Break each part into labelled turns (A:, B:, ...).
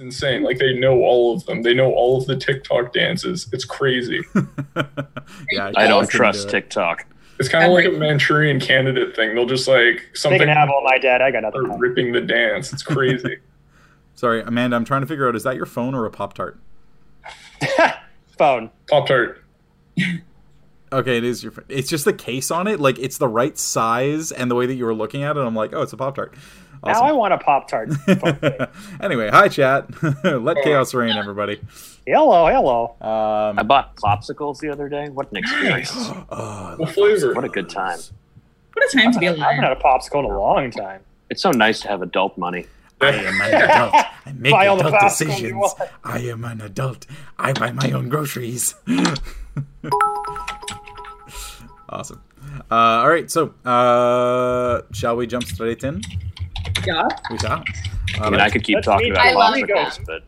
A: It's insane. Like they know all of them. They know all of the TikTok dances. It's crazy.
B: yeah,
C: I don't trust
B: do.
C: TikTok.
A: It's kind of like a Manchurian candidate thing. They'll just like
D: They
A: something
D: can have all my dad. I got
A: start
D: nothing.
A: ripping the dance. It's crazy.
B: Sorry, Amanda. I'm trying to figure out is that your phone or a Pop Tart?
D: Phone.
A: Pop Tart.
B: Okay, it is your. ph- It's just the case on it. Like it's the right size, and the way that you were looking at it, I'm like, oh, it's a Pop Tart.
D: Now I want a Pop Tart.
B: anyway, hi chat. Let chaos reign, everybody.
D: hello, hello.
B: Um,
C: I bought popsicles the other day. What an experience!
B: oh,
A: What flavor?
C: What a good time.
E: What a time to be alive!
D: I haven't had a popsicle in a long time.
C: It's so nice to have adult money.
B: I am an adult. I make
D: Buy all the
B: adult decisions. I am an adult. I buy my own groceries. awesome. Uh, all right, so uh, shall we jump straight in?
E: Yeah.
B: We shall.
C: I mean, I could keep
D: Let's
C: talking
D: meet
C: about
E: I love
C: popsicles, but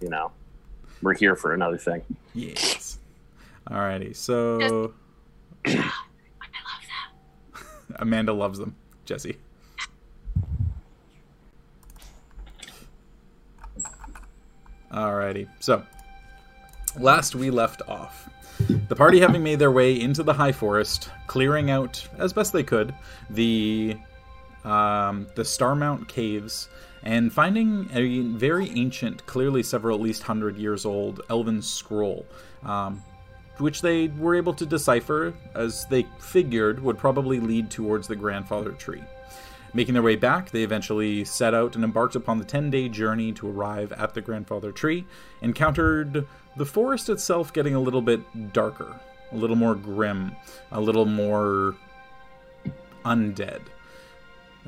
C: you know, we're here for another thing.
B: Yes. Alrighty, so Amanda loves them. Jesse. Alrighty, so last we left off, the party having made their way into the high forest, clearing out as best they could the um, the Starmount caves, and finding a very ancient, clearly several at least hundred years old, elven scroll, um, which they were able to decipher as they figured would probably lead towards the grandfather tree. Making their way back, they eventually set out and embarked upon the 10 day journey to arrive at the grandfather tree, encountered the forest itself getting a little bit darker, a little more grim, a little more undead.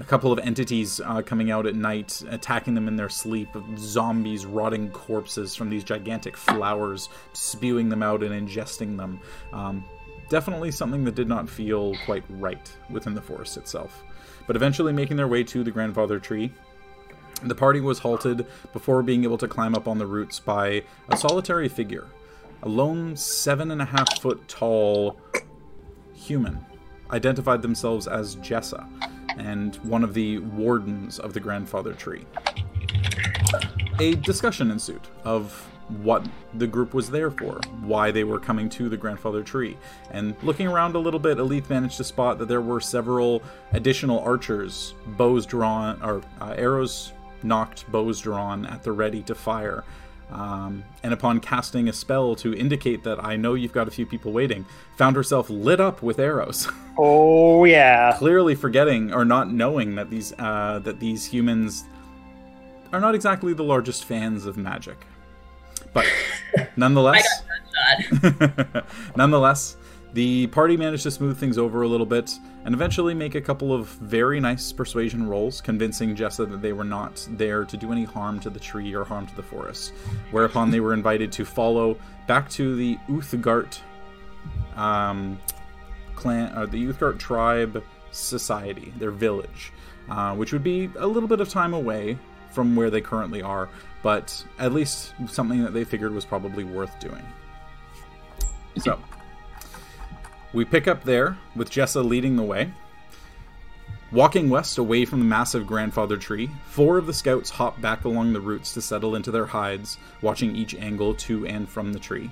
B: A couple of entities uh, coming out at night, attacking them in their sleep, zombies, rotting corpses from these gigantic flowers, spewing them out and ingesting them. Um, definitely something that did not feel quite right within the forest itself. But eventually making their way to the grandfather tree, the party was halted before being able to climb up on the roots by a solitary figure, a lone seven and a half foot tall human, identified themselves as Jessa, and one of the wardens of the grandfather tree. A discussion ensued of what the group was there for, why they were coming to the grandfather tree. And looking around a little bit, Elith managed to spot that there were several additional archers, bows drawn, or uh, arrows knocked, bows drawn at the ready to fire. Um, and upon casting a spell to indicate that I know you've got a few people waiting, found herself lit up with arrows.
D: Oh yeah.
B: clearly forgetting or not knowing that these uh, that these humans are not exactly the largest fans of magic. But nonetheless, nonetheless, the party managed to smooth things over a little bit and eventually make a couple of very nice persuasion rolls, convincing Jessa that they were not there to do any harm to the tree or harm to the forest. Whereupon they were invited to follow back to the Uthgardt um, clan, or the Uthgardt tribe society, their village, uh, which would be a little bit of time away from where they currently are, but at least something that they figured was probably worth doing. So, we pick up there with Jessa leading the way. Walking west away from the massive grandfather tree, four of the scouts hop back along the roots to settle into their hides, watching each angle to and from the tree.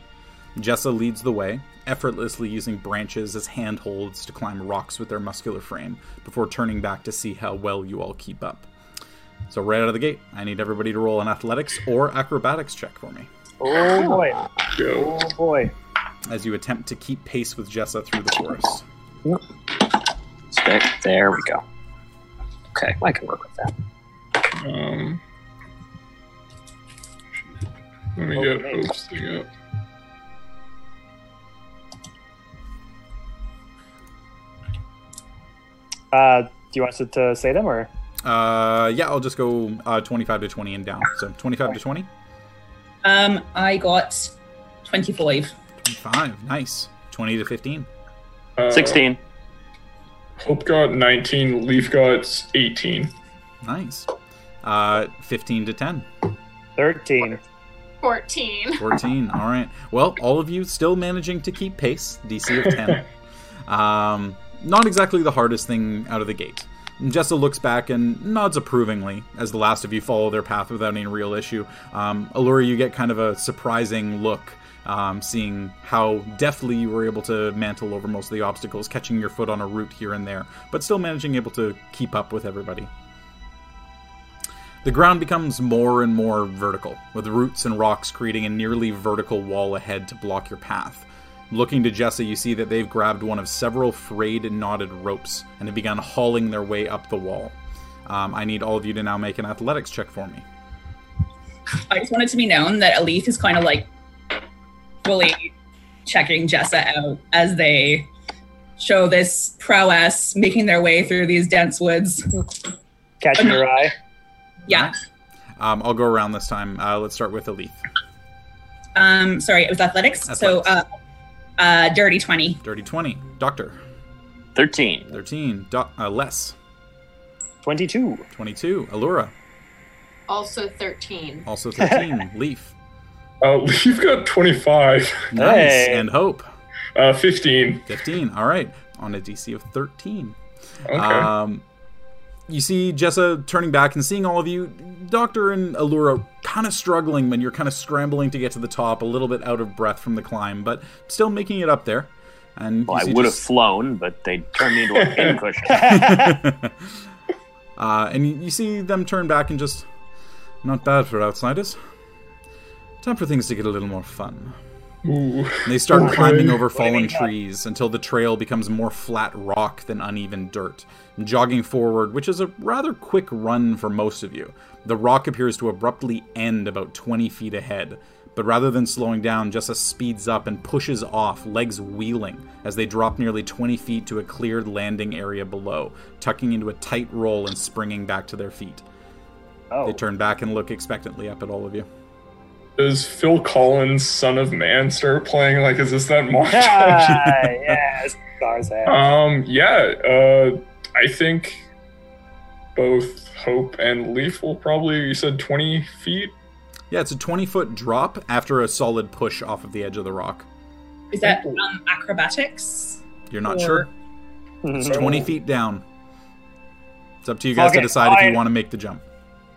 B: Jessa leads the way, effortlessly using branches as handholds to climb rocks with their muscular frame, before turning back to see how well you all keep up. So, right out of the gate, I need everybody to roll an athletics or acrobatics check for me
D: Oh boy. Oh boy.
B: As you attempt to keep pace with Jessa through the forest.
C: There, there we go. Okay, I can work with that.
A: Um, let me get Hope's thing up.
D: Uh, do you want us to say them or?
B: Uh, yeah, I'll just go uh, 25 to 20 and down. So 25 to 20?
E: Um, I got 25.
B: 25, nice. 20 to 15.
A: Uh,
C: 16.
A: Hope got 19. Leaf got 18.
B: Nice. Uh, 15 to 10.
D: Thirteen.
F: 14.
B: 14. All right. Well, all of you still managing to keep pace. DC of 10. Um, not exactly the hardest thing out of the gate. Jessa looks back and nods approvingly as the last of you follow their path without any real issue. Um, Allura, you get kind of a surprising look, um, seeing how deftly you were able to mantle over most of the obstacles, catching your foot on a root here and there, but still managing able to keep up with everybody. The ground becomes more and more vertical, with roots and rocks creating a nearly vertical wall ahead to block your path. Looking to Jessa, you see that they've grabbed one of several frayed and knotted ropes and have begun hauling their way up the wall. Um, I need all of you to now make an athletics check for me.
E: I just want it to be known that Elise is kind of like fully checking Jessa out as they show this prowess, making their way through these dense woods.
D: Catching your eye.
E: Yeah.
B: Um, I'll go around this time. Uh, let's start with Elith.
E: Um, sorry, it was athletics. So, uh, uh, dirty twenty.
B: Dirty 20. Doctor.
C: 13.
B: 13. Do- uh, less.
D: 22.
B: 22. Allura.
F: Also 13.
B: Also 13. Leaf.
A: Uh, we've got 25.
B: Nice.
D: Hey.
B: And Hope.
A: Uh, 15.
B: 15. All right. On a DC of 13.
A: Okay.
B: Um, you see Jessa turning back and seeing all of you, Doctor and Allura kind of struggling when you're kind of scrambling to get to the top, a little bit out of breath from the climb, but still making it up there. And
C: Well, I
B: see
C: would have flown, but they turned me into a pincushion.
B: uh, and you, you see them turn back and just not bad for outsiders. Time for things to get a little more fun.
A: Ooh.
B: They start
A: Okay.
B: climbing over fallen
D: Wait, wait,
B: trees until the trail becomes more flat rock than uneven dirt. Jogging forward, which is a rather quick run for most of you, the rock appears to abruptly end about 20 feet ahead. But rather than slowing down, Jessa speeds up and pushes off, legs wheeling, as they drop nearly 20 feet to a cleared landing area below, tucking into a tight roll and springing back to their feet.
D: Oh.
B: They turn back and look expectantly up at all of you.
A: Does Phil Collins' Son of Man start playing? Like, is this that montage?
D: Ah, yes. Stars head.
A: Um, yeah, uh, I think both Hope and Leaf will probably, you said 20 feet?
B: Yeah, it's a 20 foot drop after a solid push off of the edge of the rock.
E: Is that um, acrobatics?
B: You're not
E: Or-
B: sure? It's. 20 feet down. It's up to you guys to
D: Okay,
B: decide if you want to make the jump.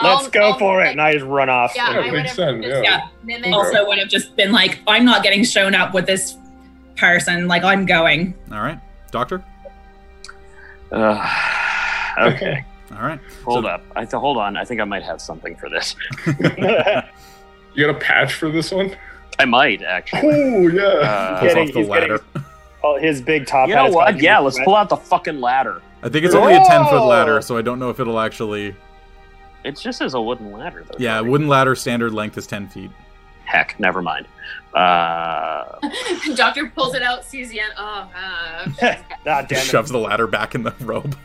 D: Let's
F: I'll-
D: go
F: I'll
D: for it.
F: mimic-
D: And I just run off.
F: Yeah,
A: Yeah,
F: I would
A: makes
F: have
A: sense,
F: just
A: yeah.
E: Yeah.
F: mimicked.
E: Also, would have just been like, I'm not getting shown up with this person. Like, I'm going.
B: All right. Doctor?
C: Uh, okay,
B: All right.
C: hold
B: So-
C: up. I th- hold on. I think I might have something for this.
A: You got a patch for this one?
C: I might actually.
A: Oh, yeah.
C: Uh,
B: Pulls
D: Getting-
B: off the
D: he's getting-
B: ladder.
D: oh, his big top
C: you
D: hat
C: know what? Yeah, let's
D: sweat.
C: pull out the fucking ladder.
B: I think it's only a 10 foot ladder, so I don't know if it'll actually.
C: It just is a wooden ladder, though.
B: Yeah,
C: Joey.
B: wooden ladder standard length is 10 feet.
C: Heck, never mind. Uh,
F: Doctor pulls it out, sees the end. Oh, uh,
D: Ah, damn it.
B: Shoves the ladder back in the robe.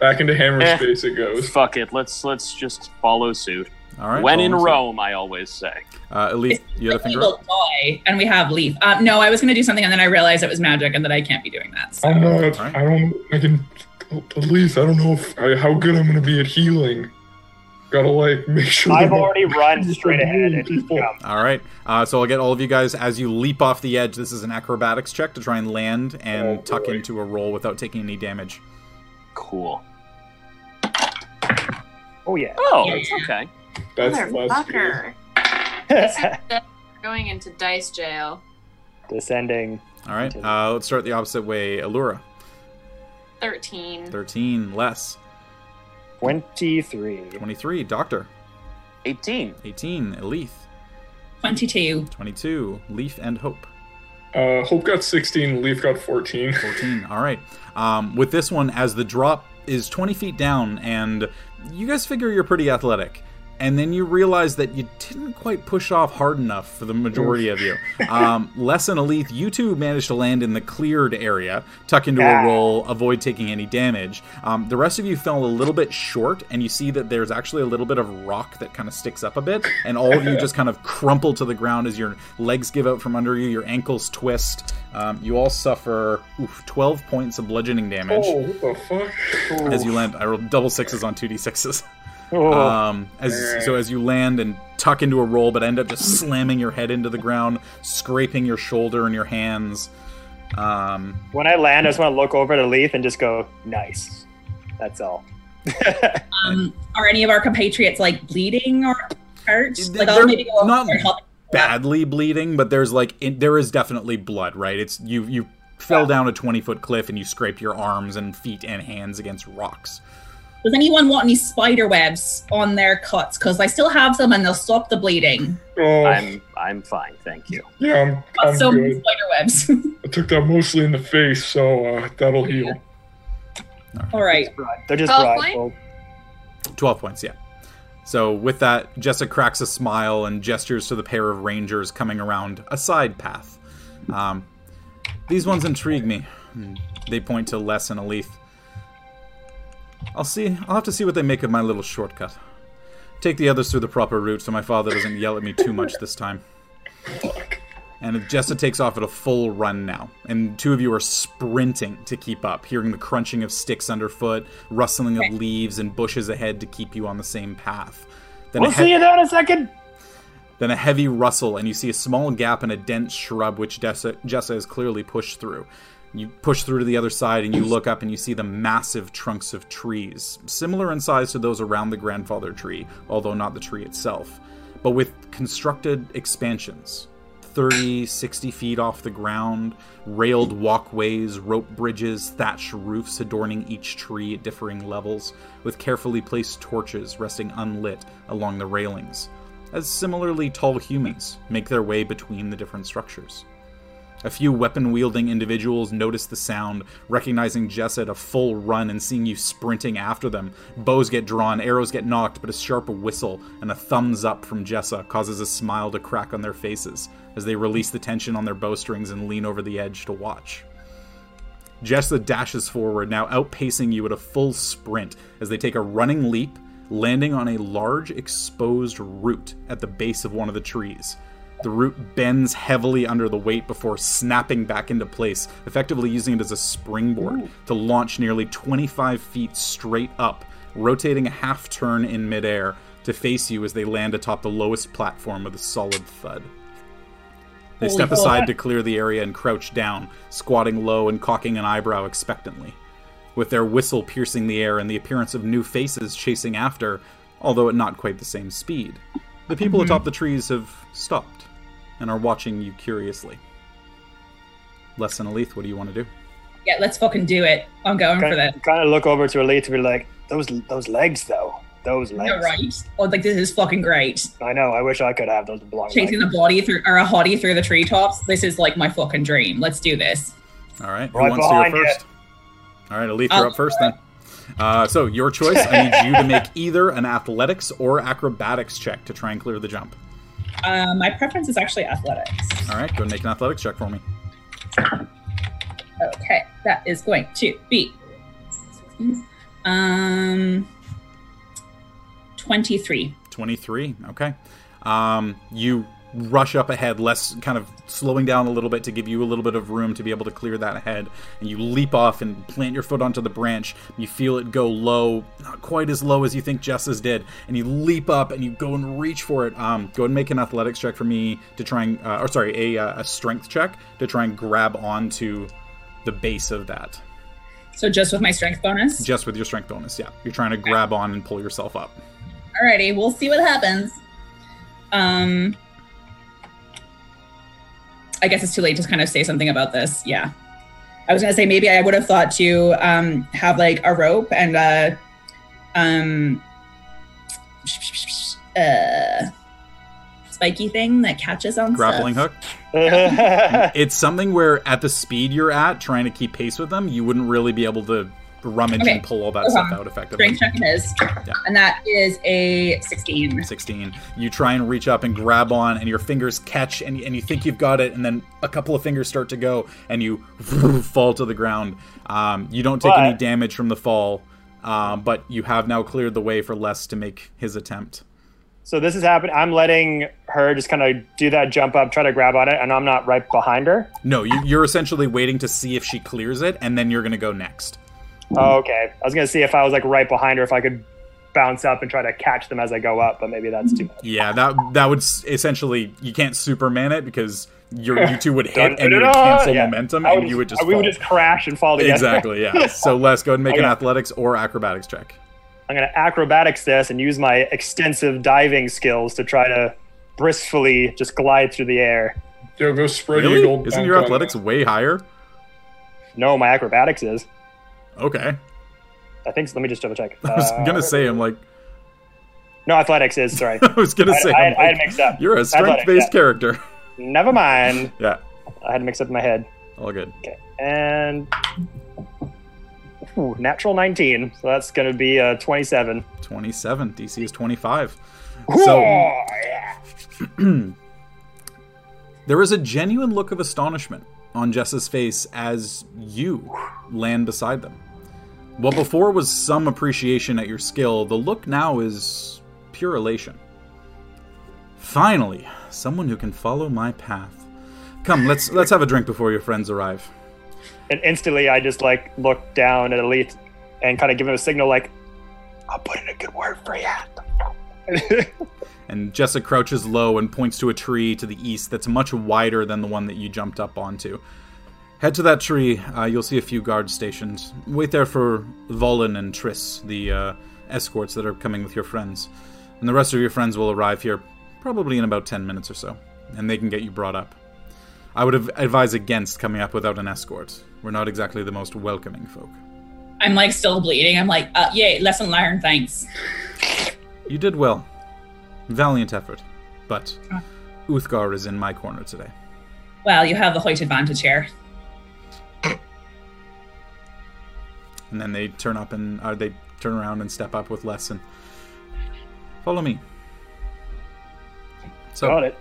A: Back into hammer
C: Eh.
A: space it goes.
C: fuck it. Let's let's just follow suit.
B: All right.
C: when in
B: follow me.
C: Rome, I always say.
B: Uh, Elise, you had a finger
E: will
B: up?
E: die, and we have leaf. Uh, no, I was going to do something, and then I realized it was magic, and that I can't be doing that. So.
A: I'm not,
B: Alright.
A: I don't, I can, at least I don't know if, I, how good I'm going to be at healing. Gotta, like, make sure.
D: I've
A: that-
D: already run straight ahead and just
A: People.
D: jump.
B: All right. Uh, so I'll get all of you guys as you leap off the edge. This is an acrobatics check to try and land and
A: Oh,
B: tuck
A: boy.
B: into a roll without taking any damage.
C: Cool.
D: Oh, yeah.
C: Oh,
E: Yeah.
C: that's okay.
A: That's
F: motherfucker. This going into dice jail.
D: Descending.
B: All right. Uh, let's start the opposite way. Allura,
F: 13.
B: 13. Less.
D: 23.
B: 23. Doctor,
C: 18.
B: 18. Elith,
E: 22.
B: 22. Leaf and Hope,
A: Uh, Hope got 16, Leaf got 14.
B: 14. All right. Um, with this one, as the drop is 20 feet down, and you guys figure you're pretty athletic. And then you realize that you didn't quite push off hard enough for the majority of you. Um, Les and Elith, you two managed to land in the cleared area, tuck into
D: Ah.
B: a roll, avoid taking any damage. Um, the rest of you fell a little bit short, and you see that there's actually a little bit of rock that kind of sticks up a bit, and all of you just kind of crumple to the ground as your legs give out from under you, your ankles twist. Um, you all suffer oof, 12 points of bludgeoning damage
A: Oh, what the fuck?
B: as you land. I rolled double sixes on 2d6s.
D: Oh,
B: Um, as so as you land and tuck into a roll, but end up just slamming your head into the ground, scraping your shoulder and your hands. Um,
D: When I land, I just want to look over to Leaf and just go, nice. That's all.
E: Um, are any of our compatriots like bleeding or hurt?
B: They're
E: Like I'll maybe go
B: not badly bleeding, but there's like in, there is definitely blood. Right? It's you you fell down a twenty foot cliff and you scraped your arms and feet and hands against rocks.
E: Does anyone want any spider webs on their cuts? Because I still have them and they'll stop the bleeding.
A: Oh,
C: I'm I'm fine, thank you.
A: yeah, I'm,
E: Got
A: I'm
E: so many spider webs.
A: I took that mostly in the face, so uh, that'll heal.
E: All right.
D: They're just
F: Twelve
D: prideful.
B: 12 points, yeah. So with that, Jessa cracks a smile and gestures to the pair of rangers coming around a side path. Um, these ones intrigue me. Hmm. They point to Les and Alith. I'll see. I'll have to see what they make of my little shortcut. Take the others through the proper route so my father doesn't yell at me too much this time.
A: Fuck.
B: And Jessa takes off at a full run now, and two of you are sprinting to keep up, hearing the crunching of sticks underfoot, rustling of leaves and bushes ahead to keep you on the same path. Then,
D: We'll
B: he-
D: see you there in a second.
B: then a heavy rustle, and you see a small gap in a dense shrub which Jessa, Jessa is clearly pushed through. You push through to the other side, and you look up and you see the massive trunks of trees, similar in size to those around the grandfather tree, although not the tree itself, but with constructed expansions. 30, 60 feet off the ground, railed walkways, rope bridges, thatched roofs adorning each tree at differing levels, with carefully placed torches resting unlit along the railings, as similarly tall humans make their way between the different structures. A few weapon wielding individuals notice the sound, recognizing Jess at a full run and seeing you sprinting after them. Bows get drawn, arrows get knocked, but a sharp whistle and a thumbs up from Jessa causes a smile to crack on their faces as they release the tension on their bowstrings and lean over the edge to watch. Jessa dashes forward, now outpacing you at a full sprint as they take a running leap, landing on a large exposed root at the base of one of the trees. The root bends heavily under the weight before snapping back into place, effectively using it as a springboard to launch nearly 25 feet straight up, rotating a half turn in midair to face you as they land atop the lowest platform with a solid thud. They
E: Holy
B: step aside to clear the area and crouch down, squatting low and cocking an eyebrow expectantly. With their whistle piercing the air and the appearance of new faces chasing after, although at not quite the same speed, the people mm-hmm. atop the trees have stopped and are watching you curiously. Les and Alith, what do you want to do?
E: Yeah, let's fucking do it. I'm going for that.
D: kind of look over to Elith to be like, those those legs though, those legs.
E: You're right. Oh, like this is fucking great.
D: I know. I wish I could have those long
E: Chasing
D: legs.
E: a body through or a hottie through the treetops. This is like my fucking dream. Let's do this.
B: All right, who
D: Right
B: wants to go
D: behind you.
B: first? All right, Alith,
E: I'll
B: you're up first then. Uh, so your choice. I need you to make either an athletics or acrobatics check to try and clear the jump.
E: Uh, my preference is actually athletics.
B: All right, go and make an athletics check for me.
E: Okay, that is going to be um twenty three.
B: 23 okay um, you rush up ahead less kind of slowing down a little bit to give you a little bit of room to be able to clear that ahead. And you leap off and plant your foot onto the branch. You feel it go low not quite as low as you think jess's did. And you leap up and you go and reach for it. Um, go and make an athletics check for me to try and uh, or sorry a, uh, a strength check to try and grab onto the base of that.
E: So just with my strength bonus.
B: just with your strength bonus yeah. You're trying to grab on and pull yourself up.
E: Alrighty, we'll see what happens. Um I guess it's too late to kind of say something about this. Yeah. I was gonna say maybe I would have thought to um have like a rope and a um uh spiky thing that catches on
B: grappling
E: stuff.
B: hook it's something where at the speed you're at trying to keep pace with them you wouldn't really be able to rummage
E: Okay.
B: and pull all that
E: Okay.
B: stuff out effectively
E: Strength check it is.
B: Yeah.
E: And that is a 16.
B: 16 you try and reach up and grab on and your fingers catch and, and you think you've got it and then a couple of fingers start to go and you fall to the ground um, you don't take any damage from the fall um, but you have now cleared the way for les to make his attempt
D: so this is happening. I'm letting her just kind of do that jump up, try to grab on it, and I'm not right behind her.
B: no you, you're essentially waiting to see if she clears it and then you're going to go next
D: Oh, okay. I was gonna see if I was like right behind her, if I could bounce up and try to catch them as I go up, but maybe that's too much.
B: Yeah, that that would essentially you can't Superman it because your you two would hit and you would
D: dun, dun,
B: cancel
D: yeah.
B: momentum
D: I
B: and you would just
D: we would just crash and fall together.
B: exactly yeah. So let's go ahead and make an athletics or acrobatics check.
D: I'm gonna acrobatics this and use my extensive diving skills to try to briskly just glide through the air.
A: Yo, go spread
B: Really?
A: eagle.
B: Isn't your athletics way higher?
D: No, my acrobatics is.
B: Okay.
D: I think. So. Let me just double check.
B: I was
D: Uh,
B: gonna say I'm like
D: No, athletics is. Sorry,
B: I was gonna
D: I,
B: say
D: I,
B: I'm
D: I had mixed up.
B: you're a strength-based
D: yeah.
B: character.
D: Never mind.
B: yeah,
D: I had to mix up in my head.
B: all good.
D: Okay, and ooh, natural 19. So that's gonna be uh, 27.
B: 27. DC is 25.
D: So,
B: So
D: yeah.
B: there is a genuine look of astonishment on Jess's face as you land beside them. What before was some appreciation at your skill, the look now is pure elation. Finally, someone who can follow my path. Come, let's let's have a drink before your friends arrive.
D: And instantly, I just like look down at Elith and kind of give him a signal, like, "I'll put in a good word for you."
B: And Jessa crouches low and points to a tree to the east that's much wider than the one that you jumped up onto. Head to that tree. Uh, you'll see a few guards stationed. Wait there for Volin and Triss, the uh, escorts that are coming with your friends. And the rest of your friends will arrive here probably in about 10 minutes or so, and they can get you brought up. I would advise against coming up without an escort. We're not exactly the most welcoming folk.
E: I'm like still bleeding. I'm like, uh, yay, lesson learned. Thanks.
B: You did well. Valiant effort. But Uthgar is in my corner today.
E: Well, you have the height advantage here.
B: And then they turn up and uh, they turn around and step up with Les and follow me. So
D: Got it.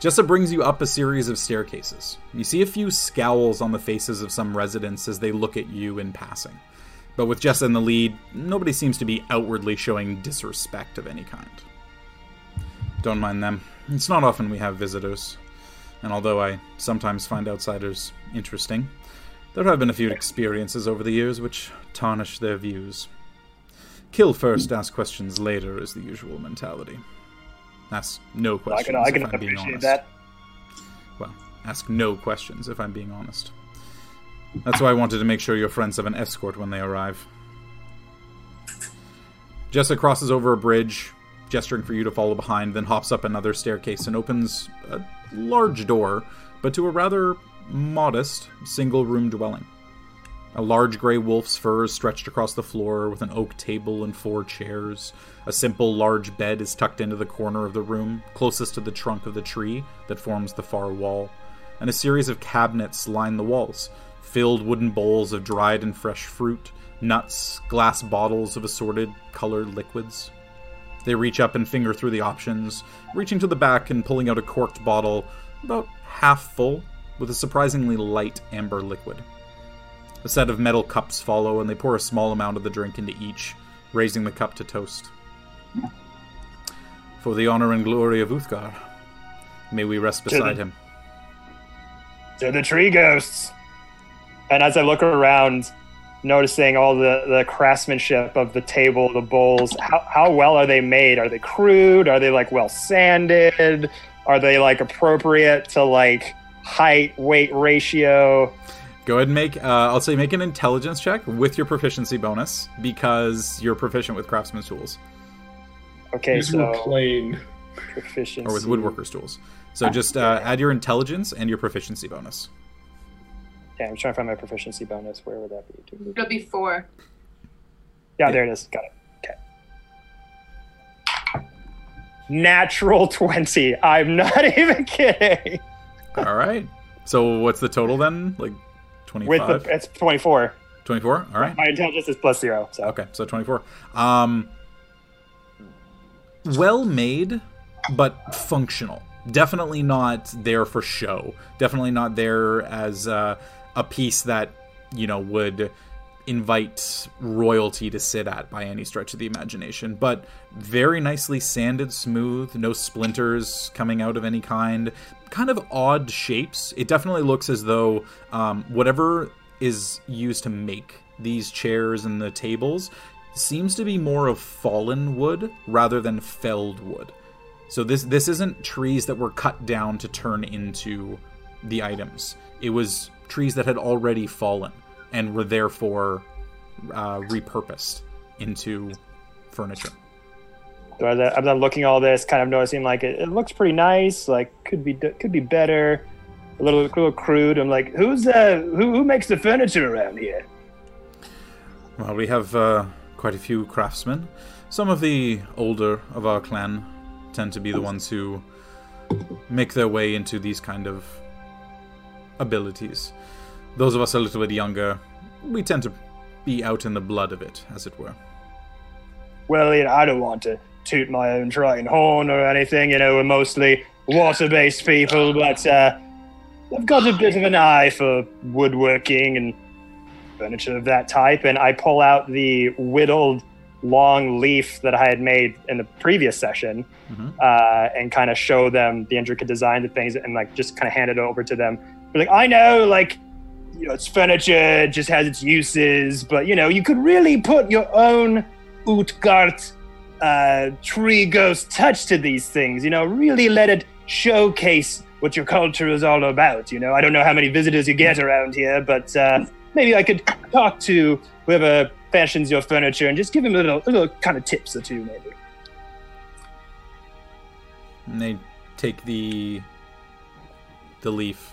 B: Jessa brings you up a series of staircases. You see a few scowls on the faces of some residents as they look at you in passing. But with Jessa in the lead, nobody seems to be outwardly showing disrespect of any kind. Don't mind them. It's not often we have visitors. And although I sometimes find outsiders interesting, there have been a few experiences over the years which tarnish their views. Kill first, ask questions later is the usual mentality. Ask no
D: I
B: questions
D: can, I can
B: if I'm being
D: appreciate
B: honest.
D: that.
B: Well, ask no questions if I'm being honest. That's why I wanted to make sure your friends have an escort when they arrive. Jessa crosses over a bridge, gesturing for you to follow behind, then hops up another staircase and opens a large door, but to a rather modest single room dwelling. A large gray wolf's fur is stretched across the floor with an oak table and four chairs. A simple large bed is tucked into the corner of the room, closest to the trunk of the tree that forms the far wall. And a series of cabinets line the walls, filled wooden bowls of dried and fresh fruit, nuts, glass bottles of assorted colored liquids. They reach up and finger through the options, reaching to the back and pulling out a corked bottle, about half full, with a surprisingly light amber liquid. A set of metal cups follow, and they pour a small amount of the drink into each, raising the cup to toast. For the honor and glory of Uthgar, may we rest
D: the-
B: beside him.
D: To the tree ghosts. And as I look around, noticing all the, the craftsmanship of the table, the bowls, how, how well are they made? Are they crude? Are they like well sanded? Are they like appropriate to like height weight ratio?
B: Go ahead and make, uh, I'll say, make an intelligence check with your proficiency bonus because you're proficient with craftsman's tools
D: Okay,
A: These were
D: so
A: plain.
D: proficiency.
B: or with woodworker's tools. So just uh, add your intelligence and your proficiency bonus.
D: Yeah, I'm trying to find my proficiency bonus. Where would that be?
F: It'll be four.
D: Yeah, there it is. Got it. Okay. Natural 20. I'm not even kidding.
B: All right. So what's the total then? Like
D: With
B: 25?
D: it's 24.
B: 24? All right.
D: My intelligence is plus zero. So
B: Okay, so 24. Um well made but functional. Definitely not there for show. Definitely not there as uh, a piece that, you know, would invite royalty to sit at by any stretch of the imagination, but very nicely sanded, smooth, no splinters coming out of any kind. Kind of odd shapes. It definitely looks as though um, whatever is used to make these chairs and the tables seems to be more of fallen wood rather than felled wood. So this this isn't trees that were cut down to turn into the items. It was trees that had already fallen and were therefore uh, repurposed into furniture.
D: So as, I, as I'm looking at all this, kind of noticing like it, it looks pretty nice. Like could be could be better. A little a little crude. I'm like, who's uh who who makes the furniture around here?
B: Well, we have uh, quite a few craftsmen. Some of the older of our clan tend to be the ones who make their way into these kind of abilities. Those of us a little bit younger, we tend to be out in the blood of it, as it were.
D: Well, you know, I don't want to toot my own trying horn or anything. You know, we're mostly water-based people, but uh, I've got a bit of an eye for woodworking and furniture of that type. And I pull out the whittled long leaf that I had made in the previous session
B: Mhm.
D: uh, and kind of show them the intricate design of things and like just kind of hand it over to them. Be like, I know, like, you know, it's furniture, it just has its uses, but you know, you could really put your own Uthgardt uh, tree ghost touch to these things. You know, really let it showcase what your culture is all about. You know, I don't know how many visitors you get around here, but uh, maybe I could talk to whoever fashions your furniture and just give him a little, little kind of tips or two, maybe.
B: And they take the the leaf,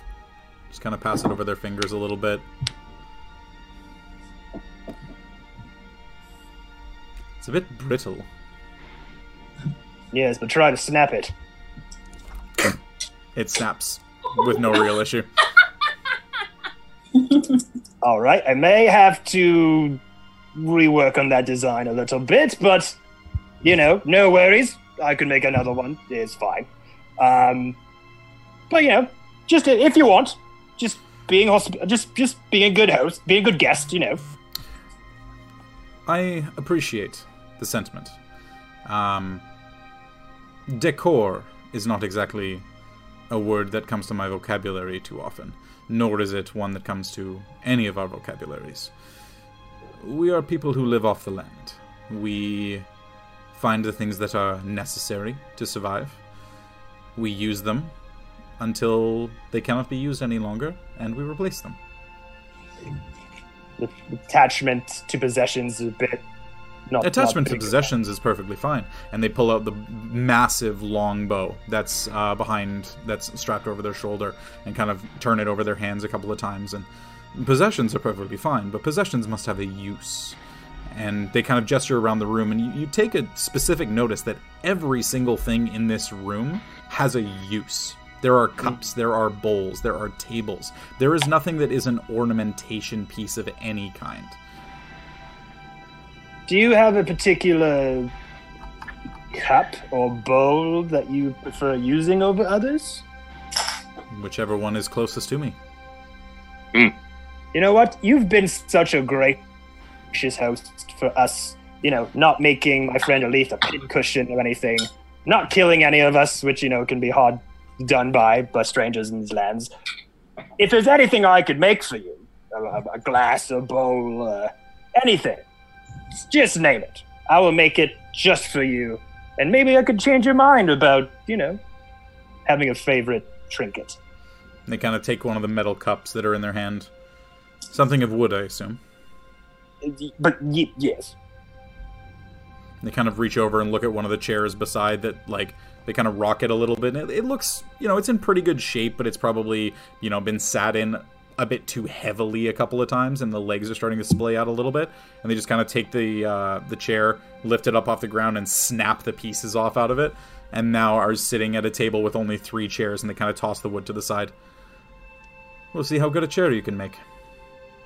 B: just kind of pass it over their fingers a little bit. It's a bit brittle.
D: Yes, but try to snap it.
B: It snaps with no real issue.
D: All right, I may have to rework on that design a little bit, but you know, no worries. I can make another one. It's fine. Um, but you know, just if you want, just being hosp- just just being a good host, being a good guest. You know,
B: I appreciate the sentiment. Um, decor is not exactly a word that comes to my vocabulary too often, nor is it one that comes to any of our vocabularies. We are people who live off the land. We find the things that are necessary to survive. We use them until they cannot be used any longer, and we replace them.
D: attachment to possessions is a bit. Not,
B: Attachment
D: not
B: to possessions is perfectly fine, and they pull out the massive long bow that's uh, behind, that's strapped over their shoulder, and kind of turn it over their hands a couple of times. And possessions are perfectly fine, but possessions must have a use. And they kind of gesture around the room, and you, you take a specific notice that every single thing in this room has a use. There are cups, there are bowls, there are tables. There is nothing that is an ornamentation piece of any kind.
D: Do you have a particular cup or bowl that you prefer using over others?
B: Whichever one is closest to me.
D: You know what? You've been such a gracious host for us. You know, not making my friend Elith a pincushion or anything, not killing any of us, which you know can be hard done by by strangers in these lands. If there's anything I could make for you, a, a glass, a bowl, uh, anything, just name it. I will make it just for you, and maybe I could change your mind about you know having a favorite trinket.
B: They kind of take one of the metal cups that are in their hand. Something of wood, I assume.
D: But y- yes,
B: They kind of reach over and look at one of the chairs beside that, like, they kind of rock it a little bit. It, it looks, you know, it's in pretty good shape, but it's probably, you know, been sat in a bit too heavily a couple of times, and the legs are starting to splay out a little bit. And they just kind of take the uh, the chair, lift it up off the ground, and snap the pieces off out of it. And now are sitting at a table with only three chairs, and they kind of toss the wood to the side. We'll see how good a chair you can make.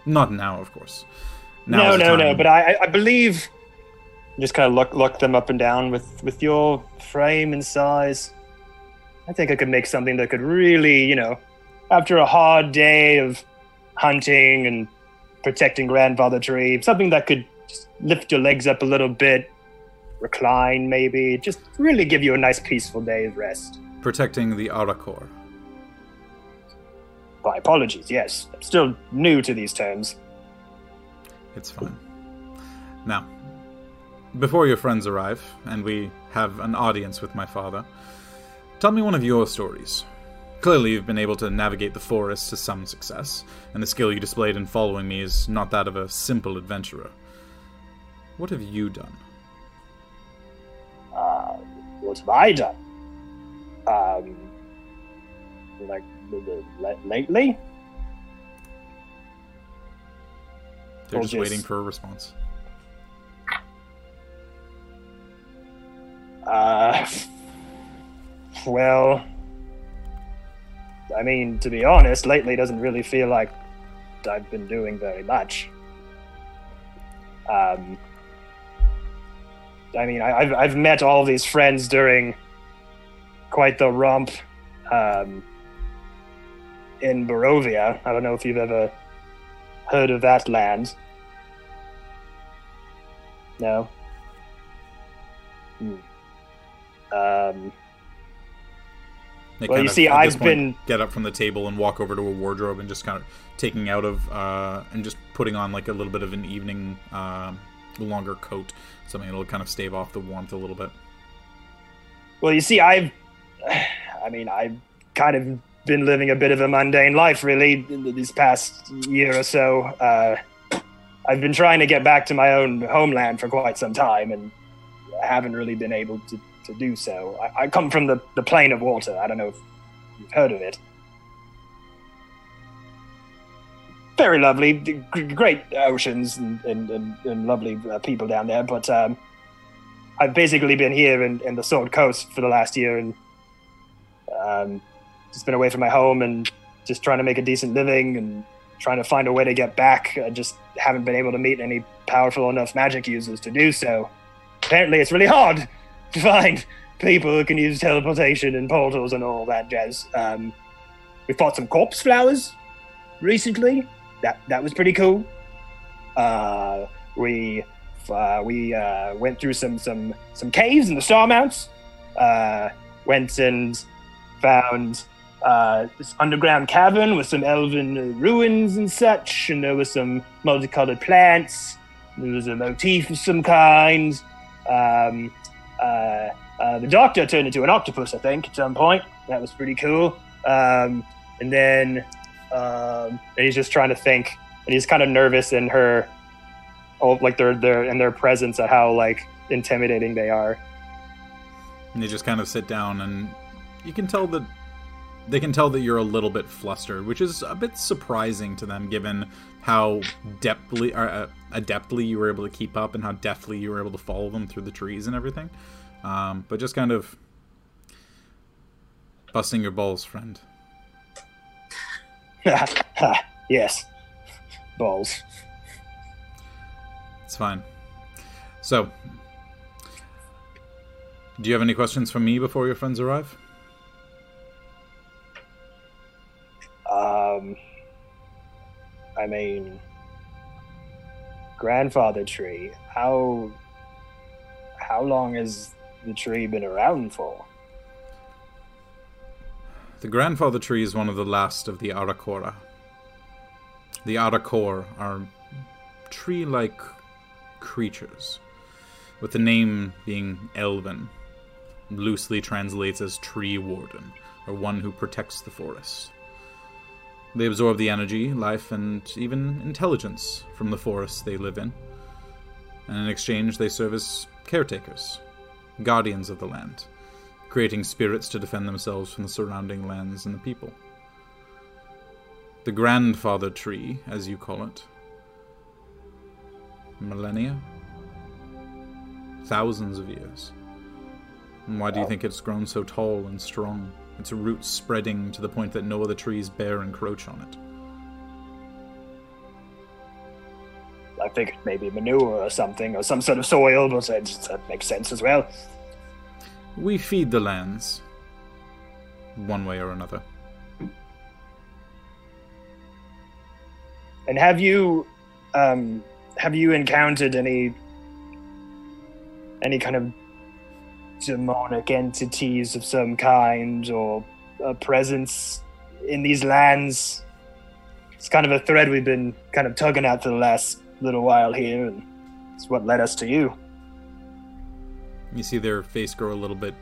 B: Not now, of course. Now
D: no, no, no. But I, I- I believe. Just kind of look look them up and down with with your frame and size. I think I could make something that could really, you know, after a hard day of hunting and protecting grandfather tree, something that could just lift your legs up a little bit, recline maybe, just really give you a nice peaceful day of rest.
B: protecting the Arakor.
D: My apologies. Yes, I'm still new to these terms.
B: It's fine. Now, Before your friends arrive, and we have an audience with my father, tell me one of your stories. Clearly, you've been able to navigate the forest to some success, and the skill you displayed in following me is not that of a simple adventurer. What have you done?
D: Uh, what have I done? Um, like the- the- la- lately?
B: They're
D: Or
B: just- waiting for a response.
D: Uh, well, I mean, to be honest, lately doesn't really feel like I've been doing very much. Um, I mean, I, I've I've met all these friends during quite the romp um, in Barovia. I don't know if you've ever heard of that land. No. Hmm. Um,
B: They
D: Well, you
B: of,
D: see, I've
B: point,
D: been-
B: get up from the table and walk over to a wardrobe and just kind of taking out of uh, and just putting on like a little bit of an evening um longer coat, something that'll kind of stave off the warmth a little bit.
D: Well, you see, I've, I mean, I've kind of been living a bit of a mundane life, really, this past year or so. Uh, I've been trying to get back to my own homeland for quite some time, and haven't really been able to, to do so. I, I come from the, the plane of water. I don't know if you've heard of it. Very lovely, great oceans and, and, and, and lovely uh, people down there, but um, I've basically been here in, in the Sword Coast for the last year and um, just been away from my home and just trying to make a decent living and trying to find a way to get back. I just haven't been able to meet any powerful enough magic users to do so. Apparently, it's really hard find people who can use teleportation and portals and all that jazz. Um, we fought some corpse flowers recently. That that was pretty cool. Uh, we uh, we uh, went through some some some caves in the star mounts. Uh, went and found uh, this underground cavern with some elven ruins and such, and there were some multicolored plants. There was a motif of some kind. Um, uh, uh, the doctor turned into an octopus, I think, at some point. That was pretty cool. Um, and then um, and he's just trying to think, and he's kind of nervous in her oh, like their their in their presence at how like intimidating they are.
B: And they just kind of sit down, and you can tell that they can tell that you're a little bit flustered, which is a bit surprising to them, given how deeply, uh, adeptly you were able to keep up and how deftly you were able to follow them through the trees and everything. Um, but just kind of busting your balls, friend.
D: yes, balls.
B: It's fine. So, do you have any questions for me before your friends arrive?
D: Um, I mean, grandfather tree. How how long has the tree been around for?
B: The grandfather tree is one of the last of the Arakora. The Arakor are tree like creatures, with the name being Elven, loosely translates as tree warden, or one who protects the forest. They absorb the energy, life, and even intelligence from the forests they live in, and in exchange they serve as caretakers, guardians of the land creating spirits to defend themselves from the surrounding lands and the people. The grandfather tree, as you call it. Millennia? Thousands of years. And why do you think it's grown so tall and strong? Its roots spreading to the point that no other trees bear encroach on it.
D: I figured maybe manure or something, or some sort of soil, but that, that makes sense as well.
B: We feed the lands, one way or another.
D: And have you, um, have you encountered any, any kind of demonic entities of some kind, or a presence in these lands? It's kind of a thread we've been kind of tugging at for the last little while here, and it's what led us to you.
B: You see their face grow a little bit,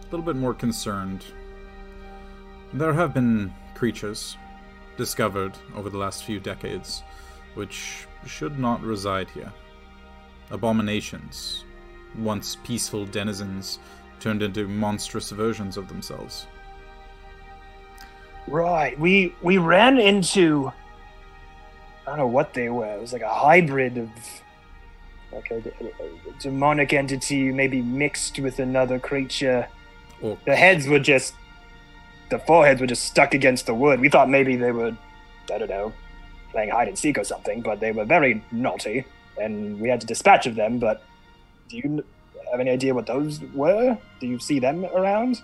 B: a little bit more concerned. There have been creatures discovered over the last few decades which should not reside here. Abominations, once peaceful denizens, turned into monstrous versions of themselves.
D: Right. We we ran into I don't know what they were. It was like a hybrid of like a, a- demonic entity, maybe mixed with another creature.
B: Or
D: The heads were just the foreheads were just stuck against the wood. We thought maybe they were I don't know, playing hide and seek or something, but they were very naughty and we had to dispatch of them, but do you have any idea what those were? Do you see them around?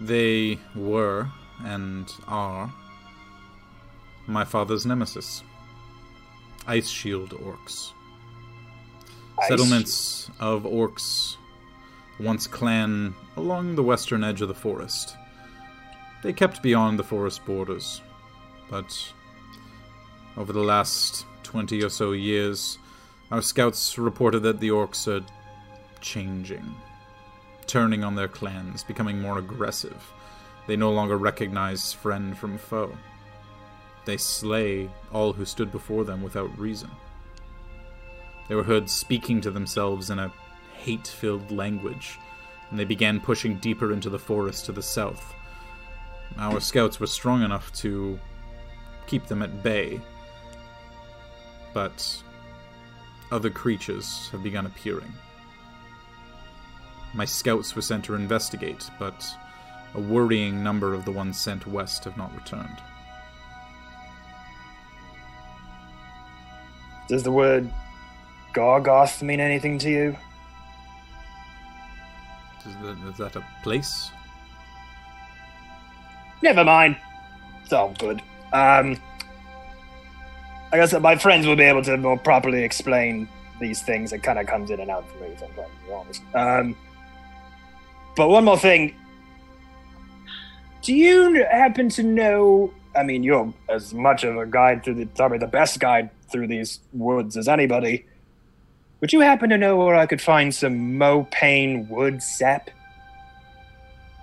B: They were and are my father's nemesis. Ice Shield orcs.
D: Ice
B: Settlements of orcs, once clan along the western edge of the forest. They kept beyond the forest borders, but over the last 20 or so years, our scouts reported that the orcs are changing turning on their clans, becoming more aggressive. They no longer recognize friend from foe. They slay all who stood before them without reason. They were heard speaking to themselves in a hate filled language, and they began pushing deeper into the forest to the south. Our scouts were strong enough to keep them at bay, but other creatures have begun appearing. My scouts were sent to investigate, but a worrying number of the ones sent west have not returned.
D: Does the word Gargauth mean anything to you?
B: Is that, is that a place?
D: Never mind. It's all good. Um, I guess my friends will be able to more properly explain these things. It kind of comes in and out for me, if I'm trying to be honest. Um, but one more thing. Do you happen to know? I mean, you're as much of a guide through the, probably the best guide through these woods as anybody. Would you happen to know where I could find some Mopane wood sap?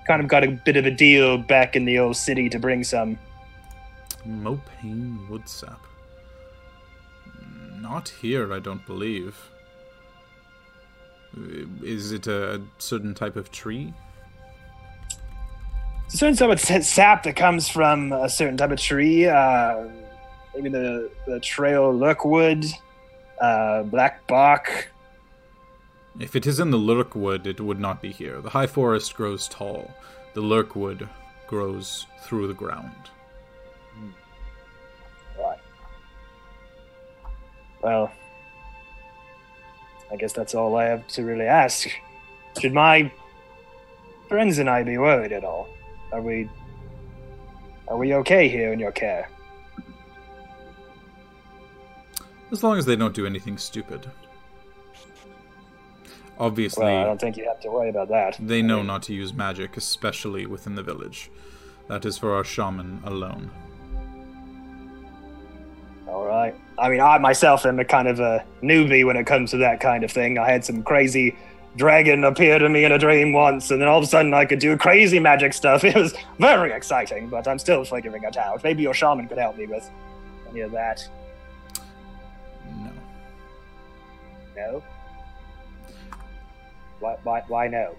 D: Kind of got a bit of a deal back in the old city to bring some.
B: Mopane woodsap. Not here, I don't believe. Is it a certain type of tree?
D: It's a certain type of sap that comes from a certain type of tree. Uh, maybe the, the trail lurkwood, uh, black bark.
B: If it is in the lurkwood, it would not be here. The high forest grows tall. The lurkwood grows through the ground.
D: Well, I guess that's all I have to really ask. Should my friends and I be worried at all? Are we are we okay here in your care?
B: As long as they don't do anything stupid. Obviously,
D: Well, I don't think you have to worry about that.
B: they know not to use magic, especially within the village. That is for our shaman alone.
D: All right. I mean, I myself am a kind of a newbie when it comes to that kind of thing. I had some crazy dragon appear to me in a dream once, and then all of a sudden I could do crazy magic stuff. It was very exciting, but I'm still figuring it out. Maybe your shaman could help me with any of that.
B: No.
D: No? Why, why, why no?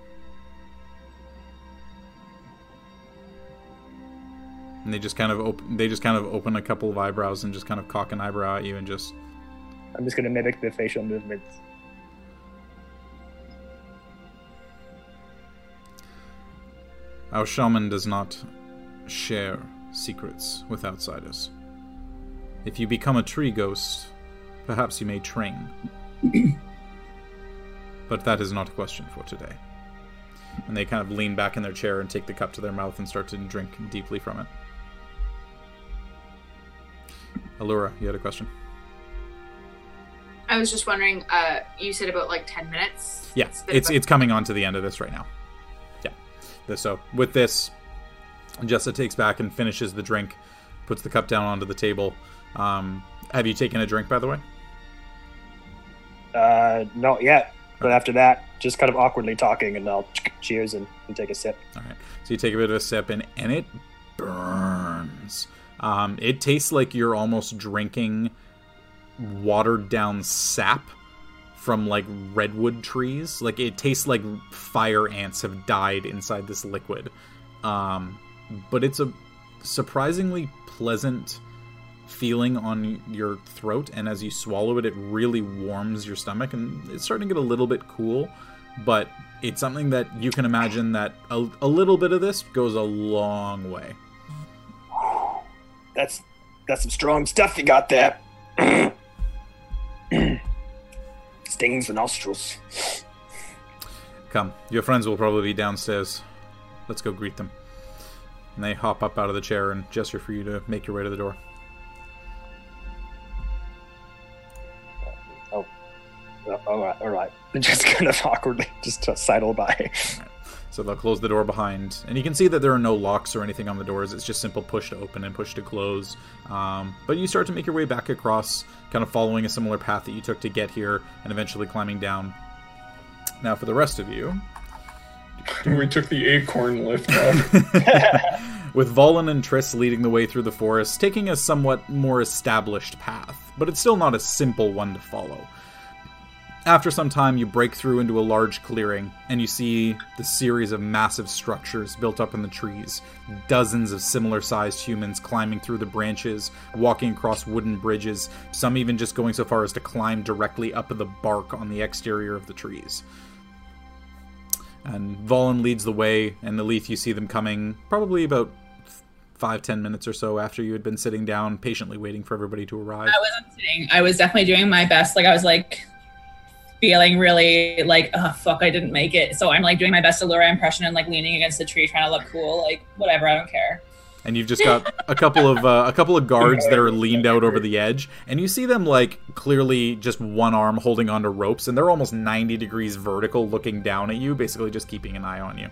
B: And they just kind of op- they just kind of open a couple of eyebrows and just kind of cock an eyebrow at you and just
D: I'm just going to mimic the facial movements.
B: Our shaman does not share secrets with outsiders. If you become a tree ghost, perhaps you may train. but that is not a question for today. And they kind of lean back in their chair and take the cup to their mouth and start to drink deeply from it. Allura, you had a question?
F: I was just wondering, uh, you said about like 10 minutes?
B: Yeah,
F: been
B: it's
F: about-
B: it's coming on to the end of this right now. Yeah. So with this, Jessa takes back and finishes the drink, puts the cup down onto the table. Um, have you taken a drink, by the way?
D: Uh, not yet. But after that, just kind of awkwardly talking, and I'll cheers and, and take a sip.
B: All right. So you take a bit of a sip, and and it burns. Um, it tastes like you're almost drinking watered down sap from like redwood trees. Like it tastes like fire ants have died inside this liquid. Um, but it's a surprisingly pleasant feeling on your throat, and as you swallow it, it really warms your stomach, and it's starting to get a little bit cool. But it's something that you can imagine that a, a little bit of this goes a long way.
D: That's that's some strong stuff you got there. Stings the nostrils.
B: Come, your friends will probably be downstairs. Let's go greet them. And they hop up out of the chair and gesture for you to make your way to the door.
D: Oh, all right, all right. Just kind of awkwardly, just uh, sidle by.
B: So they'll close the door behind, and you can see that there are no locks or anything on the doors. It's just simple push to open and push to close. Um, but you start to make your way back across, kind of following a similar path that you took to get here, and eventually climbing down. Now, for the rest of you,
A: We took the acorn lift up.
B: with Volin and Triss leading the way through the forest, taking a somewhat more established path, but it's still not a simple one to follow. After some time, you break through into a large clearing, and you see the series of massive structures built up in the trees. Dozens of similar sized humans climbing through the branches, walking across wooden bridges, some even just going so far as to climb directly up the bark on the exterior of the trees. And Volin leads the way, and Elith, you see them coming probably about five, ten minutes or so after you had been sitting down, patiently waiting for everybody to arrive.
E: I wasn't sitting. I was definitely doing my best. Like I was like feeling really like, oh fuck, I didn't make it. So I'm like doing my best Allura impression and like leaning against the tree, trying to look cool. Like whatever, I don't care.
B: and you've just got a couple of uh, a couple of guards that are leaned out over the edge, and you see them like clearly just one arm holding onto ropes, and they're almost ninety degrees vertical, looking down at you, basically just keeping an eye on you.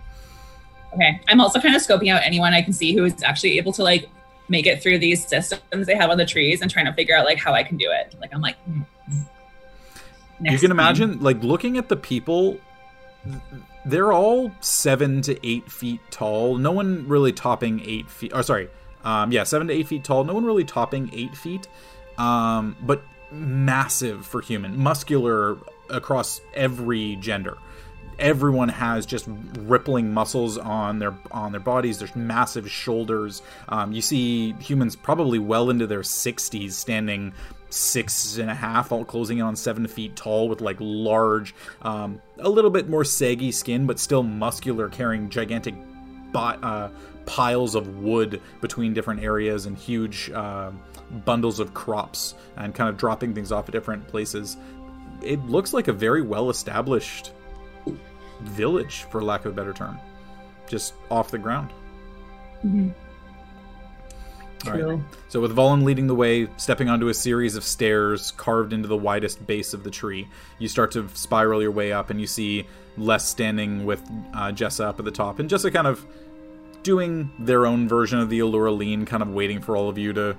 E: Okay. I'm also kind of scoping out anyone I can see who is actually able to like make it through these systems they have on the trees and trying to figure out like how I can do it. Like I'm like mm,
B: you can
E: time.
B: imagine like looking at the people they're all seven to eight feet tall. No one really topping eight feet or sorry um, yeah seven to eight feet tall. No one really topping eight feet um, but massive for human muscular across every gender. Everyone has just rippling muscles on their on their bodies. There's massive shoulders. Um, you see humans probably well into their 60s standing six and a half all closing in on seven feet tall with like large um, a little bit more saggy skin but still muscular carrying gigantic bo- uh, piles of wood between different areas and huge uh, bundles of crops and kind of dropping things off at different places it looks like a very well established village, for lack of a better term, just off the ground.
E: Mhm.
B: All right.
E: True.
B: So with Volin leading the way, stepping onto a series of stairs carved into the widest base of the tree, you start to spiral your way up, and you see Les standing with uh, Jessa up at the top, and Jessa kind of doing their own version of the Allura lean, kind of waiting for all of you to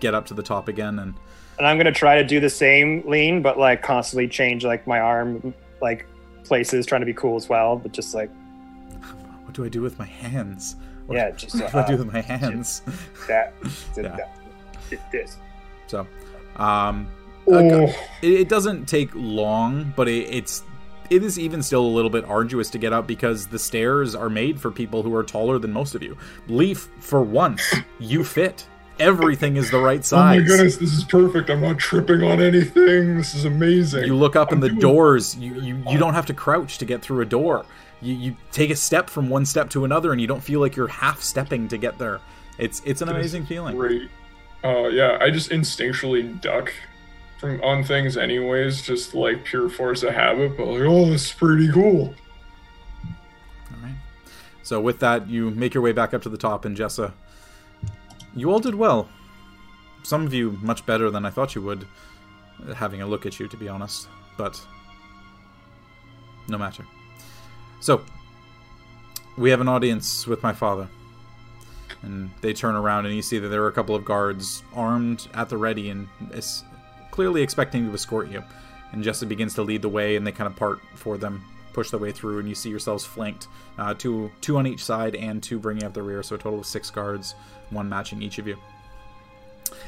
B: get up to the top again. And
D: And I'm gonna try to do the same lean, but like constantly change like my arm, like places, trying to be cool as well. But just like
B: what do I do with my hands? What,
D: yeah, just
B: what do I do
D: uh,
B: with my hands?
D: that,
B: Yeah.
D: that, this.
B: So, um, it, it doesn't take long, but it, it's it is even still a little bit arduous to get up because the stairs are made for people who are taller than most of you. Leaf, for once, you fit. Everything is the right size.
A: oh my goodness, this is perfect. I'm not tripping on anything. This is amazing.
B: You look up and the
A: I'm doing-
B: doors. You, you you don't have to crouch to get through a door. You you take a step from one step to another, and you don't feel like you're half stepping to get there. It's it's an amazing feeling.
A: Great. Uh, yeah, I just instinctually duck from on things anyways, just like pure force of habit. But like, oh, this is pretty cool.
B: All right. So with that, you make your way back up to the top, and Jessa, you all did well. Some of you much better than I thought you would, having a look at you, to be honest. But no matter. So we have an audience with my father, and they turn around, and you see that there are a couple of guards armed at the ready and is clearly expecting to escort you. and Jessa begins to lead the way, and they kind of part for them, push their way through, and you see yourselves flanked, uh, two two on each side and two bringing up the rear, so a total of six guards, one matching each of you.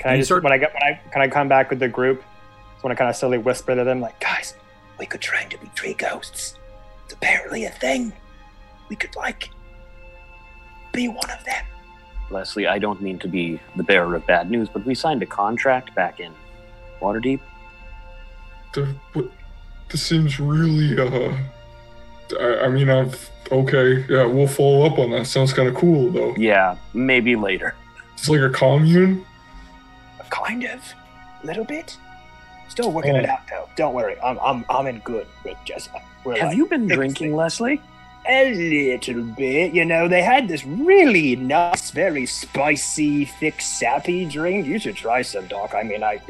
D: Can I just
B: start-
D: when I get when I can I come back with the group? Just want to kind of slowly whisper to them, like, guys, we could try to be tree ghosts. It's apparently a thing. We could like be one of them.
C: Leslie, I don't mean to be the bearer of bad news, but we signed a contract back in Waterdeep.
A: The, what, this seems really, uh. I, I mean, I've. Okay, yeah, we'll follow up on that. Sounds kind of cool, though.
C: Yeah, maybe later.
A: It's like a commune?
D: Kind of, A little bit. Still working it out though. Don't worry, I'm I'm I'm in good with Jessica. We're
C: Have
D: like,
C: you been drinking,
D: it.
C: Leslie?
D: A little bit, you know. They had this really nice, very spicy, thick, sappy drink. You should try some, Doc. I mean, I,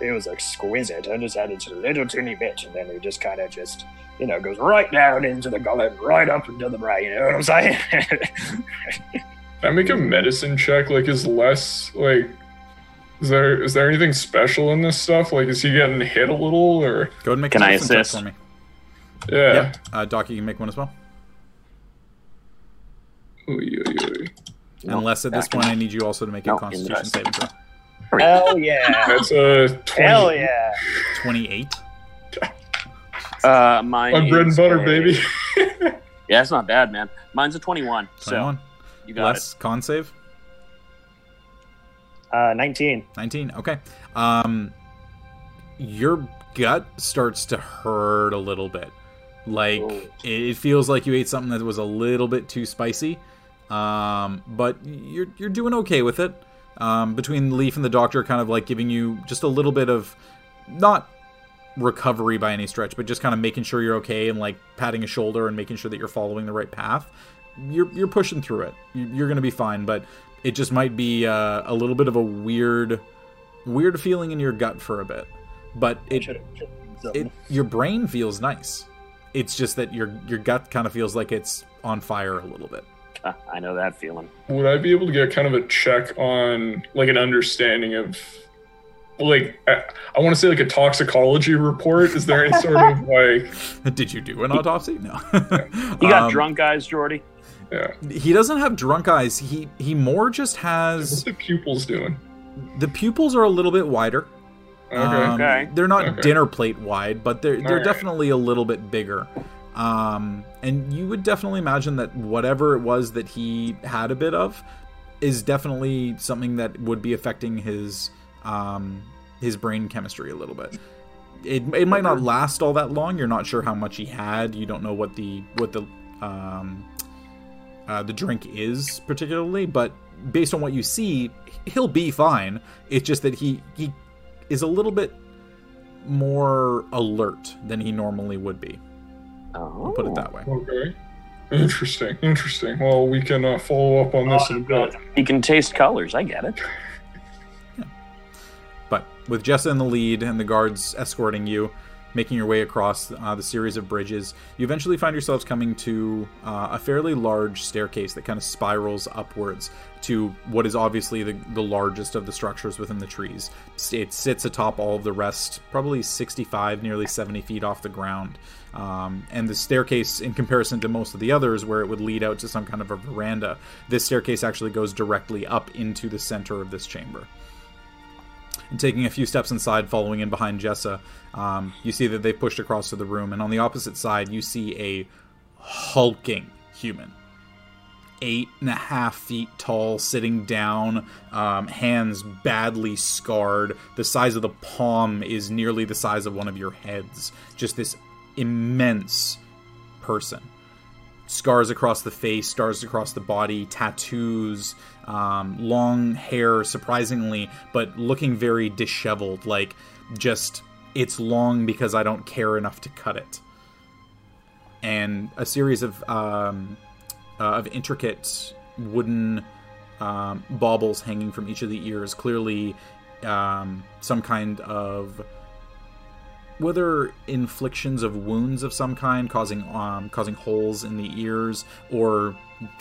D: it was exquisite. I just had it a little teeny bit, and then it just kind of just, you know, goes right down into the gullet, right up into the brain. You know what I'm saying?
A: Can I make a medicine check? Like, is less like? Is there is there anything special in this stuff? Like, is he getting hit a little, or
B: Go ahead and make
C: Can
B: a
C: I
B: medicine
C: assist?
B: for me.
A: yeah?
B: Yep. Uh, Doc, you can make one as well.
A: Oy, oy, oy.
B: Unless at this point I need you also to make a Constitution
C: interest.
B: saving throw.
D: Hell yeah!
A: That's a twenty.
D: Hell yeah!
B: Twenty-eight.
C: Uh, mine
A: My bread and butter,
C: a-
A: baby.
C: Yeah, it's not bad, man. Mine's a 21. So
B: Twenty-one.
C: you got
B: Less con save.
D: Uh, 19.
B: 19 okay. Um your gut starts to hurt a little bit. Like
C: Oh.
B: it feels like you ate something that was a little bit too spicy. Um but you're you're doing okay with it. Um between leaf and the doctor kind of like giving you just a little bit of not recovery by any stretch but just kind of making sure you're okay and like patting a shoulder and making sure that you're following the right path you're you're pushing through it. You're gonna be fine but it just might be uh, a little bit of a weird weird feeling in your gut for a bit but it,
D: Should've- should've done
B: it your brain feels nice it's just that your your gut kind of feels like it's on fire a little bit.
C: I know that feeling.
A: Would I be able to get kind of a check on like an understanding of like I, I want to say like a toxicology report? Is there any sort of like
B: did you do an autopsy no
C: You got
B: Um,
C: drunk guys, Jordy?
A: Yeah?
B: he doesn't have drunk eyes he he more just
A: What's
B: has
A: the pupils doing?
B: the pupils are a little bit wider
A: Okay.
B: Um,
C: Okay.
B: They're not
A: Okay.
B: dinner plate wide, but they're they're
A: Alright.
B: definitely a little bit bigger. Um, and you would definitely imagine that whatever it was that he had a bit of is definitely something that would be affecting his um, his brain chemistry a little bit. It, it might not last all that long. You're not sure how much he had. You don't know what the what the um, uh, the drink is particularly, but based on what you see, he'll be fine. It's just that he he is a little bit more alert than he normally would be.
C: Oh.
B: I'll put it that way.
A: Okay. Interesting. Interesting. Well, we can uh, follow up on this in a bit.
C: He can taste colors. I get it. yeah.
B: But with Jessa in the lead and the guards escorting you, making your way across uh, the series of bridges, you eventually find yourselves coming to uh, a fairly large staircase that kind of spirals upwards to what is obviously the, the largest of the structures within the trees. It sits atop all of the rest, probably 65, nearly 70 feet off the ground. Um, and the staircase, in comparison to most of the others, where it would lead out to some kind of a veranda, this staircase actually goes directly up into the center of this chamber and taking a few steps inside, following in behind Jessa, um, you see that they've pushed across to the room. And on the opposite side, you see a hulking human. Eight and a half feet tall, sitting down, um, hands badly scarred. The size of the palm is nearly the size of one of your heads. Just this immense person scars across the face, scars across the body, tattoos, um, long hair, surprisingly, but looking very disheveled. Like just it's long because I don't care enough to cut it. And a series of um, uh, of intricate wooden um, baubles hanging from each of the ears, clearly um, some kind of whether inflictions of wounds of some kind, causing um, causing holes in the ears, or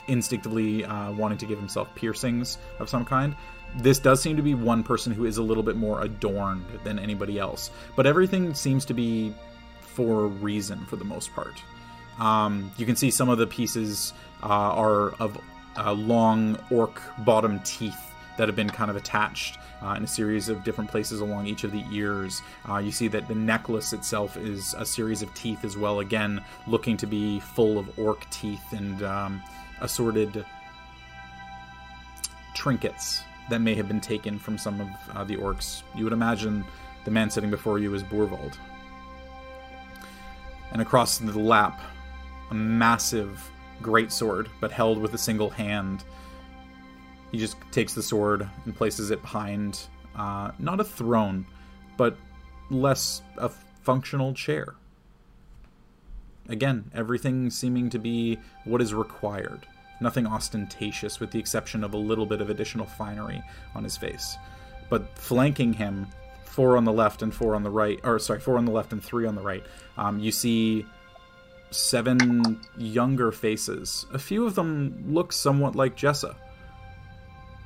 B: instinctively uh, wanting to give himself piercings of some kind. This does seem to be one person who is a little bit more adorned than anybody else, but everything seems to be for a reason for the most part. Um, you can see some of the pieces uh, are of uh, long orc bottom teeth that have been kind of attached uh, in a series of different places along each of the ears. Uh, you see that the necklace itself is a series of teeth as well, again, looking to be full of orc teeth and um, assorted trinkets that may have been taken from some of uh, the orcs. You would imagine the man sitting before you is Boorvaldt. And across the lap, a massive greatsword, but held with a single hand. He just takes the sword and places it behind, uh, not a throne, but less a functional chair. Again, everything seeming to be what is required. Nothing ostentatious, with the exception of a little bit of additional finery on his face. But flanking him, four on the left and four on the right, or sorry, four on the left and three on the right, um, you see seven younger faces. A few of them look somewhat like Jessa.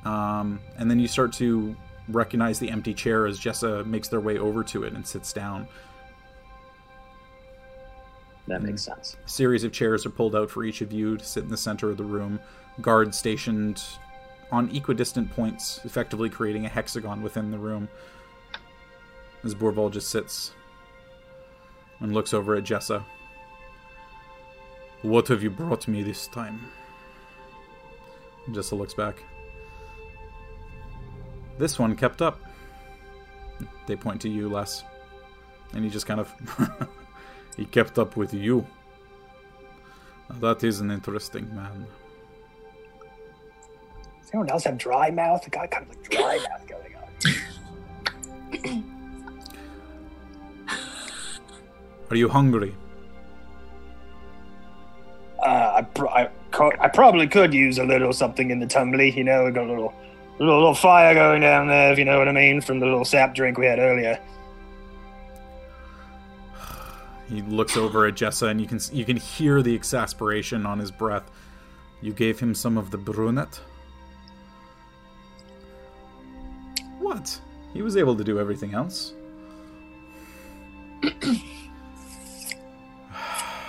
B: Um, and then you start to recognize the empty chair as Jessa makes their way over to it and sits down.
C: That makes sense.
B: A series of chairs are pulled out for each of you to sit in the center of the room. Guards stationed on equidistant points, effectively creating a hexagon within the room. As Borval just sits and looks over at Jessa. What have you brought me this time? Jessa looks back. This one kept up. They point to you, Les. And he just kind of. he kept up with you. That is an interesting man.
D: Does anyone else have dry mouth? The guy kind of like dry mouth going on.
B: Are you hungry?
D: Uh, I, pr- I, co- I probably could use a little something in the tumbly. You know, we got a little, little, little fire going down there, if you know what I mean, from the little sap drink we had earlier.
B: He looks over at Jessa, and you can you can hear the exasperation on his breath. You gave him some of the brunette. What? He was able to do everything else.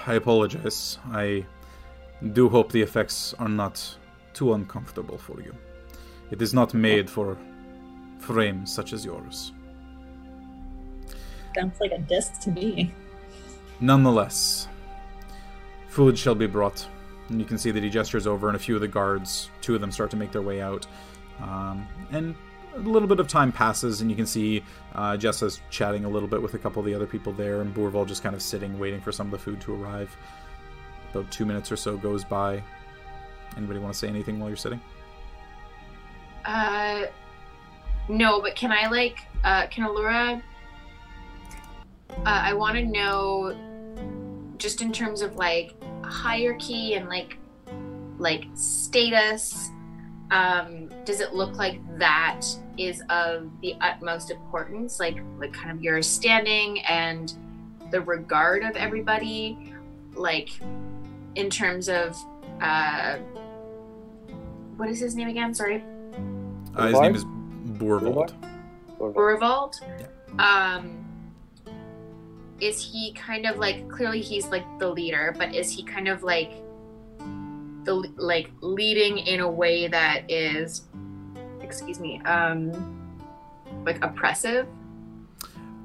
B: I apologize. I do hope the effects are not too uncomfortable for you. It is not made for frames such as yours.
E: Sounds like a disc to me.
B: Nonetheless, food shall be brought. And you can see that he gestures over, and a few of the guards, two of them, start to make their way out. Um, and a little bit of time passes, and you can see uh, Jessa's chatting a little bit with a couple of the other people there, and Bourval just kind of sitting, waiting for some of the food to arrive. About two minutes or so goes by. Anybody want to say anything while you're sitting?
F: Uh, no, but can I like, uh, can Allura? Uh, I want to know, just in terms of like hierarchy and like, like status. Um, does it look like that is of the utmost importance? Like, like kind of your standing and the regard of everybody, like in terms of uh, what is his name again? Sorry.
B: Uh, his name is Boorvaldt.
F: Boorvaldt. Um, is he kind of like clearly he's like the leader, but is he kind of like the like leading in a way that is, excuse me, um, like oppressive?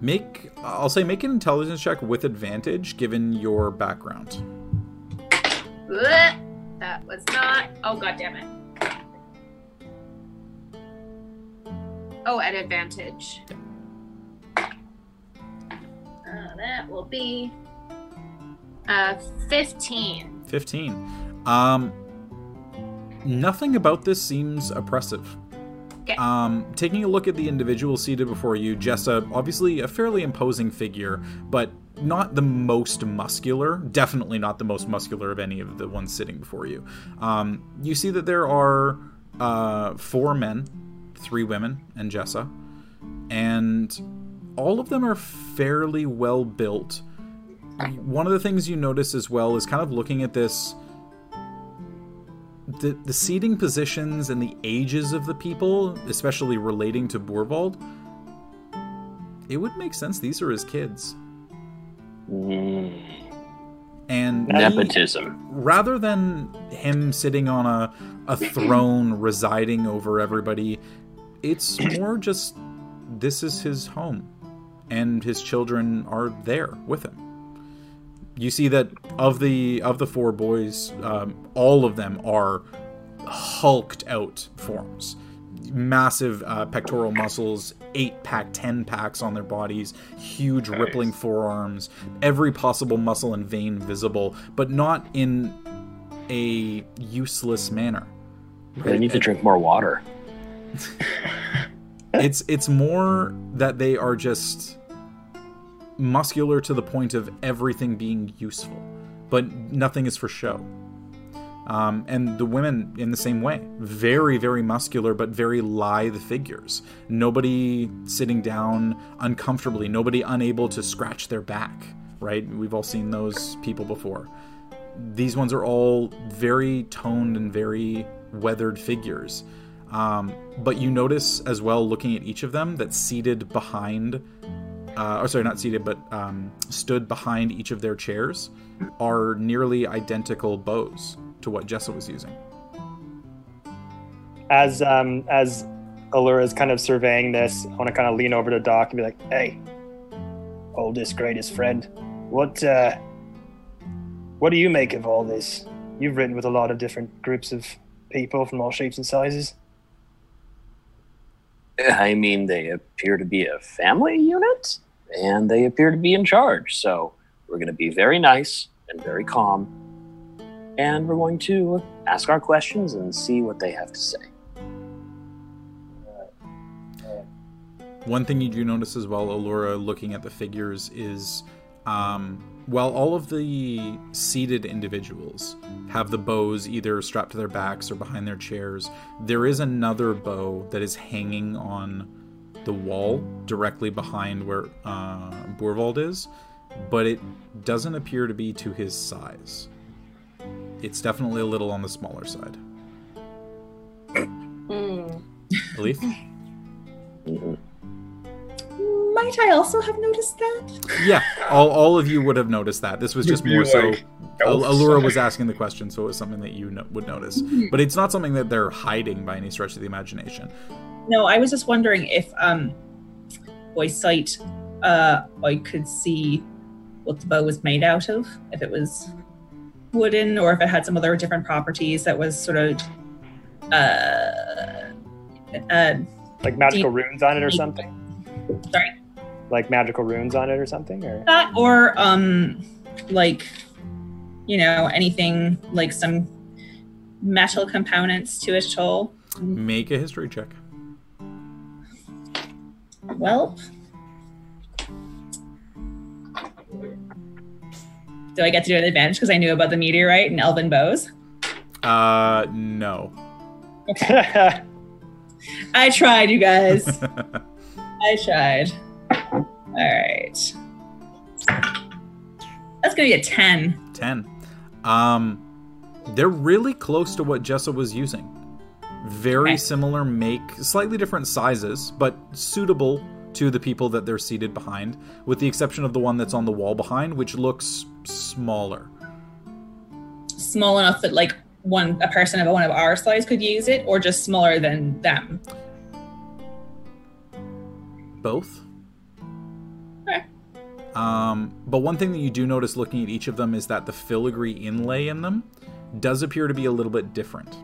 B: Make, I'll say, make an intelligence check with advantage given your background.
F: That was not. Oh god damn it. Oh, at advantage. Uh, that will be uh 15.
B: 15. Um, nothing about this seems oppressive.
F: Okay.
B: Um, taking a look at the individual seated before you, Jessa, obviously a fairly imposing figure, but not the most muscular. Definitely not the most muscular of any of the ones sitting before you. Um, you see that there are uh, four men, three women, and Jessa, and all of them are fairly well built. One of the things you notice as well is kind of looking at this the, the seating positions and the ages of the people, especially relating to Boorvaldt, it would make sense these are his kids.
C: Mm,
B: And he-
C: nepotism.
B: rather than him sitting on a, a throne residing over everybody, it's more just this is his home and his children are there with him. You see that of the of the four boys, um, all of them are hulked out forms. Massive uh, pectoral muscles, eight pack, ten packs on their bodies, huge
A: Nice.
B: rippling forearms, every possible muscle and vein visible, but not in a useless manner.
C: They need to drink more water.
B: It's it's more that they are just muscular to the point of everything being useful, but nothing is for show. Um, and the women in the same way, very very muscular but very lithe figures. Nobody sitting down uncomfortably. Nobody unable to scratch their back. Right? We've all seen those people before. These ones are all very toned and very weathered figures. Um, but you notice as well, looking at each of them, that seated behind, uh, or sorry, not seated, but um, stood behind each of their chairs are nearly identical bows to what Jessa was using.
D: As um as Allura is kind of surveying this, I want to kind of lean over to Doc and be like, "Hey, oldest greatest friend, what uh, what do you make of all this? You've written with a lot of different groups of people from all shapes and sizes.
C: I mean, they appear to be a family unit, and they appear to be in charge. So we're going to be very nice and very calm, and we're going to ask our questions and see what they have to say.
B: One thing you do notice as well, Allura, looking at the figures, is um, while all of the seated individuals have the bows either strapped to their backs or behind their chairs, there is another bow that is hanging on the wall directly behind where uh, Boorvaldt is, but it doesn't appear to be to his size. It's definitely a little on the smaller side.
F: Mm.
C: Elith?
E: Might I also have noticed that?
B: Yeah, all, all of you would have noticed that. This was just
A: You'd
B: more so.
A: like,
B: Al- Allura was asking the question, so it was something that you no- would notice. But it's not something that they're hiding by any stretch of the imagination.
E: No, I was just wondering if um by sight uh I could see what the bow was made out of, if it was wooden or if it had some other different properties that was sort of uh uh
D: Like magical
E: Deep-
D: runes on it or something?
E: sorry
D: Like magical runes on it or something? Or
E: that or um like you know anything like some metal components to it at all
B: Make a history check.
E: well do i get to do it at advantage because i knew about the meteorite and elven bows
B: Uh, no. Okay.
E: i tried you guys i tried all right that's gonna be a 10
B: 10. Um, they're really close to what Jessa was using. Very
E: Okay.
B: similar make, slightly different sizes, but suitable to the people that they're seated behind, with the exception of the one that's on the wall behind, which looks smaller.
E: small enough that like one a person of one of our size could use it or just smaller than them
B: Both. Um, but one thing that you do notice looking at each of them is that the filigree inlay in them does appear to be a little bit different.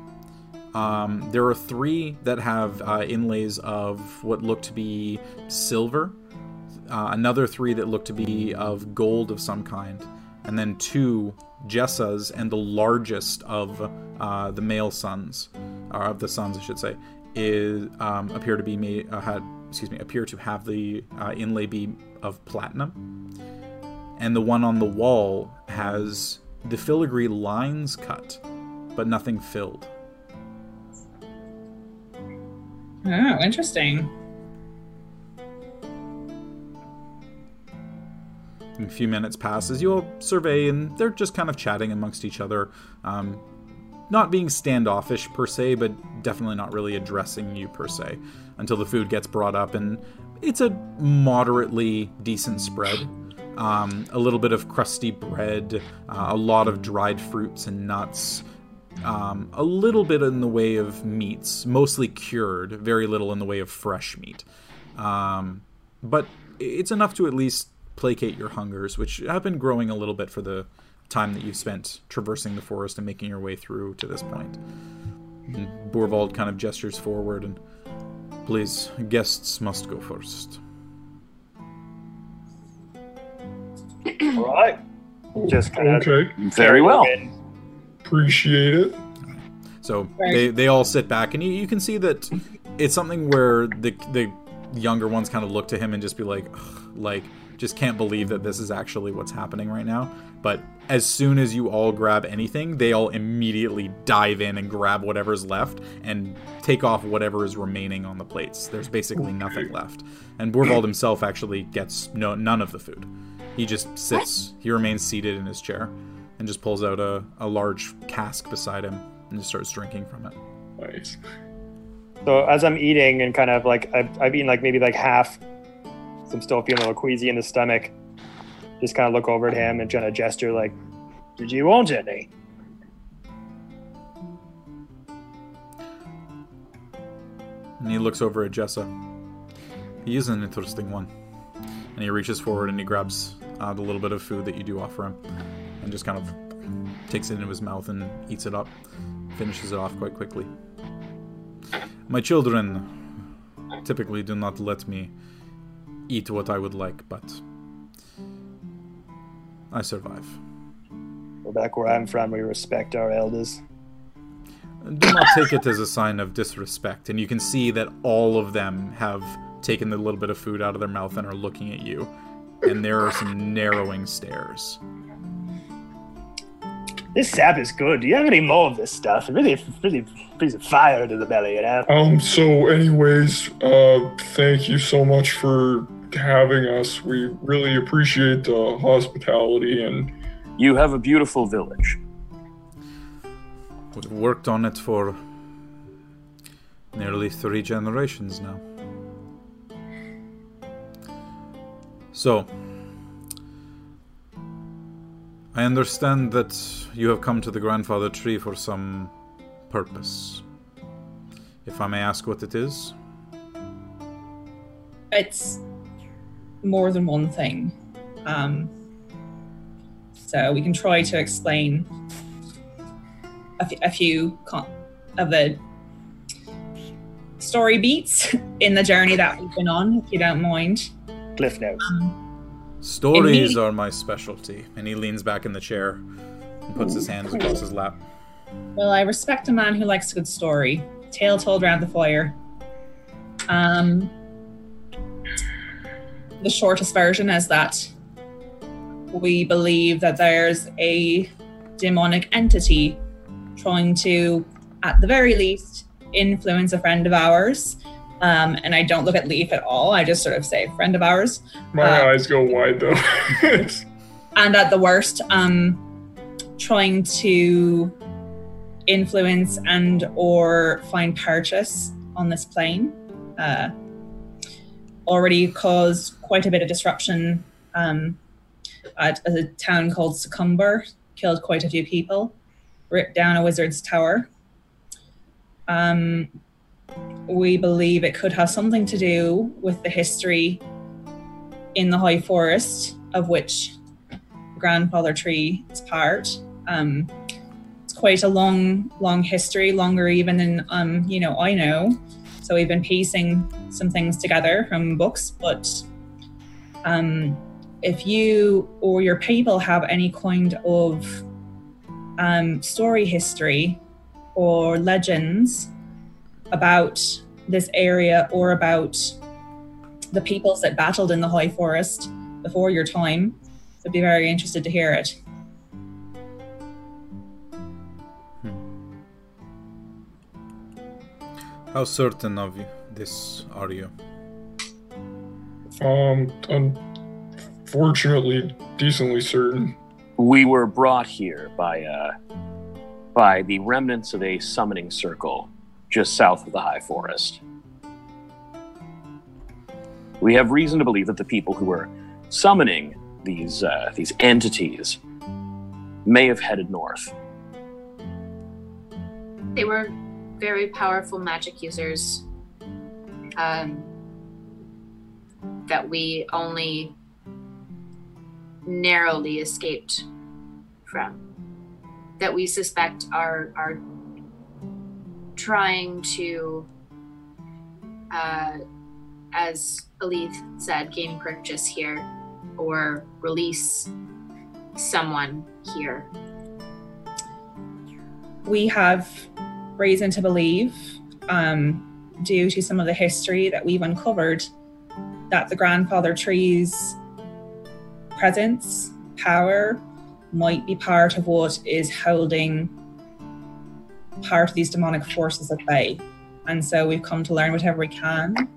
B: Um, there are three that have uh, inlays of what look to be silver, uh, another three that look to be of gold of some kind, and then two Jessas, and the largest of uh, the male sons, or of the sons, I should say, is um, appear to be made uh, had excuse me appear to have the uh, inlay be of platinum, and the one on the wall has the filigree lines cut, but nothing filled.
E: oh interesting
B: A few minutes pass as you all survey, and they're just kind of chatting amongst each other. Um, not being standoffish per se, but definitely not really addressing you per se until the food gets brought up, and it's a moderately decent spread. um, a little bit of crusty bread, uh, a lot of dried fruits and nuts, um, a little bit in the way of meats, mostly cured, very little in the way of fresh meat. Um, but it's enough to at least placate your hungers, which have been growing a little bit for the time that you've spent traversing the forest and making your way through to this point. And Boorvaldt kind of gestures forward and, please, guests must go first.
D: All right. Just kind of
A: Okay,
C: Very well.
A: appreciate it.
B: So they, they all sit back, and you, you can see that it's something where the the younger ones kind of look to him and just be like, like just can't believe that this is actually what's happening right now. But as soon as you all grab anything, they all immediately dive in and grab whatever's left and take off whatever is remaining on the plates. There's basically nothing left. And Boorvaldt himself actually gets no none of the food. He just sits. He remains seated in his chair and just pulls out a, a large cask beside him and just starts drinking from it.
A: Nice.
D: So as I'm eating and kind of like I've, I've eaten like maybe like half, so I'm still feeling a little queasy in the stomach. Just kind of look over at him and trying to gesture like, "Did you want any?"
B: And he looks over at Jessa. He is an interesting one. And he reaches forward and he grabs uh, the little bit of food that you do offer him and just kind of takes it into his mouth and eats it up. Finishes it off quite quickly. My children typically do not let me eat what I would like, but I survive.
D: Well, back where I'm from, we respect our elders.
B: Do not take it as a sign of disrespect. And you can see that all of them have taken the little bit of food out of their mouth and are looking at you. And there are some narrowing stares.
D: This sap is good. Do you have any more of this stuff? It really, really brings a fire to the belly, you know.
A: Um. So, anyways, uh, thank you so much for having us. We really appreciate the hospitality and
C: You have a beautiful village.
B: We've worked on it for nearly three generations now. So, I understand that you have come to the grandfather tree for some purpose. If I may ask what it is?
E: It's more than one thing. Um, so we can try to explain a, f- a few con- of the story beats in the journey that we've been on, if you don't mind.
D: Cliff notes.
B: Stories
E: Immedi-
B: are my specialty. And he leans back in the chair and puts his hands across his lap.
E: Well, I respect a man who likes a good story. Tale told around the fire. Um, the shortest version is that we believe that there's a demonic entity trying to, at the very least, influence a friend of ours. Um, and I don't look at Leaf at all. I just sort of say friend of ours.
A: my
E: Uh,
A: eyes go wide though.
E: and at the worst um trying to influence and or find purchase on this plane uh already caused quite a bit of disruption um at a town called Secomber killed quite a few people ripped down a wizard's tower um we believe it could have something to do with the history in the high forest of which the grandfather tree is part. Um, it's quite a long, long history, longer even than um, you know I know. So we've been piecing some things together from books, but um, if you or your people have any kind of um, story history or legends about this area or about the peoples that battled in the high forest before your time, I'd be very interested to hear it.
B: How certain of this are you?
A: Um. Unfortunately, decently certain.
C: We were brought here by uh, by the remnants of a summoning circle just south of the High Forest. We have reason to believe that the people who were summoning these uh, these entities may have headed north.
F: They were very powerful magic users um, that we only narrowly escaped from. That we suspect are are trying to, uh, as Elith said, gain purchase here or release someone here.
E: we have reason to believe, um, due to some of the history that we've uncovered, that the grandfather tree's presence, power, might be part of what is holding part of these demonic forces at bay. And so we've come to learn whatever we can,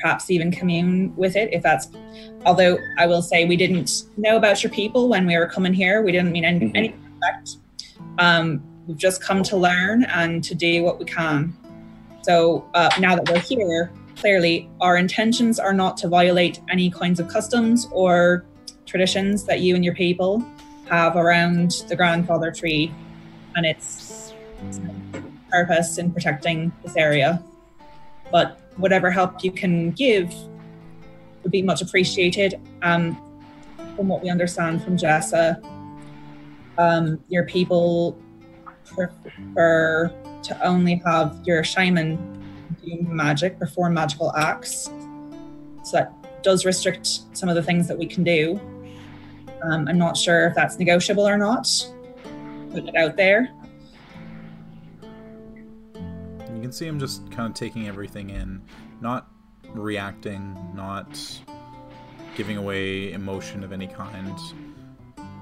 E: perhaps even commune with it if that's. Although I will say we didn't know about your people when we were coming here. We didn't mean any,
C: Mhm.
E: any effect. Um, we've just come to learn and to do what we can. So uh, now that we're here, clearly our intentions are not to violate any kinds of customs or traditions that you and your people have around the grandfather tree and its purpose in protecting this area. But whatever help you can give would be much appreciated. Um, from what we understand from Jessa, um, your people prefer to only have your shaman do magic, perform magical acts. So that does restrict some of the things that we can do. Um, I'm not sure if that's negotiable or not. Putting it out there.
B: You can see him just kind of taking everything in, not reacting, not giving away emotion of any kind.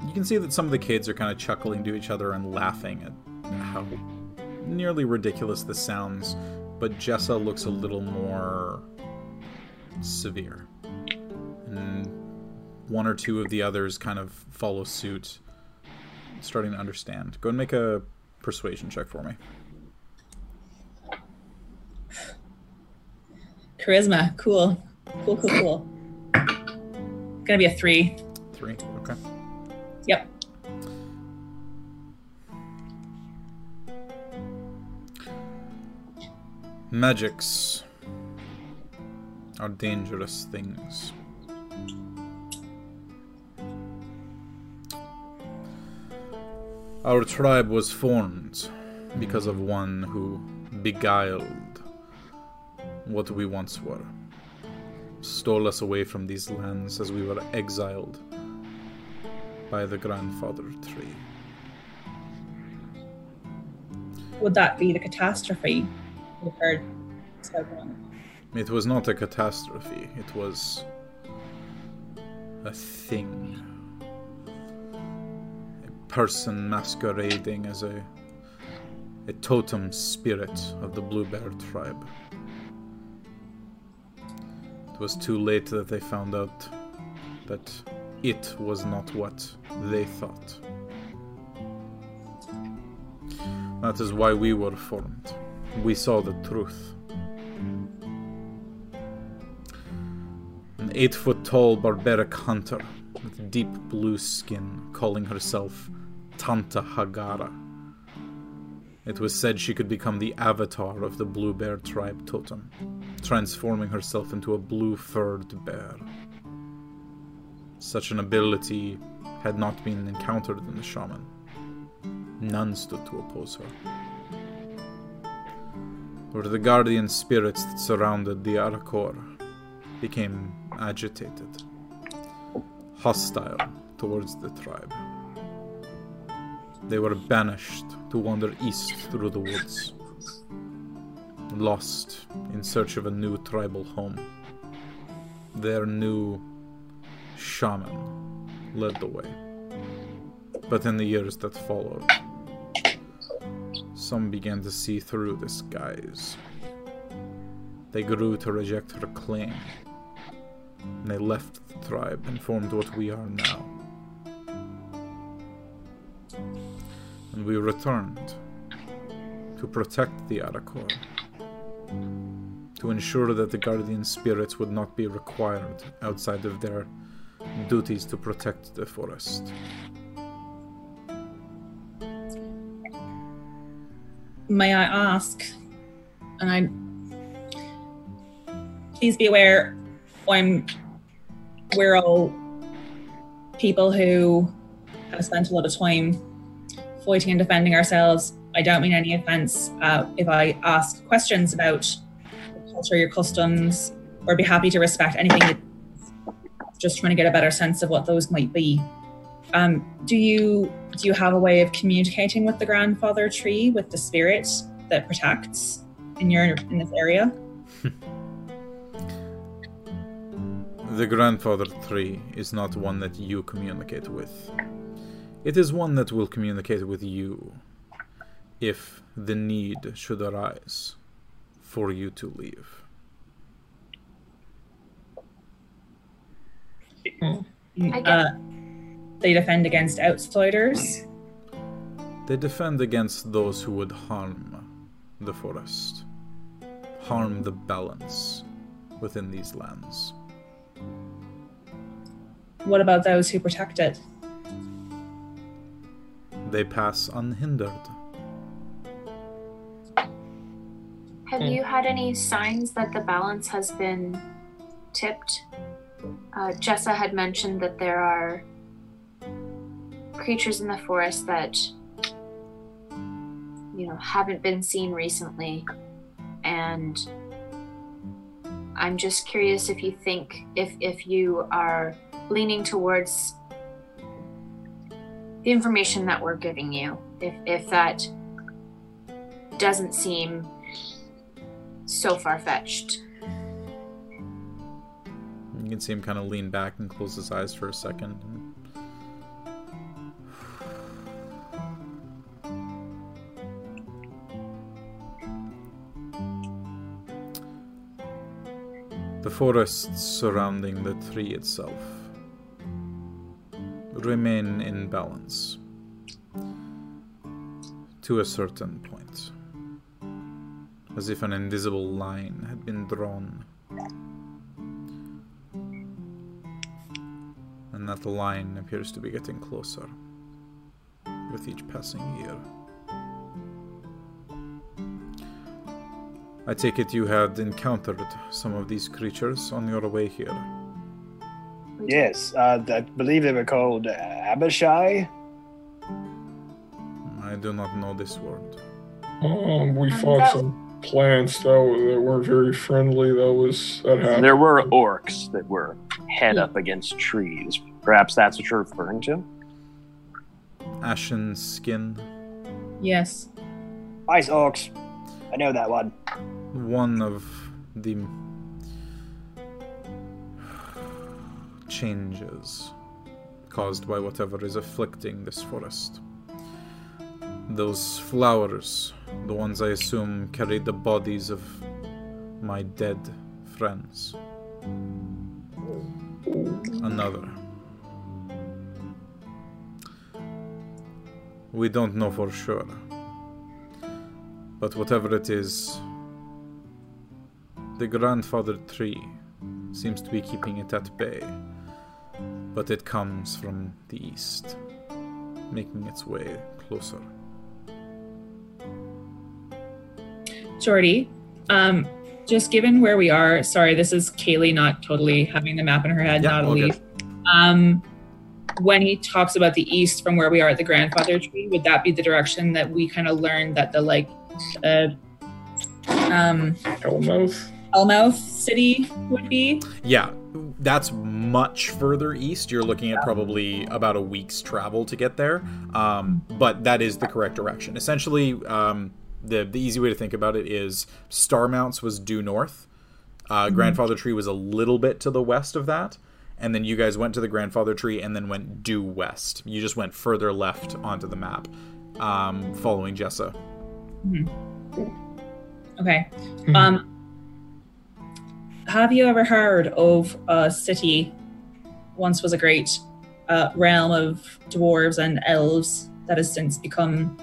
B: You can see that some of the kids are kind of chuckling to each other and laughing at how nearly ridiculous this sounds, but Jessa looks a little more severe. And one or two of the others kind of follow suit, starting to understand. Go and make a persuasion check for me.
E: Charisma, cool. Cool, cool, cool. Gonna be a three.
B: Three. Okay.
E: Yep.
B: Magics are dangerous things. Our tribe was formed because of one who beguiled what we once were, stole us away from these lands as we were exiled by the grandfather tree.
E: Would that be the catastrophe
B: It was not a catastrophe, it was a thing. A person masquerading as a a totem spirit of the Blue Bear tribe. It was too late that they found out that it was not what they thought. That is why we were formed. We saw the truth. An eight foot tall barbaric hunter with deep blue skin, calling herself Tanta Hagara. It was said she could become the avatar of the Blue Bear tribe totem, transforming herself into a blue furred bear. Such an ability had not been encountered in the shaman. None stood to oppose her. But the guardian spirits that surrounded the Arakor became agitated, hostile towards the tribe. They were banished to wander east through the woods, lost in search of a new tribal home. Their new shaman led the way. But in the years that followed, some began to see through this guise. They grew to reject her claim. And they left the tribe and formed what we are now. And we returned to protect the Arakor, to ensure that the guardian spirits would not be required outside of their duties to protect the forest.
E: May I ask, and I please be aware, I'm we're all people who have spent a lot of time fighting and defending ourselves. I don't mean any offense uh, if I ask questions about culture, your customs, or be happy to respect anything. Just trying to get a better sense of what those might be. Um, do you do you have a way of communicating with the grandfather tree, with the spirit that protects in your in this area?
B: The grandfather tree is not one that you communicate with. It is one that will communicate with you if the need should arise for you to leave.
F: I get-
E: Uh, they defend against outsiders.
B: They defend against those who would harm the forest, harm the balance within these lands.
E: What about those who protect it?
B: They pass unhindered.
F: Have you had any signs that the balance has been tipped? Uh, Jessa had mentioned that there are creatures in the forest that you know haven't been seen recently, and I'm just curious if you think if if you are leaning towards the information that we're giving you, if if that doesn't seem so far fetched.
B: You can see him kind of lean back and close his eyes for a second. The forests surrounding the tree itself remain in balance to a certain point, as if an invisible line had been drawn and that line appears to be getting closer with each passing year. I take it you had encountered some of these creatures on your way here.
D: Yes, uh, I believe they were called uh, Abishai.
B: I do not know this word.
A: Um, we
F: Um,
A: fought some plants that, that weren't very friendly. That was that happened.
C: There were orcs that were head up against trees. Perhaps that's what you're referring to?
B: Ashen skin,
E: Yes.
D: Ice Orcs. I know that one.
B: one of the changes caused by whatever is afflicting this forest. Those flowers, the ones I assume carried the bodies of my dead friends. Another. We don't know for sure. But whatever it is, the grandfather tree seems to be keeping it at bay. But it comes from the east, making its way closer.
E: Jordy, um, just given where we are, sorry, this is Kaylee not totally having the map in her head,
B: Yeah,
E: not a
B: all good.
E: leaf. Um, when he talks about the east from where we are at the grandfather tree, would that be the direction that we kind of learned that the like uh, um,
A: Hellmouth.
E: Elmouth city would be?
B: Yeah, that's much further east. You're looking at probably about a week's travel to get there. Um, but that is the correct direction. Essentially, um, the the easy way to think about it is Starmounts was due north. Uh, Grandfather Tree was a little bit to the west of that, and then you guys went to the Grandfather Tree and then went due west. You just went further left onto the map, um, following Jessa.
E: Okay.
A: Mhm.
E: Um, have you ever heard of a city once was a great uh, realm of dwarves and elves that has since become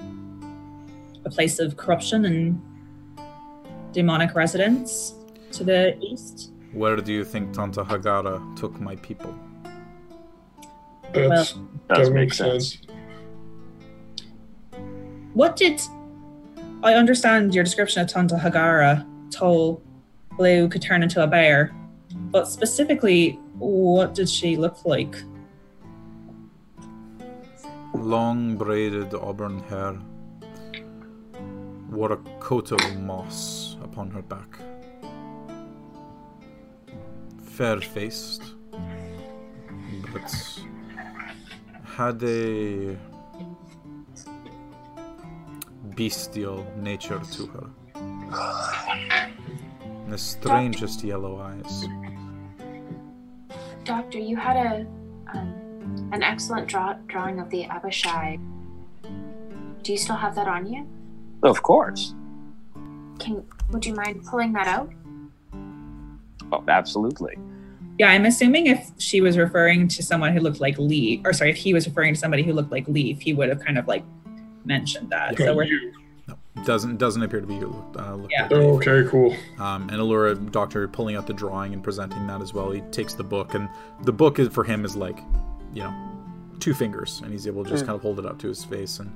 E: a place of corruption and demonic residence to the east?
B: Where do you think Tanta Hagara took my people?
A: That's,
C: Does
A: that
C: make
A: makes
C: sense.
A: sense.
E: What did I understand your description of Tanta Hagara tall, Blue could turn into a bear, but specifically, what did she look like?
B: Long braided auburn hair. Wore a coat of moss upon her back. Fair faced, but had a bestial nature to her. And the strangest yellow eyes.
F: Doctor, you had a um, an excellent draw- drawing of the Abishai. Do you still have that on you?
C: Of course.
F: Can would you mind pulling that out?
C: Oh, absolutely.
E: Yeah, I'm assuming if she was referring to someone who looked like Leaf, or sorry, if he was referring to somebody who looked like Leaf, he would have kind of like mentioned that. So we're
A: You.
B: Doesn't doesn't appear to be you. Uh, looked
E: Yeah.
B: at
A: Oh, okay, cool.
B: Um, and Allura, Doctor, pulling out the drawing and presenting that as well. He takes the book, and the book is for him is like, you know, two fingers, and he's able to just kind of hold it up to his face. And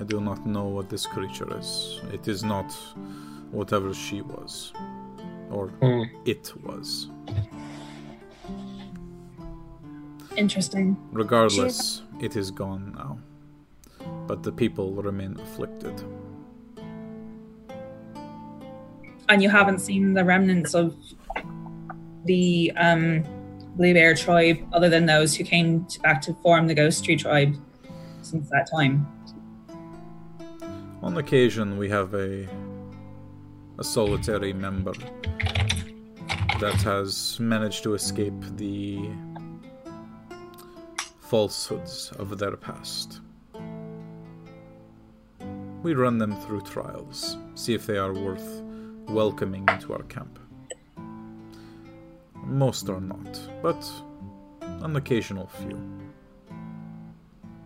B: I do not know what this creature is. It is not whatever she was, or
A: Hmm.
B: it was.
E: Interesting.
B: Regardless, it is gone now. But the people remain afflicted.
E: And you haven't seen the remnants of the um, Blue Bear tribe, other than those who came to, back to form the Ghost Tree tribe since that time.
B: On occasion, we have a a solitary member that has managed to escape the falsehoods of their past. We run them through trials, see if they are worth welcoming into our camp. Most are not, but an occasional few.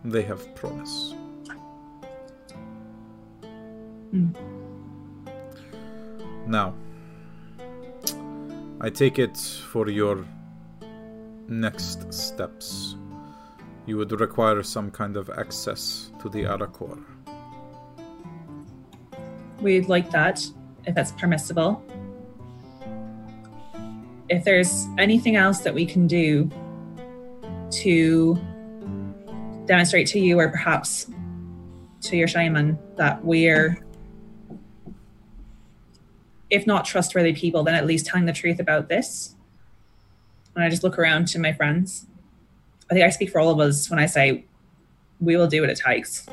B: They have promise. Now, I take it for your next steps. You would require some kind of access to the Arakor.
E: We'd like that, if that's permissible. If there's anything else that we can do to demonstrate to you, or perhaps to your shaman, that we're, if not trustworthy people, then at least telling the truth about this. And I just look around to my friends. I think I speak for all of us when I say we will do what it takes.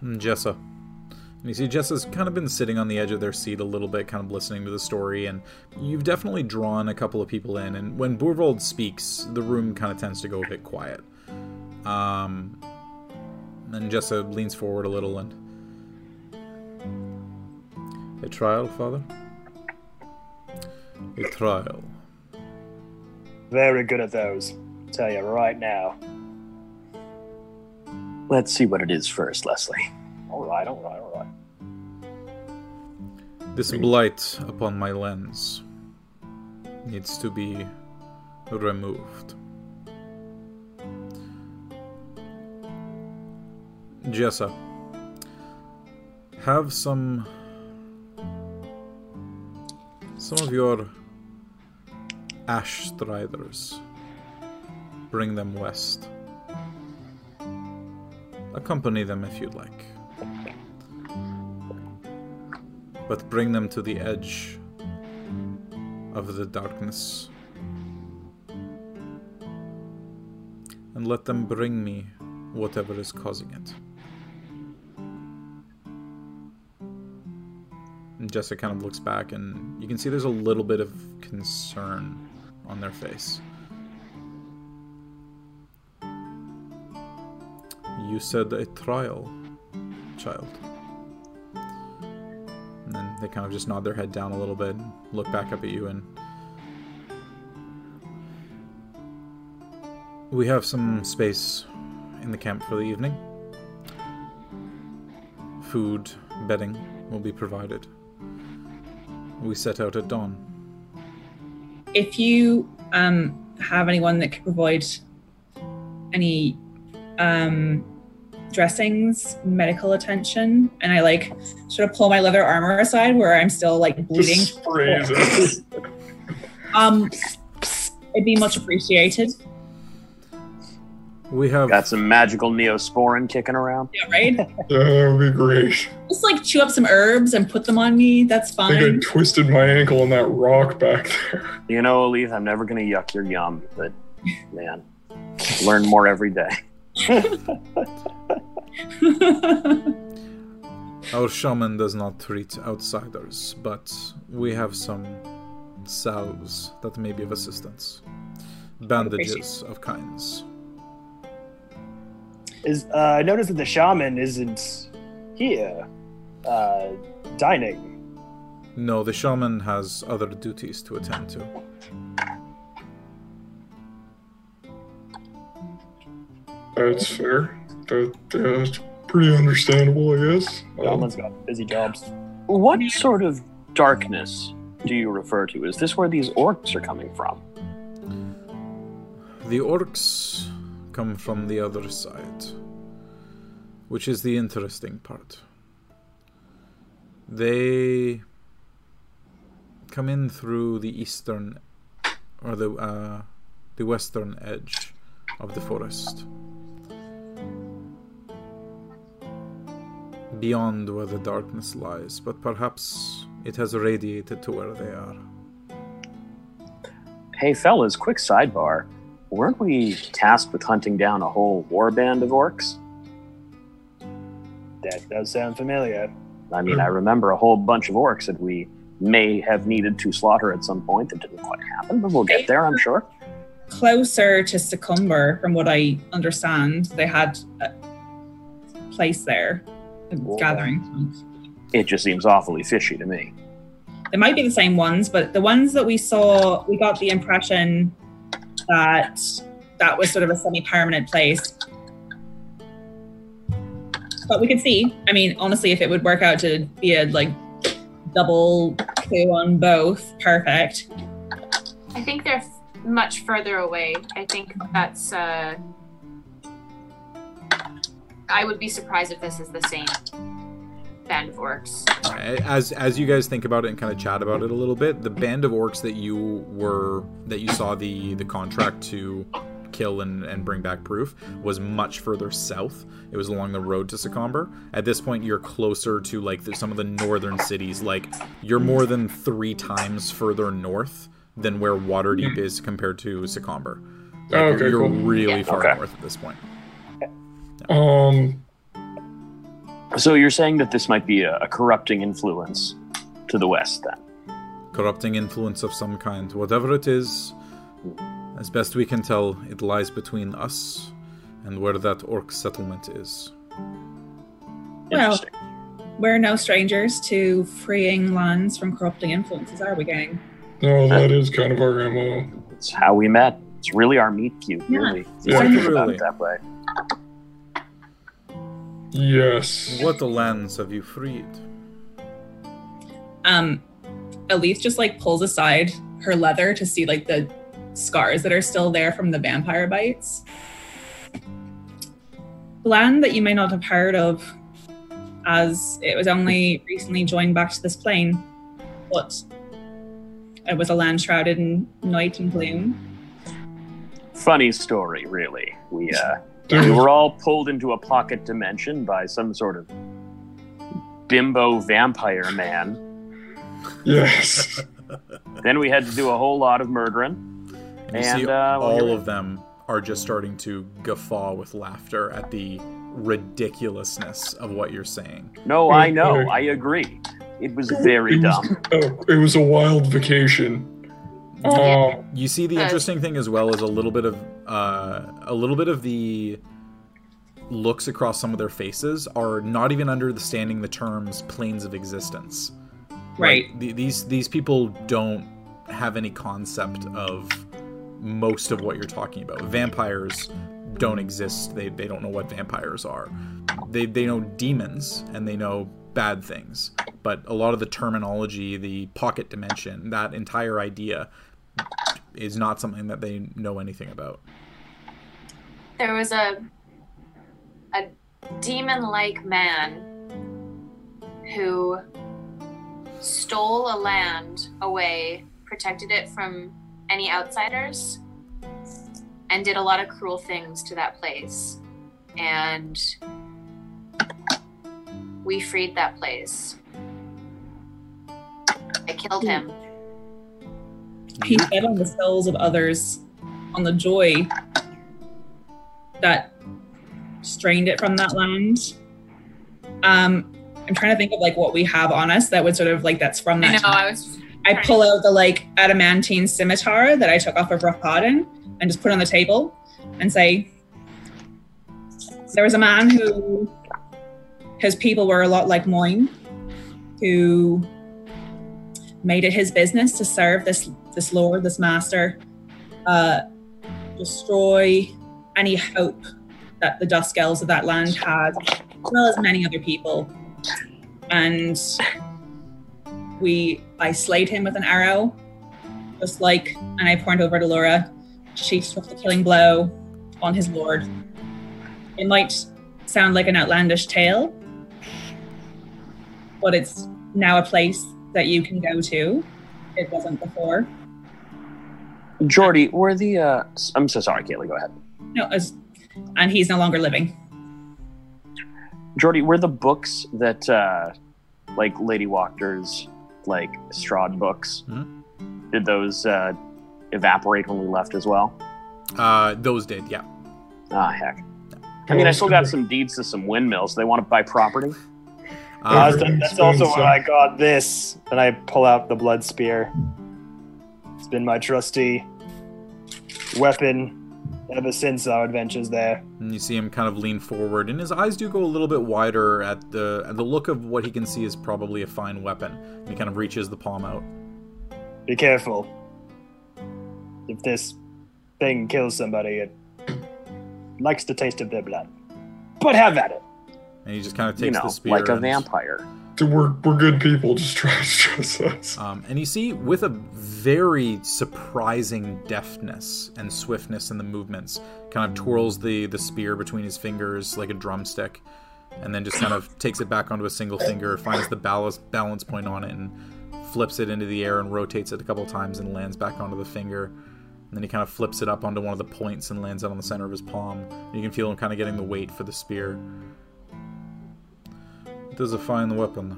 B: Hmm, Jessa. And you see, Jessa's kind of been sitting on the edge of their seat a little bit, kind of listening to the story, and you've definitely drawn a couple of people in. And when Boorvaldt speaks, the room kind of tends to go a bit quiet. Um, and Jessa leans forward a little and. A trial, Father? A trial.
D: Very good at those. Tell you right now.
C: Let's see what it is first, Leslie.
D: All right, all right, all right.
B: This blight upon my lens needs to be removed. Jessa, have some some of your ash striders. Bring them west. Accompany them if you'd like but bring them to the edge of the darkness. And let them bring me whatever is causing it. And Jessica kind of looks back, and you can see there's a little bit of concern on their face. You said a trial, child. And then they kind of just nod their head down a little bit look back up at you and we have some space in the camp for the evening. Food, bedding, will be provided. We set out at dawn.
E: If you um, have anyone that could provide any um, dressings, medical attention, and I like sort of pull my leather armor aside where I'm still like bleeding.
A: Just sprays it.
E: Um, it'd be much appreciated.
B: We have
C: Got some magical neosporin kicking around.
E: Yeah, right.
A: That would be great.
E: Just like chew up some herbs and put them on me. That's
A: I think I
E: fine.
A: twisted my ankle on that rock back there.
C: You know, Elise, I'm never going to yuck your yum, but man, learn more every day.
B: our shaman does not treat outsiders, but we have some salves that may be of assistance. Bandages of kinds.
D: Is uh, I noticed that the shaman isn't here, uh, dining.
B: No, the shaman has other duties to attend to.
A: That's fair. That, that's pretty understandable, I guess. Um,
D: Shaman's got busy jobs.
C: What sort of darkness do you refer to? Is this where these orcs are coming from?
B: The orcs come from the other side, which is the interesting part. They come in through the eastern or the uh, the western edge of the forest, beyond where the darkness lies. But perhaps it has radiated to where they are.
C: Hey, fellas, quick sidebar. Weren't we tasked with hunting down a whole warband of orcs?
D: That does sound familiar.
C: I mean, I remember a whole bunch of orcs that we may have needed to slaughter at some point that didn't quite happen, but we'll get there, I'm sure.
E: Closer to Secomber, from what I understand, they had a place there, a
C: Whoa.
E: gathering.
C: It just seems awfully fishy to me.
E: They might be the same ones, but the ones that we saw, we got the impression that that was sort of a semi-permanent place. But we could see. I mean, honestly, if it would work out to be a like double coup on both, perfect.
F: I think they're f- much further away. I think that's. Uh, I would be surprised if this is the same band of orcs.
B: as as you guys think about it and kind of chat about it a little bit the band of orcs that you were that you saw the the contract to kill and, and bring back proof was much further south it was along the road to Secomber. at this point you're closer to like the, some of the northern cities like you're more than three times further north than where waterdeep is compared to Secomber. Like,
A: Oh, okay,
B: you're
A: cool.
B: really
F: Yeah.
B: far
C: Okay.
B: north at this point
A: Um,
C: So you're saying that this might be a, a corrupting influence to the west, then?
B: corrupting influence of some kind. Whatever it is, as best we can tell, it lies between us and where that orc settlement is.
E: Well, we're no strangers to freeing lands from corrupting influences, are we, gang?
A: no, that is kind of our MO.
C: It's how we met. It's really our meet cute,
E: Yeah.
C: really.
A: Yeah.
C: Think about it that way.
A: Yes.
B: What lands have you freed?
E: Um, Elise just like pulls aside her leather to see like the scars that are still there from the vampire bites. Land that you may not have heard of, as it was only recently joined back to this plane, but it was a land shrouded in night and gloom.
C: Funny story, really. We uh,
A: There
C: we were all pulled into a pocket dimension by some sort of bimbo vampire man.
A: yes.
C: Then we had to do a whole lot of murdering.
B: you
C: And,
B: see
C: uh,
B: all
C: here-
B: of them are just starting to guffaw with laughter at the ridiculousness of what you're saying.
C: No, I know. I agree. It was very
A: It was-
C: dumb.
A: Oh, it was a wild vacation.
B: You see, the interesting thing as well is a little bit of uh, a little bit of the looks across some of their faces are not even understanding the terms planes of existence.
E: Right.
B: Like, the, these these people don't have any concept of most of what you're talking about. Vampires don't exist. They they don't know what vampires are. They they know demons and they know bad things, but a lot of the terminology, the pocket dimension, that entire idea is not something that they know anything about.
F: There was a a demon-like man who stole a land away, protected it from any outsiders, and did a lot of cruel things to that place. And we freed that place. I killed hmm. him.
E: He fed on the souls of others, on the joy that strained it from that land. Um, I'm trying to think of like what we have on us that would sort of like that's from
F: I
E: that.
F: know. I was.
E: I pull out the like adamantine scimitar that I took off of Rahadin and just put on the table and say, there was a man who his people were a lot like mine, who made it his business to serve this this lord, this master, uh, destroy any hope that the Dusk Elves of that land had, as well as many other people. And we I slayed him with an arrow, just like and I pointed over to Laura. She struck the killing blow on his lord. It might sound like an outlandish tale, but it's now a place that you can go to. It wasn't before.
C: Jordy, were the uh, s- I'm so sorry, Kaylee. Go ahead.
E: No, as, and he's no longer living.
C: Jordy, were the books that uh, like Lady Wachter's like Strahd books?
B: Mhm.
C: Did those uh, evaporate when we left as well?
B: Uh, those did, yeah.
C: Ah, heck. I mean, I still got some deeds to some windmills. They want to buy property.
D: Uh,
B: Um,
D: that's, that's also why I got this. And I pull out the blood spear. It's been my trusty weapon ever since our adventures there.
B: and you see him kind of lean forward, and his eyes do go a little bit wider at the at the look of what he can see is probably a fine weapon. And he kind of reaches the palm out.
D: Be careful. If this thing kills somebody, it likes the taste of their blood. But have at it.
B: And he just kind of takes
C: You know,
B: the spear.
C: like a
B: and-
C: vampire.
A: Dude, we're, we're good people. Just try to stress us.
B: Um, and you see, with a very surprising deftness and swiftness in the movements, kind of twirls the, the spear between his fingers like a drumstick, and then just kind of takes it back onto a single finger, finds the balance, balance point on it, and flips it into the air and rotates it a couple times and lands back onto the finger. And then he kind of flips it up onto one of the points and lands it on the center of his palm. You can feel him kind of getting the weight for the spear. It is a fine weapon.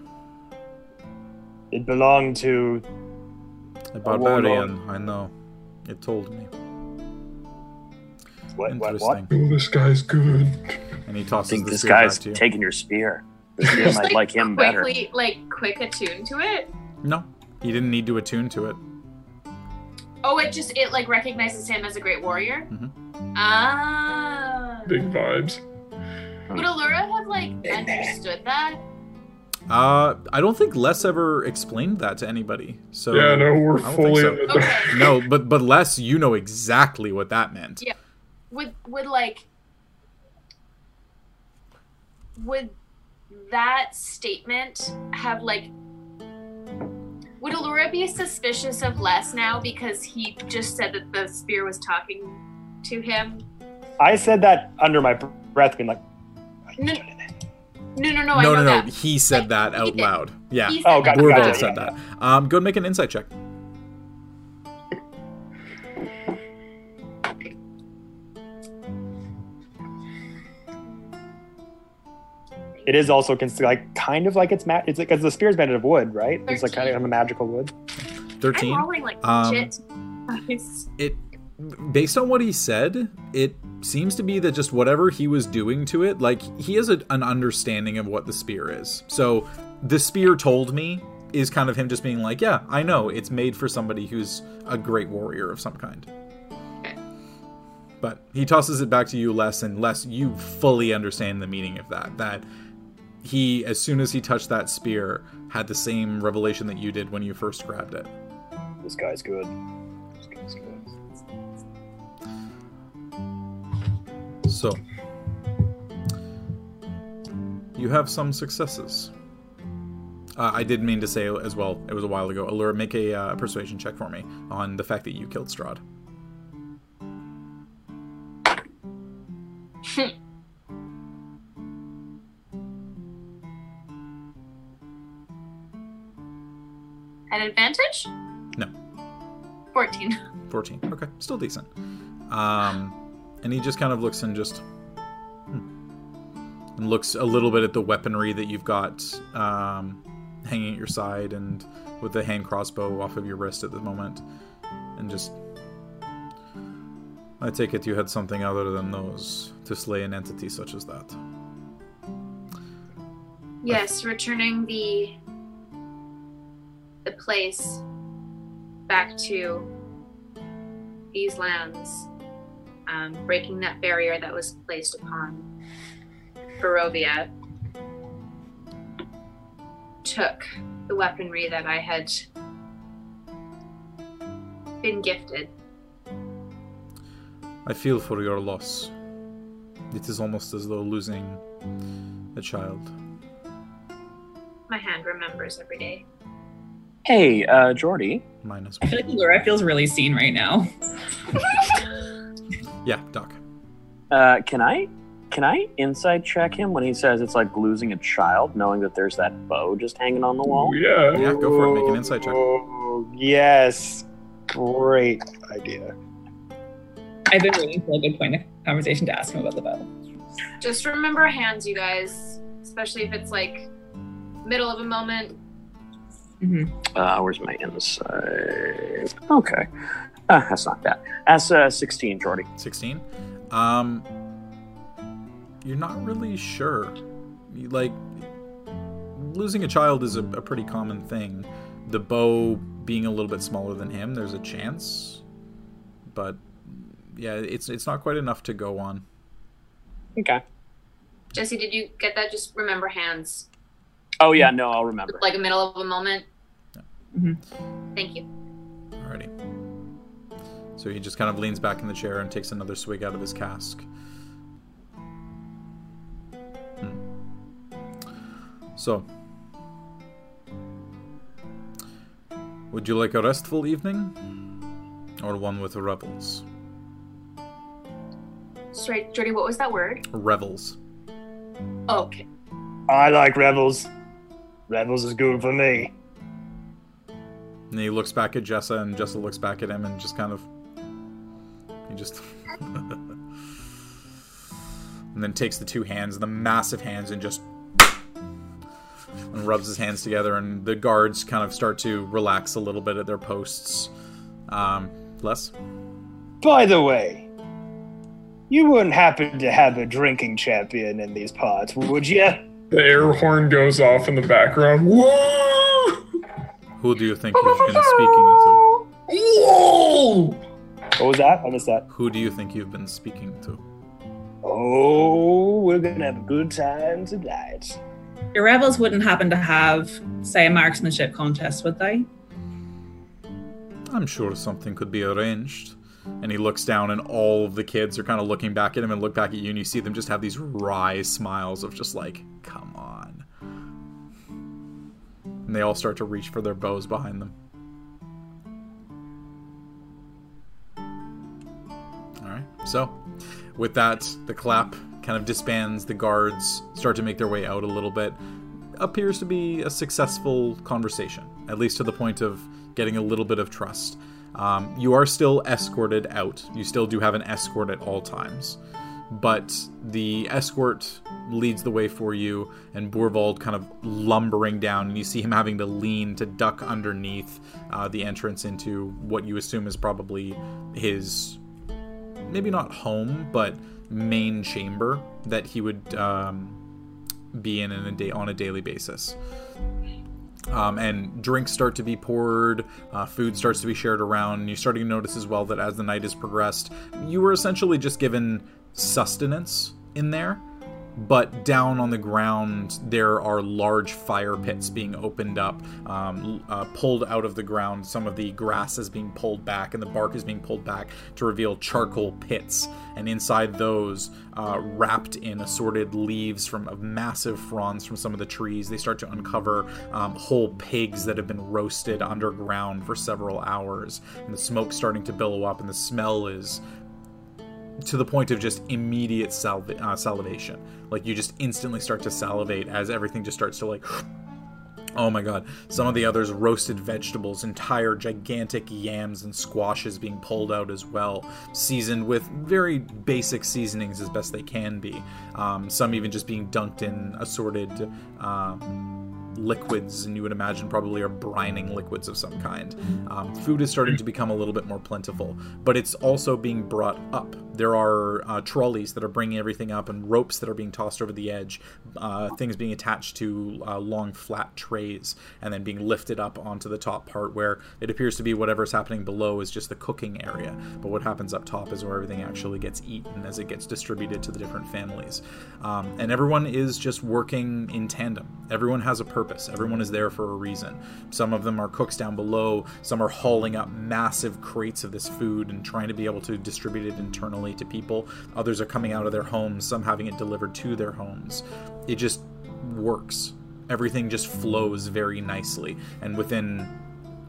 D: It belonged to.
B: A barbarian, I know. It told me.
D: What? What?
B: Interesting.
D: What?
A: Oh, this guy's good.
B: And he
C: I
B: tosses
C: think
B: the
C: this
B: spear
C: guy's
B: back to you.
C: taking your spear. The spear might like him better.
F: quickly, like quick attune to it.
B: No, he didn't need to attune to it.
F: Oh, it just it like recognizes him as a great warrior.
B: Mhm.
F: Ah.
A: Big vibes.
F: Would Allura have like understood that?
B: Uh, I don't think Les ever explained that to anybody. So
A: yeah, no, we're
B: I don't think
A: fully
B: so.
A: in the
F: Okay.
B: No, but but Les, you know exactly what that meant.
F: Yeah. Would would like would that statement have like would Allura be suspicious of Les now because he just said that the spear was talking to him?
D: I said that under my breath, being like,
F: No, no, no, no. I
B: no,
F: know
B: no, no.
F: that.
B: He said that out
F: did.
B: loud. Yeah,
F: He
D: Oh,
F: said
D: gotcha,
F: that.
B: Urval
D: gotcha,
B: said
D: yeah.
B: that. Um, go and make an insight check.
D: it is also cons- like kind of like it's ma- it's because the spear's made out of wood, right? It's like kind of a magical wood.
F: I'm
B: Thirteen.
F: rolling like
B: Um,
F: shit.
B: It based on what he said it seems to be that just whatever he was doing to it like he has a, an understanding of what the spear is. So the spear told me is kind of him just being like yeah i know it's made for somebody who's a great warrior of some kind. But he tosses it back to you less and less. You fully understand the meaning of that that he as soon as he touched that spear had the same revelation that you did when you first grabbed it.
D: This guy's good.
B: So, you have some successes. Uh, I did mean to say as well. It was a while ago. Allura, make a uh, persuasion check for me on the fact that you killed Strahd. Hmm.
F: At advantage?
B: No.
F: 14.
B: 14. Okay, still decent. Um, and he just kind of looks and just hmm, and looks a little bit at the weaponry that you've got um, hanging at your side and with the hand crossbow off of your wrist at the moment, and just. I take it you had something other than those to slay an entity such as that.
F: Yes, returning the the place back to these lands, um, breaking that barrier that was placed upon Barovia, took the weaponry that I had been gifted.
B: I feel for your loss. It is almost as though losing a child.
F: My hand remembers every day.
C: Hey, uh, Jordy.
B: Minus
E: I feel like Laura feels really seen right now.
B: Yeah, Doc.
C: Uh, can I can I insight check him when he says it's like losing a child, knowing that there's that bow just hanging on the wall?
A: Yeah.
B: Yeah, go for it. Make an insight check.
D: Oh, yes. Great idea.
E: I've been waiting for a good point of conversation to ask him about the bow.
F: Just remember hands, you guys, especially if it's like middle of a moment.
C: Uh, where's my insight? Okay, uh, that's not bad. That's uh, 16, Jordy.
B: 16 um you're not really sure You- like losing a child is a, a pretty common thing the bow being a little bit smaller than him there's a chance but yeah it's it's not quite enough to go on
C: Okay.
F: Jesse, did you get that? Just remember hands.
C: Oh yeah, no, I'll remember.
F: Like a middle of a moment.
E: Mhm.
F: Thank you.
B: alrighty so he just kind of leans back in the chair and takes another swig out of his cask Hmm. so would you like a restful evening or one with the revels
F: Sorry, Jordy, what was that word?
B: revels
F: Oh, okay.
D: I like Rebels. Rebels is good for me.
B: And he looks back at Jessa, and Jessa looks back at him, and just kind of. He just. and then takes the two hands, the massive hands, and just. And rubs his hands together, and the guards kind of start to relax a little bit at their posts. Um, Les?
D: By the way, you wouldn't happen to have a drinking champion in these parts, would you?
A: The air horn goes off in the background. Whoa!
B: Who do you think you've been speaking to?
A: Whoa!
D: What was that? I missed that.
B: Who do you think you've been speaking to?
D: Oh, we're gonna have a good time tonight.
E: Your rebels wouldn't happen to have, say, a marksmanship contest, would they?
B: I'm sure something could be arranged. And he looks down, and all of the kids are kind of looking back at him and look back at you, and you see them just have these wry smiles of just like, come on. And they all start to reach for their bows behind them. So with that, the clap kind of disbands, the guards start to make their way out a little bit. Appears to be a successful conversation, at least to the point of getting a little bit of trust. Um, you are still escorted out. You still do have an escort at all times. But the escort leads the way for you, and Boorvaldt kind of lumbering down, and you see him having to lean to duck underneath uh, the entrance into what you assume is probably his maybe not home, but main chamber that he would um, be in, in a day on a daily basis. Um, and drinks start to be poured, uh, food starts to be shared around. And you're starting to notice as well that as the night has progressed, you were essentially just given sustenance in there. But down on the ground there are large fire pits being opened up, um, uh, pulled out of the ground. Some of the grass is being pulled back and the bark is being pulled back to reveal charcoal pits. And inside those, uh, wrapped in assorted leaves from of massive fronds from some of the trees, they start to uncover um, whole pigs that have been roasted underground for several hours. And the smoke's starting to billow up, and the smell is to the point of just immediate uh, salivation. Like you just instantly start to salivate as everything just starts to like. Oh my god. Some of the others roasted vegetables, entire gigantic yams and squashes being pulled out as well, seasoned with very basic seasonings as best they can be. Um, some even just being dunked in assorted. Uh, liquids, and you would imagine probably are brining liquids of some kind. Um, food is starting to become a little bit more plentiful, but it's also being brought up. There are uh, trolleys that are bringing everything up, and ropes that are being tossed over the edge, uh, things being attached to uh, long flat trays, and then being lifted up onto the top part where it appears to be whatever's happening below is just the cooking area, but what happens up top is where everything actually gets eaten as it gets distributed to the different families. Um, and everyone is just working in tandem. Everyone has a purpose. Everyone is there for a reason. Some of them are cooks down below. Some are hauling up massive crates of this food and trying to be able to distribute it internally to people. Others are coming out of their homes, some having it delivered to their homes. It just works. Everything just flows very nicely. And within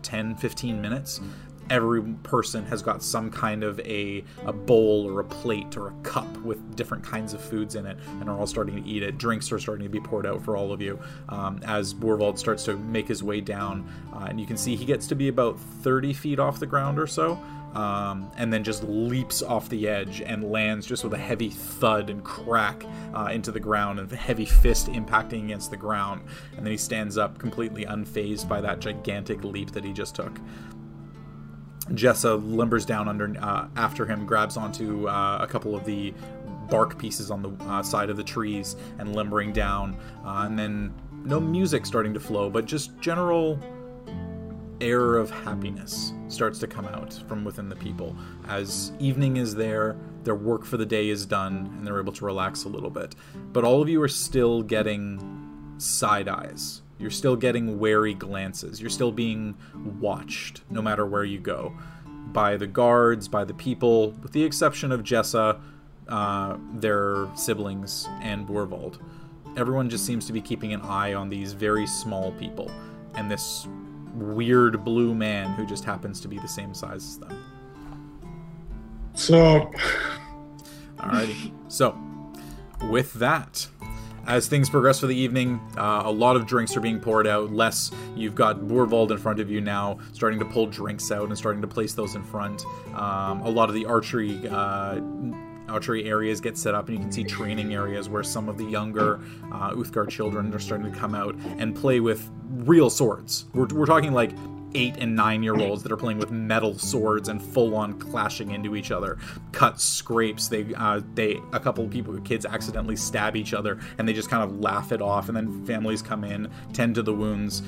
B: 10, 15 minutes, every person has got some kind of a, a bowl or a plate or a cup with different kinds of foods in it and are all starting to eat it. Drinks are starting to be poured out for all of you um, as Boorvaldt starts to make his way down. Uh, and you can see he gets to be about 30 feet off the ground or so. Um, and then just leaps off the edge and lands just with a heavy thud and crack uh, into the ground and a heavy fist impacting against the ground. And then he stands up completely unfazed by that gigantic leap that he just took. Jessa limbers down under uh, after him, grabs onto uh, a couple of the bark pieces on the uh, side of the trees, and limbering down. Uh, and then no music starting to flow, but just general air of happiness starts to come out from within the people as evening is there their work for the day is done and they're able to relax a little bit but all of you are still getting side eyes you're still getting wary glances. You're still being watched, no matter where you go, by the guards, by the people, with the exception of Jessa, uh, their siblings, and Boorvaldt. Everyone just seems to be keeping an eye on these very small people, and this weird blue man who just happens to be the same size as them.
A: So,
B: Alrighty. So, with that, as things progress for the evening, uh, a lot of drinks are being poured out. Less, you've got Boorvaldt in front of you now, starting to pull drinks out and starting to place those in front. Um, a lot of the archery. Uh, archery areas get set up, and you can see training areas where some of the younger uh, Uthgardt children are starting to come out and play with real swords. We're, we're talking like eight and nine year olds that are playing with metal swords and full on clashing into each other. Cut scrapes. They uh, they a couple of people, kids, accidentally stab each other, and they just kind of laugh it off. And then families come in, tend to the wounds.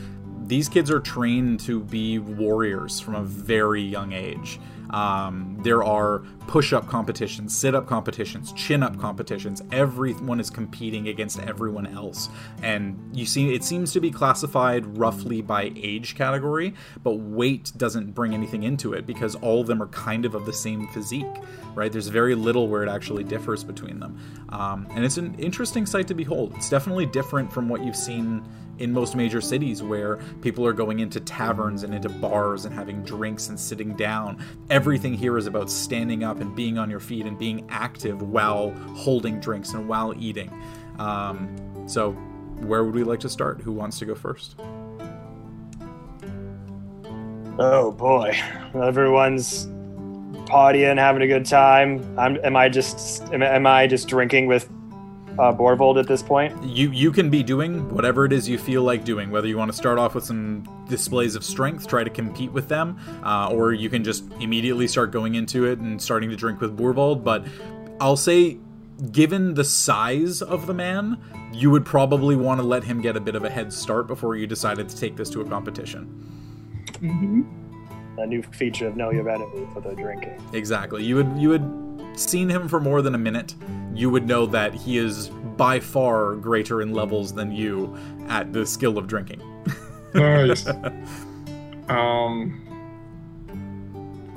B: These kids are trained to be warriors from a very young age. Um, there are push up competitions, sit up competitions, chin up competitions. Everyone is competing against everyone else. And you see, it seems to be classified roughly by age category, but weight doesn't bring anything into it because all of them are kind of of the same physique, right? There's very little where it actually differs between them. Um, and it's an interesting sight to behold. It's definitely different from what you've seen in most major cities where people are going into taverns and into bars and having drinks and sitting down. Everything here is about standing up and being on your feet and being active while holding drinks and while eating. Um, so, where would we like to start? Who wants to go first?
D: Oh boy, everyone's partying, having a good time. I'm, am I just am, am I just drinking with uh, Boorvaldt at this point?
B: You you can be doing whatever it is you feel like doing. Whether you want to start off with some displays of strength, try to compete with them, uh, or you can just immediately start going into it and starting to drink with Boorvaldt. But I'll say, given the size of the man, you would probably want to let him get a bit of a head start before you decided to take this to a competition.
E: Mm-hmm.
D: A new feature of Know Your Enemy for the drinking.
B: Exactly. You would you would seen him for more than a minute, you would know that he is by far greater in levels than you at the skill of drinking.
A: nice. Um,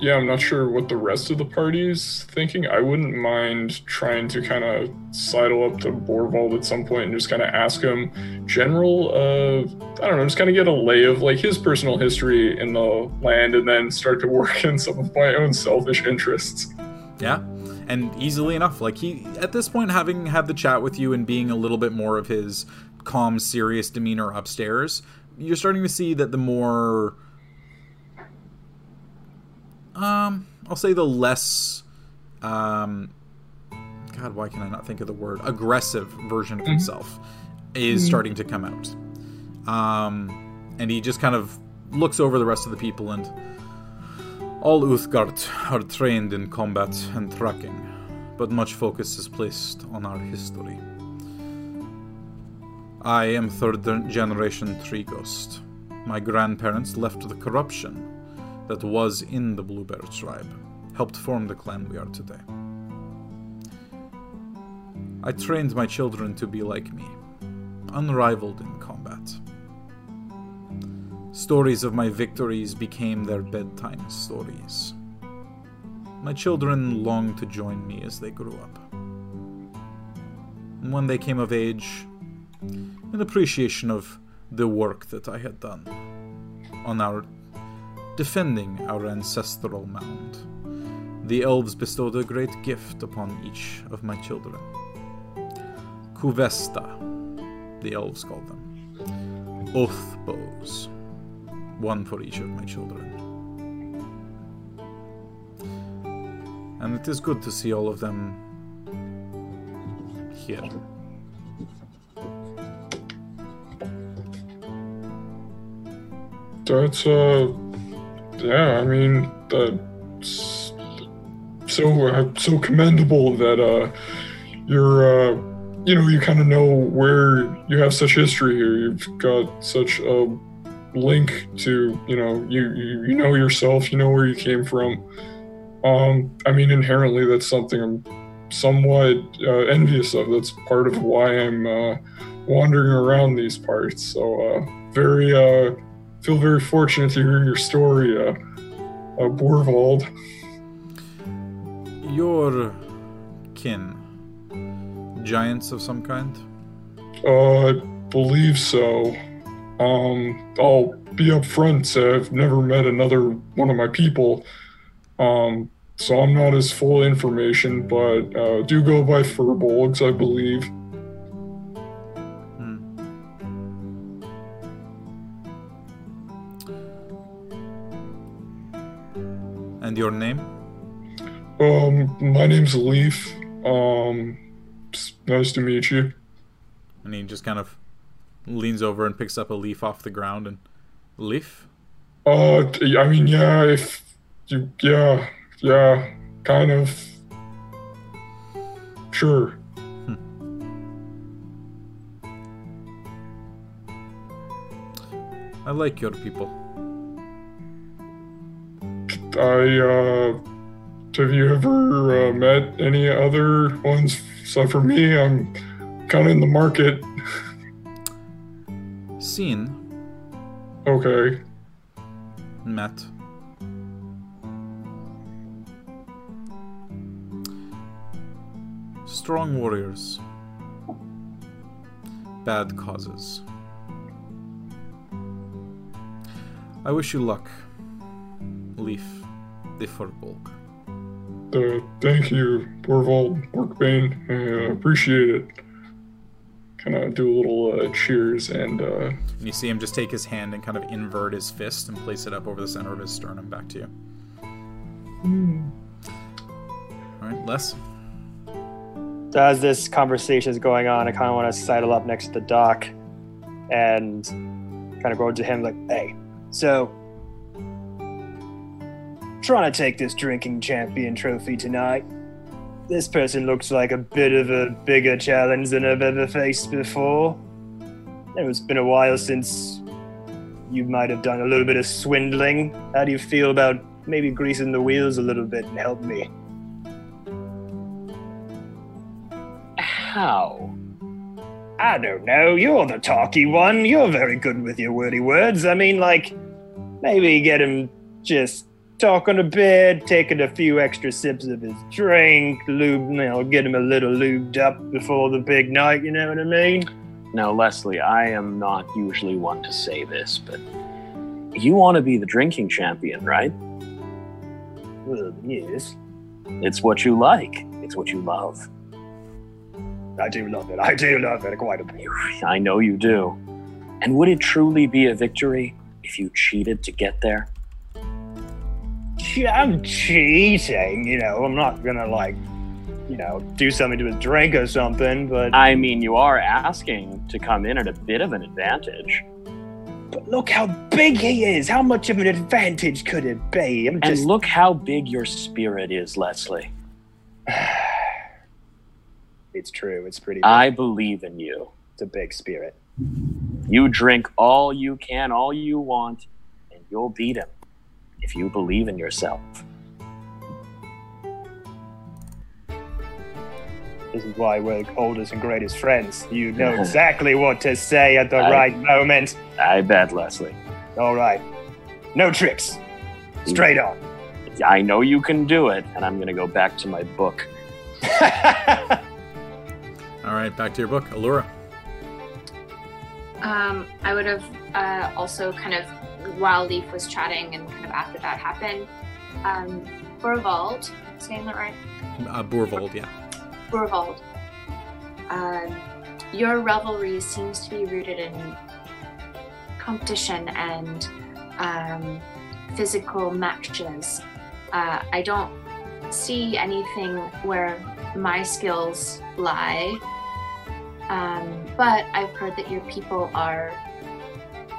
A: yeah, I'm not sure what the rest of the party's thinking. I wouldn't mind trying to kind of sidle up to Boorvaldt at some point and just kind of ask him general, uh, I don't know, just kind of get a lay of like his personal history in the land and then start to work in some of my own selfish interests.
B: Yeah. And easily enough, like he, at this point, having had the chat with you and being a little bit more of his calm, serious demeanor upstairs, you're starting to see that the more um, I'll say the less, um, God, why can I not think of the word? Aggressive version of
A: Mhm.
B: himself is
A: Mhm.
B: starting to come out. Um, and he just kind of looks over the rest of the people and all Uthgardt are trained in combat and tracking, but much focus is placed on our history. I am third generation tree ghost. My grandparents left the corruption that was in the Bluebear tribe, helped form the clan we are today. I trained my children to be like me, unrivaled in combat. Stories of my victories became their bedtime stories. My children longed to join me as they grew up. And when they came of age, in appreciation of the work that I had done on our defending our ancestral mound. The elves bestowed a great gift upon each of my children. Cuvesta, the elves called them. Oath bows, one for each of my children. And it is good to see all of them here.
A: That's uh, yeah. I mean, that's so uh, so commendable that uh, you're uh, you know, you kind of know where you have such history here. You've got such a link to you know you you, you know yourself. You know where you came from. Um, I mean, inherently, that's something I'm somewhat uh, envious of. That's part of why I'm uh, wandering around these parts. So uh, very uh, feel very fortunate to hear your story, uh, uh, Boorvaldt.
B: Your kin. Giants of some kind?
A: Uh, I believe so. Um, I'll be upfront. I've never met another one of my people, um, so I'm not as full information, but uh, do go by furbolgs, I believe.
B: Hmm. And your name?
A: Um, my name's Leaf. Um, it's nice to meet you.
B: And he just kind of leans over and picks up a leaf off the ground and leaf?
A: Uh, I mean, yeah, if you, yeah, yeah, kind of. Sure.
B: I like your people.
A: I, uh, have you ever uh, met any other ones? So for me, I'm kind of in the market.
B: Seen,
A: Okay.
B: met. Strong warriors. Bad causes. I wish you luck, Leaf the Furbolg.
A: Uh, thank you, Boorvaldt Workbane. I uh, appreciate it. Kind of do a little uh, cheers and uh,
B: And you see him just take his hand and kind of invert his fist and place it up over the center of his sternum back to you. Alright, Les?
D: So as this conversation is going on, I kind of want to sidle up next to the doc and kind of go to him like, "Hey, so trying to take this drinking champion trophy tonight. This person looks like a bit of a bigger challenge than I've ever faced before. It's been a while since you might have done a little bit of swindling. How do you feel about maybe greasing the wheels a little bit and help me?"
C: How?
D: I don't know. You're the talky one. You're very good with your wordy words. I mean, like, maybe get him just talking to bed, taking a few extra sips of his drink, lube, you know, get him a little lubed up before the big night. You know what I mean?
C: Now, Leslie, I am not usually one to say this, but you want to be the drinking champion, right?
D: Well, yes,
C: It's what you like. It's what you love.
D: I do love it. I do love it quite a bit.
C: I know you do. And would it truly be a victory if you cheated to get there?
D: I'm cheating. You know, I'm not gonna like, you know, do something to his drink or something. But
C: I mean, you are asking to come in at a bit of an advantage.
D: but look how big he is. How much of an advantage could it be? I'm
C: And
D: just.
C: look how big your spirit is, Leslie.
D: it's true. It's pretty. Big.
C: I believe in you.
D: It's a big spirit.
C: You drink all you can, all you want, and you'll beat him if you believe in yourself.
D: This is why we're oldest and greatest friends. You know exactly what to say at the
C: I-
D: right moment.
C: I bet, Leslie.
D: All right. No tricks. Straight on.
C: I know you can do it, and I'm going to go back to my book.
B: All right, back to your book, Allura.
F: Um, I would have uh, also kind of, while Leaf was chatting and kind of after that happened, um, Boorvaldt, saying that right?
B: Uh, Boorvaldt, yeah.
F: Boorvaldt, um, your revelry seems to be rooted in competition and um, physical matches. Uh, I don't see anything where my skills lie, um, but I've heard that your people are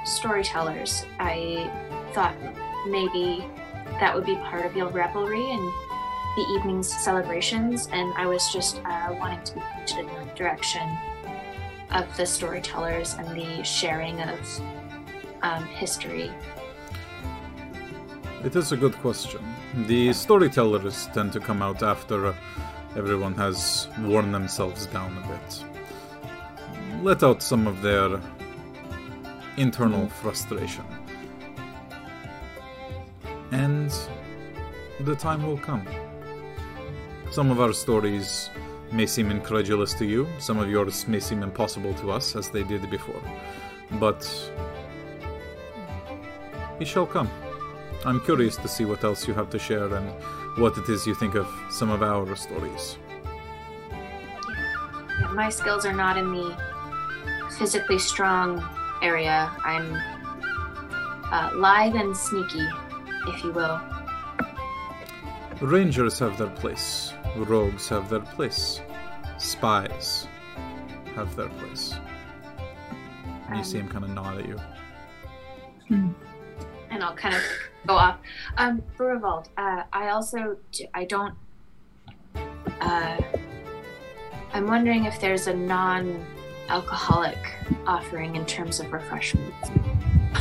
F: storytellers. I thought maybe that would be part of your revelry and the evening's celebrations, and I was just uh, wanting to be pointed in the direction of the storytellers and the sharing of um, history.
B: It is a good question. The storytellers tend to come out after everyone has worn themselves down a bit. Let out some of their internal frustration. And the time will come. Some of our stories may seem incredulous to you, some of yours may seem impossible to us, as they did before. But it shall come. I'm curious to see what else you have to share and what it is you think of some of our stories.
F: My skills are not in the physically strong area. I'm uh, lithe and sneaky, if you will.
B: Rangers have their place, rogues have their place, spies have their place. And you
F: Um,
B: see him kind of nod at you.
F: and I'll kind of go off. Um, Boorvaldt, uh, I also I don't. Uh, I'm wondering if there's a non-alcoholic offering in terms of refreshments.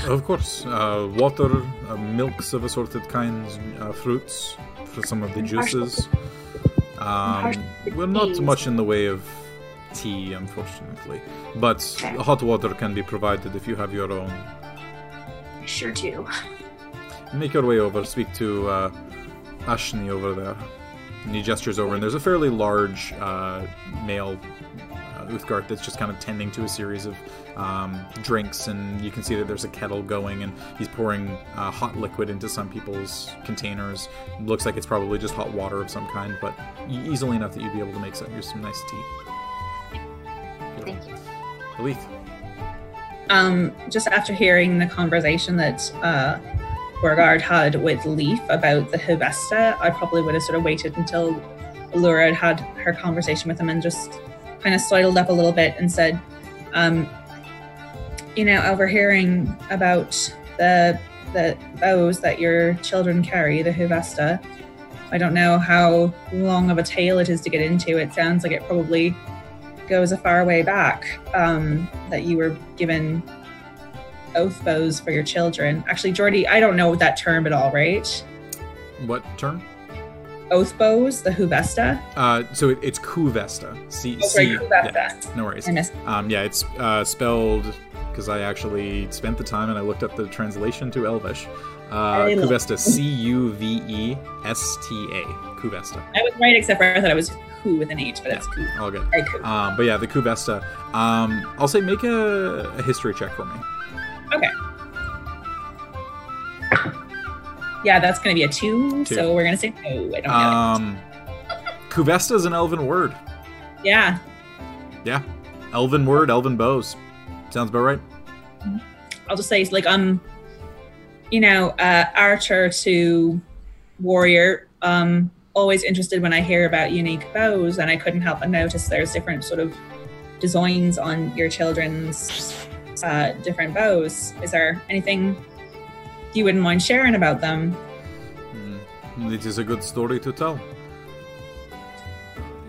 B: Of course, uh, water, uh, milks of assorted kinds, uh, fruits for some of the juices. Um, we're not much in the way of tea, unfortunately, but hot water can be provided if you have your own.
F: Sure do.
B: Make your way over, speak to uh, Ashni over there. And he gestures over, and there's a fairly large uh, male uh, Uthgardt that's just kind of tending to a series of um, drinks, and you can see that there's a kettle going, and he's pouring uh, hot liquid into some people's containers. looks like it's probably just hot water of some kind, but e- easily enough that you'd be able to make some, use some nice tea.
F: Thank you.
B: Elith.
E: Um, just after hearing the conversation that uh, Borgard had with Leaf about the Huvesta, I probably would have sort of waited until Laura had had her conversation with him and just kind of sidled up a little bit and said, um, "You know, overhearing about the the bows that your children carry, the Huvesta. I don't know how long of a tale it is to get into. It sounds like it probably." goes a far way back um, that you were given oath bows for your children. Actually, Jordy, I don't know that term at all, right?
B: What turn?
E: Oath bows, the Huvesta.
B: Uh, so it, it's Cuvesta. C.
E: Oh, sorry,
B: C-
E: Cuvesta.
B: yeah, no worries.
E: I missed.
B: Um, yeah, it's uh, spelled because I actually spent the time and I looked up the translation to Elvish. Uh,
E: I
B: Cuvesta, C U V E S T A. Cuvesta.
E: I was right, except for I thought it was who with an H, but that's Ku.
B: All good. Um, but yeah, the Cuvesta. Um, I'll say make a, a history check for me.
E: Okay. Yeah, that's going to be a two,
B: Two.
E: so we're going to say no. I don't know.
B: Um, Cuvesta is an elven word.
E: yeah,
B: Yeah. Elven word, elven bows. Sounds about right.
E: I'll just say like um, you know, uh, archer to warrior. Um, always interested when I hear about unique bows, and I couldn't help but notice there's different sort of designs on your children's uh, different bows. Is there anything you wouldn't mind sharing about them?
B: Mm, It is a good story to tell.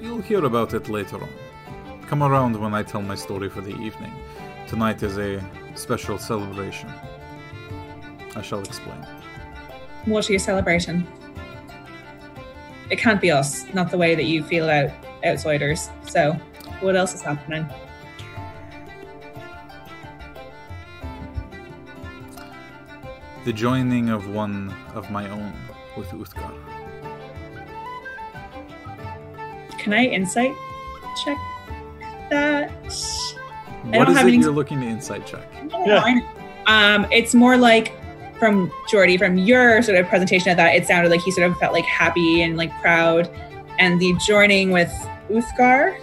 B: You'll hear about it later on. Come around when I tell my story for the evening. Tonight is a special celebration. I shall explain.
E: What are you celebrating? It can't be us, not the way that you feel about outsiders. So, what else is happening?
B: The joining of one of my own with Uthgar.
E: Can I insight check that?
B: What is it
E: any-
B: you're looking to insight check?
D: Yeah.
E: Um, it's more like from Jordy, from your sort of presentation of that, it sounded like he sort of felt like happy and like proud. And the joining with Uthgar.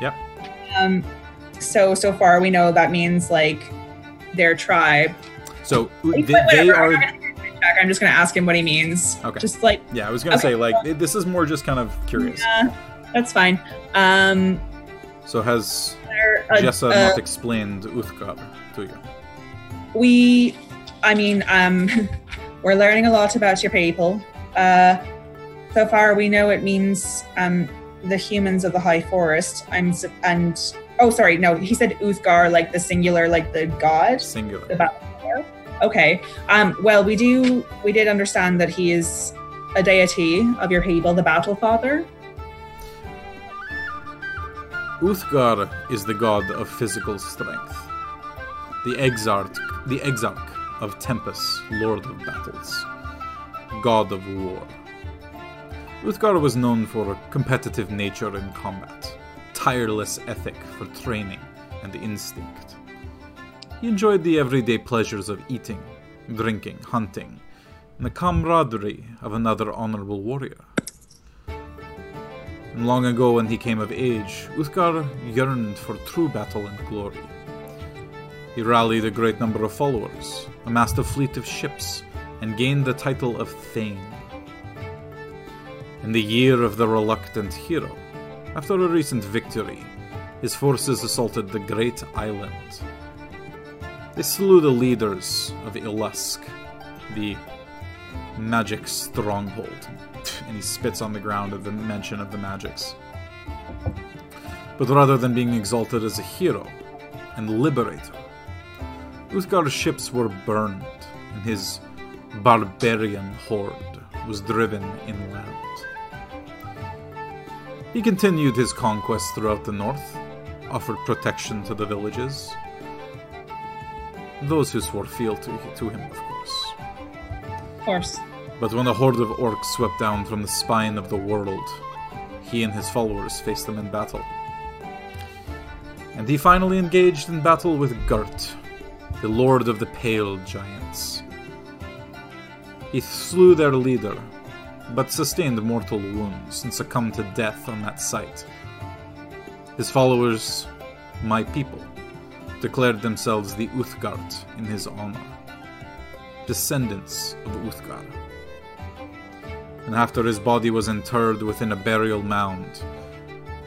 B: Yep.
E: Um, so so far we know that means like their tribe.
B: So
E: But
B: they, are.
E: I'm just gonna ask him what he means.
B: Okay.
E: Just like
B: Yeah, I was gonna
E: Okay.
B: say like this is more just kind of curious.
E: yeah, that's fine. Um,
B: So has
E: uh,
B: Jessa
E: uh,
B: not explained Uthgar to you?
E: we i mean um we're learning a lot about your people uh so far we know it means um the humans of the high forest i'm and oh sorry no he said uthgar like the singular like the god the
B: Singular.
E: battle okay um well we do we did understand that he is a deity of your people the battle father
B: Uthgar is the god of physical strength. The exarch, the exarch of Tempus, lord of battles, god of war. Uthgar was known for competitive nature in combat, tireless ethic for training and instinct. He enjoyed the everyday pleasures of eating, drinking, hunting, and the camaraderie of another honorable warrior. And long ago, when he came of age, Uthgar yearned for true battle and glory. He rallied a great number of followers, amassed a fleet of ships, and gained the title of Thane. In the year of the reluctant hero, after a recent victory, his forces assaulted the Great Island. They slew the leaders of Illusk, the magic stronghold, and he spits on the ground at the mention of the magics. But rather than being exalted as a hero and liberator, Uthgar's ships were burned, and his barbarian horde was driven inland. He continued his conquests throughout the north, offered protection to the villages, those who swore fealty to, to him, of course.
E: of course
B: But when a horde of orcs swept down from the spine of the world, he and his followers faced them in battle. And he finally engaged in battle with Gurt, the lord of the Pale Giants. He slew their leader, but sustained mortal wounds and succumbed to death on that site. His followers, my people, declared themselves the Uthgardt in his honor, descendants of Uthgar and after his body was interred within a burial mound,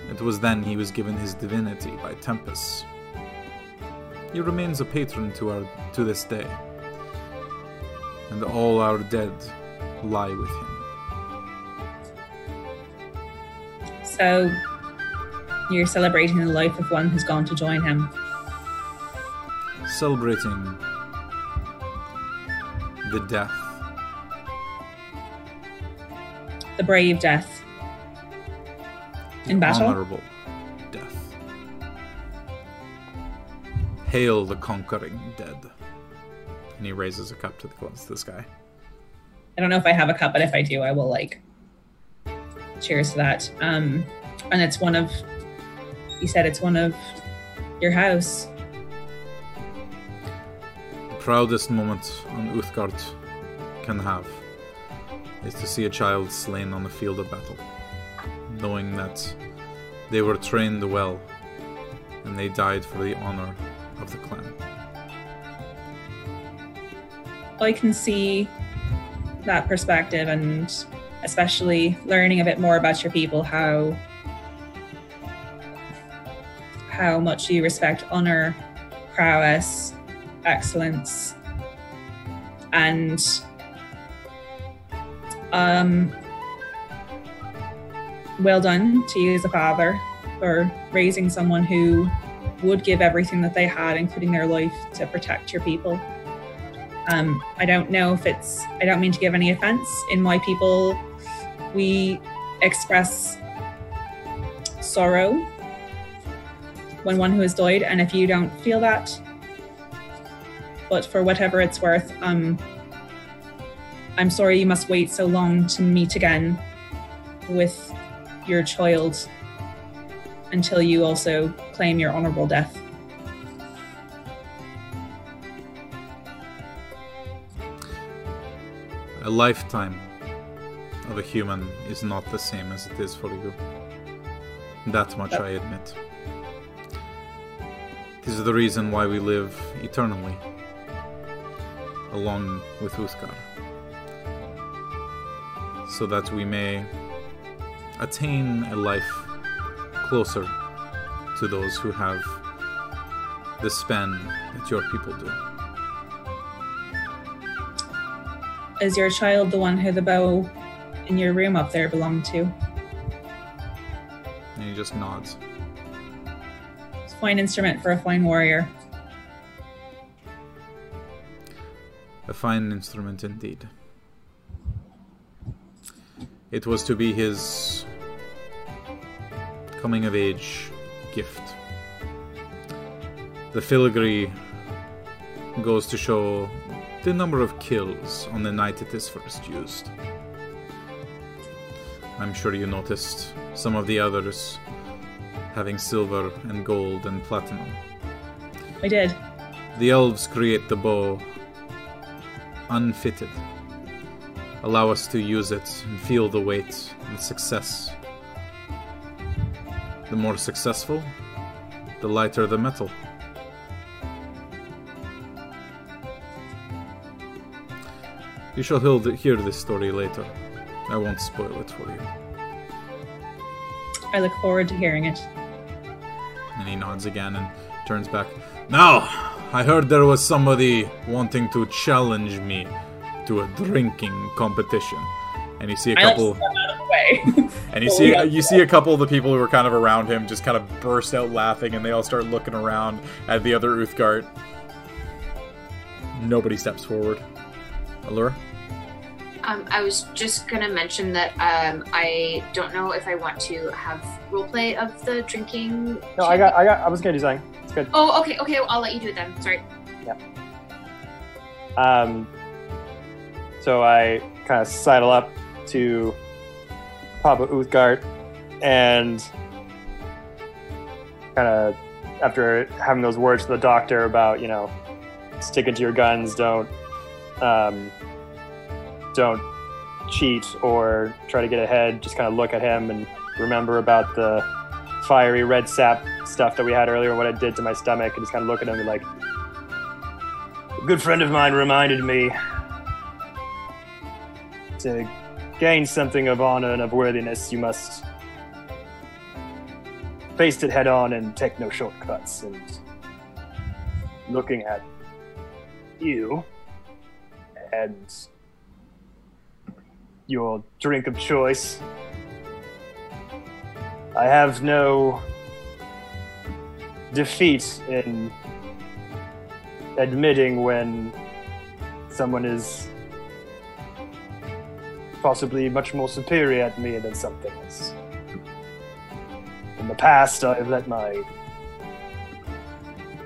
B: it was then he was given his divinity by Tempus. He remains a patron to our to this day, and all our dead lie with him.
E: so you're celebrating the life of one who's gone to join him
B: Celebrating the death
E: the brave death in battle.
B: Honorable death. Hail the conquering dead. And he raises a cup to the, to the sky.
E: I don't know if I have a cup, but if I do, I will like cheers to that. Um, and it's one of you said it's one of your house.
B: Proudest moment on Uthgardt can have is to see a child slain on the field of battle, knowing that they were trained well and they died for the honor of the clan.
E: I can see that perspective and especially learning a bit more about your people how how much you respect honor prowess excellence and um well done to you as a father for raising someone who would give everything that they had including their life to protect your people um, I don't know if it's, I don't mean to give any offense. In my people, we express sorrow when one who has died. And if you don't feel that, but for whatever it's worth, um, I'm sorry you must wait so long to meet again with your child until you also claim your honorable death.
B: A lifetime of a human is not the same as it is for you. That much I admit. This is the reason why we live eternally, along with Uthgar. So that we may attain a life closer to those who have the span that your people do.
E: Is your child the one who the bow in your room up there belonged to?
B: And he just nods.
E: It's a fine instrument for a fine warrior.
B: A fine instrument indeed. It was to be his coming of age gift. The filigree goes to show the number of kills on the night it is first used. I'm sure you noticed some of the others having silver and gold and platinum.
E: I did.
B: The elves create the bow unfitted. Allow us to use it and feel the weight and success. The more successful, the lighter the metal. You shall hear hear this story later. I won't spoil it for you.
E: I look forward to hearing it.
B: And he nods again and turns back. Now, I heard there was somebody wanting to challenge me to a drinking competition. And you see a
E: I like
B: couple
E: step out of the way.
B: and you see you see a couple of the people who were kind of around him just kind of burst out laughing and they all start looking around at the other Uthgardt. Nobody steps forward. Allura?
F: Um, I was just gonna mention that um, I don't know if I want to have roleplay of the drinking.
D: No, I got, I got, I was gonna do something. Good.
F: Oh, okay, okay. I'll let you do it then. Sorry.
D: Um, so I kind of sidle up to Papa Uthgardt and kind of after having those words to the doctor about you know sticking to your guns, don't um, don't cheat or try to get ahead. Just kind of look at him and remember about the fiery red sap stuff that we had earlier, what it did to my stomach, and just kind of look at him and like, a good friend of mine reminded me to gain something of honor and of worthiness, you must face it head on and take no shortcuts. And looking at you and your drink of choice, I have no defeat in admitting when someone is possibly much more superior at me than something else. In the past, I've let my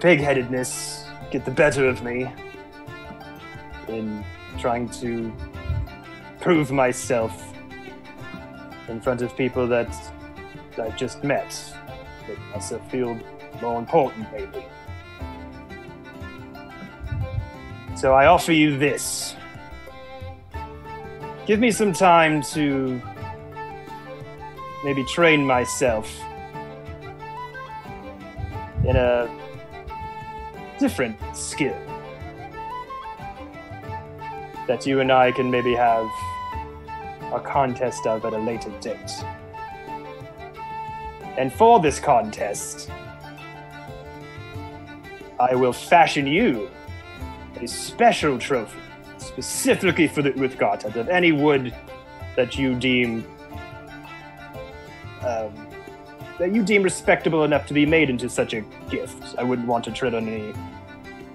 D: pig-headedness get the better of me in trying to prove myself in front of people that I've just met. Make myself feel more important, maybe. So I offer you this. Give me some time to maybe train myself in a different skill that you and I can maybe have a contest of at a later date. And for this contest, I will fashion you a special trophy specifically for the Uthgardt of any wood that you deem um, that you deem respectable enough to be made into such a gift. I wouldn't want to tread on any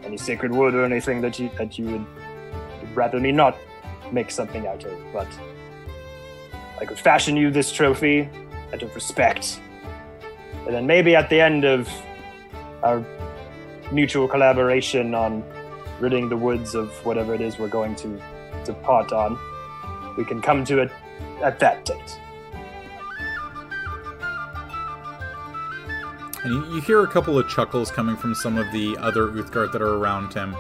D: any sacred wood or anything that you that you would rather me not make something out of, but I could fashion you this trophy out of respect. And then maybe at the end of our mutual collaboration on ridding the woods of whatever it is we're going to depart on, we can come to it at that date.
B: And you, you hear a couple of chuckles coming from some of the other Uthgardt that are around him.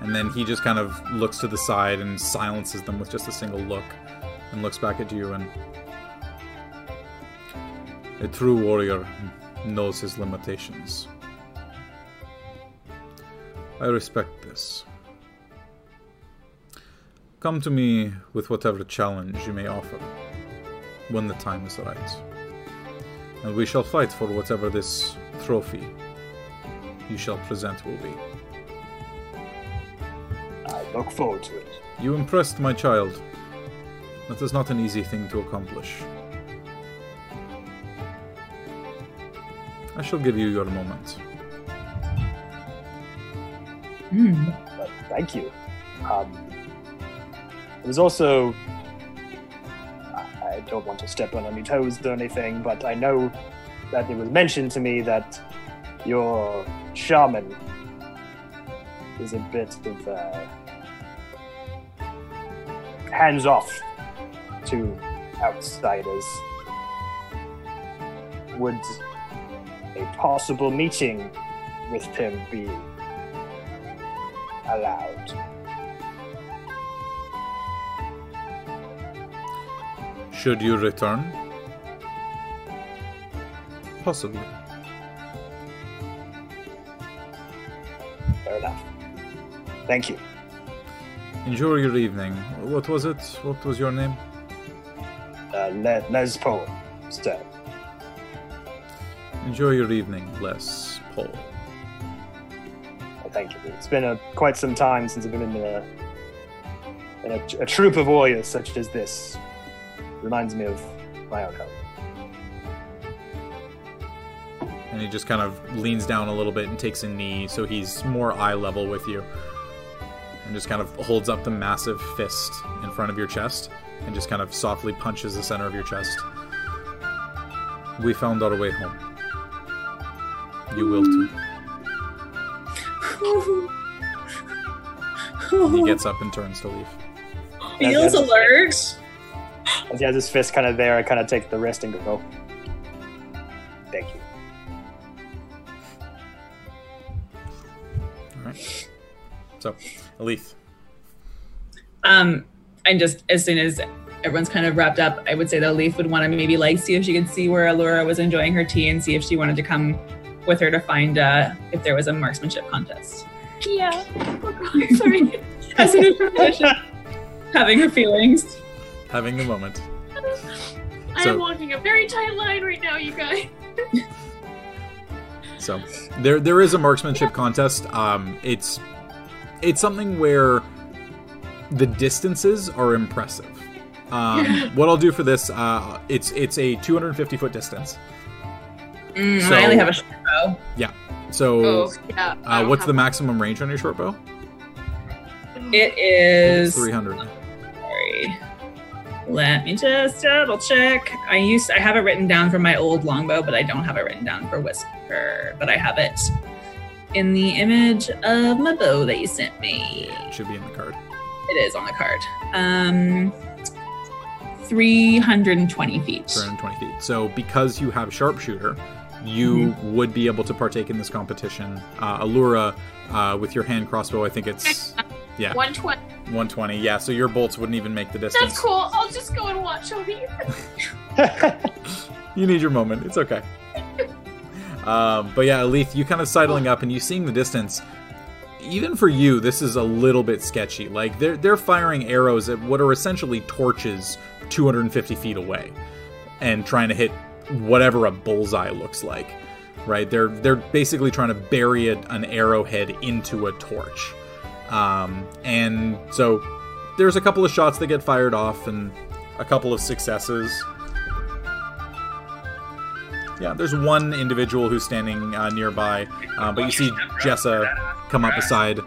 B: And then he just kind of looks to the side and silences them with just a single look and looks back at you and. A true warrior knows his limitations. I respect this. Come to me with whatever challenge you may offer when the time is right. And we shall fight for whatever this trophy you shall present will be.
D: I look forward to it.
B: You impressed my child. That is not an easy thing to accomplish. I shall give you your moment.
D: But thank you. Um, was also. I I don't want to step on any toes or anything, but I know that it was mentioned to me that your shaman is a bit of uh, hands off to outsiders. Would a possible meeting with him be allowed?
B: Should you return? Possibly.
D: Fair enough. Thank you.
B: Enjoy your evening. What was it? What was your name?
D: Uh, Le- Les Paul, sir.
B: Enjoy your evening, Les Paul.
D: Well, Thank you. It's been a, quite some time since I've been in a, in a, a troop of warriors such as this. Reminds me of my own home.
B: And he just kind of leans down a little bit and takes a knee so he's more eye level with you. And just kind of holds up the massive fist in front of your chest and just kind of softly punches the center of your chest. We found our way home. You will too. He gets up and turns to leave.
E: Feels alert.
D: As he has his fist kind of there, I kind of take the wrist and go, Thank you.
B: Alright. So, Elith.
E: Um, and just as soon as everyone's kind of wrapped up, I would say that Leaf would want to maybe like see if she could see where Allura was enjoying her tea and see if she wanted to come with her to find uh, if there was a marksmanship contest.
F: Yeah. Oh God, sorry.
E: As soon as her finished having her feelings.
B: Having a moment.
F: I
B: So-
F: am walking a very tight line right now, you guys.
B: So there there is a marksmanship contest. Um, it's it's something where the distances are impressive. Um, what I'll do for this, uh, it's it's a 250 foot distance.
E: Mm,
B: So-
E: I only have a short bow.
B: So,
F: Oh, yeah. I
B: uh, what's the
F: one.
B: maximum range on your short bow?
E: It is
B: 300.
E: Sorry. Let me just double check. I used I have it written down for my old longbow, but I don't have it written down for Whisper. But I have it in the image of my bow that you sent me.
B: Yeah, it should be in the card.
E: It is on the card. Um, 320 feet.
B: 320 feet. So because you have sharpshooter, you would be able to partake in this competition. Uh, Allura, uh, with your hand crossbow, I think it's yeah
F: 120.
B: 120. Yeah, so your bolts wouldn't even make the distance.
F: That's cool. I'll just go and watch over you.
B: You need your moment. It's okay. um, but yeah, Elith, you kind of sidling up and you seeing the distance. Even for you, this is a little bit sketchy. Like they're they're firing arrows at what are essentially torches 250 feet away, and trying to hit whatever a bullseye looks like. Right? They're they're basically trying to bury a, an arrowhead into a torch. Um, and so there's a couple of shots that get fired off and a couple of successes. Yeah, there's one individual who's standing uh, nearby, uh, but you see Jessa come up beside.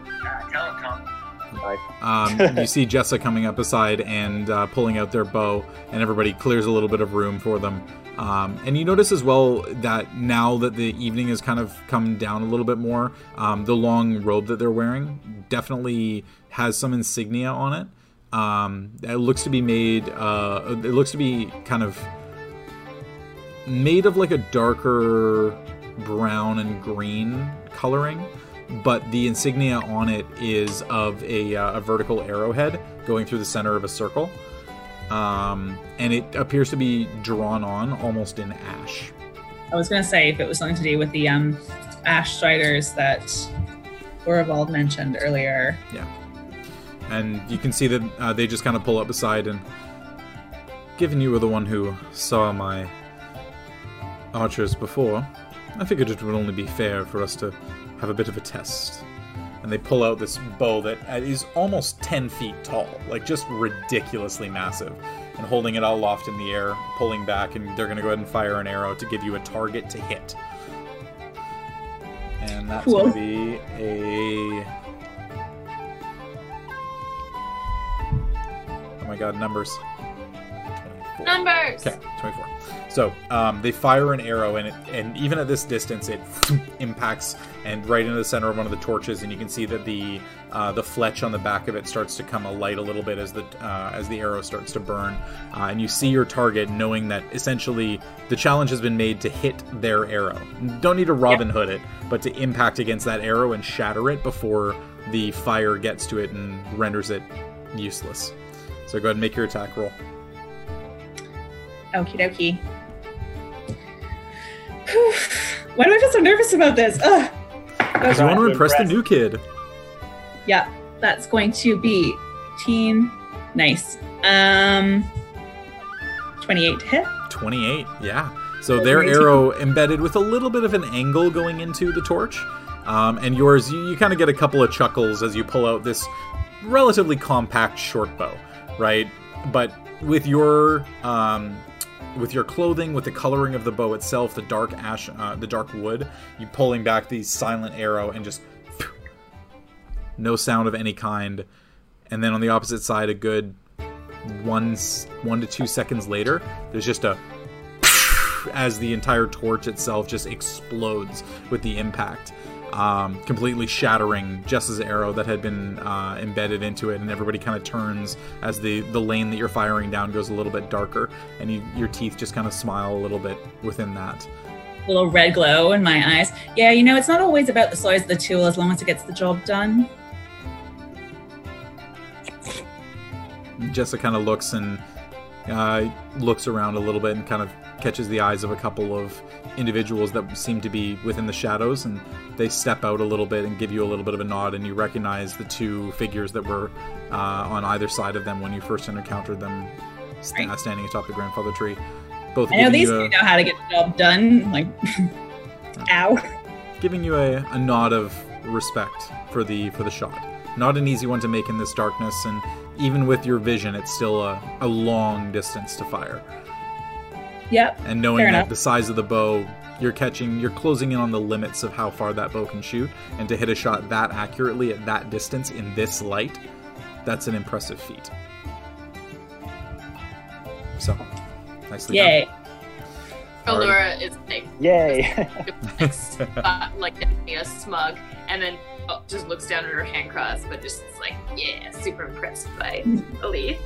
B: Um, you see Jessa coming up beside and uh, pulling out their bow, and everybody clears a little bit of room for them. Um, and you notice as well that now that the evening has kind of come down a little bit more, um, the long robe that they're wearing definitely has some insignia on it. Um, it looks to be made. Uh, it looks to be kind of made of like a darker brown and green coloring, but the insignia on it is of a, uh, a vertical arrowhead going through the center of a circle. Um, and it appears to be drawn on almost in ash.
E: I was gonna say if it was something to do with the um, ash striders that Orvald mentioned earlier.
B: Yeah, and you can see that uh, they just kind of pull up beside and. Given you were the one who saw my archers before, I figured it would only be fair for us to have a bit of a test. And they pull out this bow that is almost 10 feet tall, like just ridiculously massive, and holding it all aloft in the air, pulling back, and they're going to go ahead and fire an arrow to give you a target to hit. And that's
E: Cool.
B: going to be a. Oh my god, numbers. 24.
F: Numbers.
B: Okay, 24. So um, they fire an arrow, and it, and even at this distance, it impacts and right into the center of one of the torches, and you can see that the uh, the fletch on the back of it starts to come alight a little bit as the uh, as the arrow starts to burn, uh, and you see your target, knowing that essentially the challenge has been made to hit their arrow. Don't need to Robin Hood it, but to impact against that arrow and shatter it before the fire gets to it and renders it useless. So go ahead and make your attack roll.
E: Okie dokie. Whew. Why do I feel so nervous about this? Ugh.
B: Because you want to impress the new kid.
E: Yeah, that's going to be teen. Nice. Um, 28 to hit.
B: 28, yeah. So their arrow embedded with a little bit of an angle going into the torch. Um, and yours, you, you kind of get a couple of chuckles as you pull out this relatively compact short bow, right? But with your um, with your clothing, with the coloring of the bow itself, the dark ash, uh, the dark wood, you pulling back the silent arrow and just no sound of any kind. And then on the opposite side, a good one one to two seconds later, there's just a as the entire torch itself just explodes with the impact, um, completely shattering Jess's arrow that had been uh, embedded into it, and everybody kind of turns as the the lane that you're firing down goes a little bit darker, and you, your teeth just kind of smile a little bit within that.
E: Little red glow in my eyes. Yeah, you know, it's not always about the size of the tool as long as it gets the job done.
B: Jessa kind of looks and uh, looks around a little bit and kind of catches the eyes of a couple of individuals that seem to be within the shadows, and they step out a little bit and give you a little bit of a nod, and you recognize the two figures that were uh, on either side of them when you first encountered them, st-
E: Right.
B: standing atop the grandfather tree. Both
E: I know these
B: a,
E: know how to get the job done. Like, ow.
B: giving you a, a nod of respect for the for the shot. Not an easy one to make in this darkness, and even with your vision, it's still a, a long distance to fire.
E: Yep.
B: and knowing that the size of the bow you're catching you're closing in on the limits of how far that bow can shoot and to hit a shot that accurately at that distance in this light that's an impressive feat So, nicely done.
E: Yay.
B: Alrighty.
F: Allura is like,
D: Yay!
F: like, spot, like a smug, and then oh, just looks down at her hand cross, but just like, yeah, super impressed by Elith.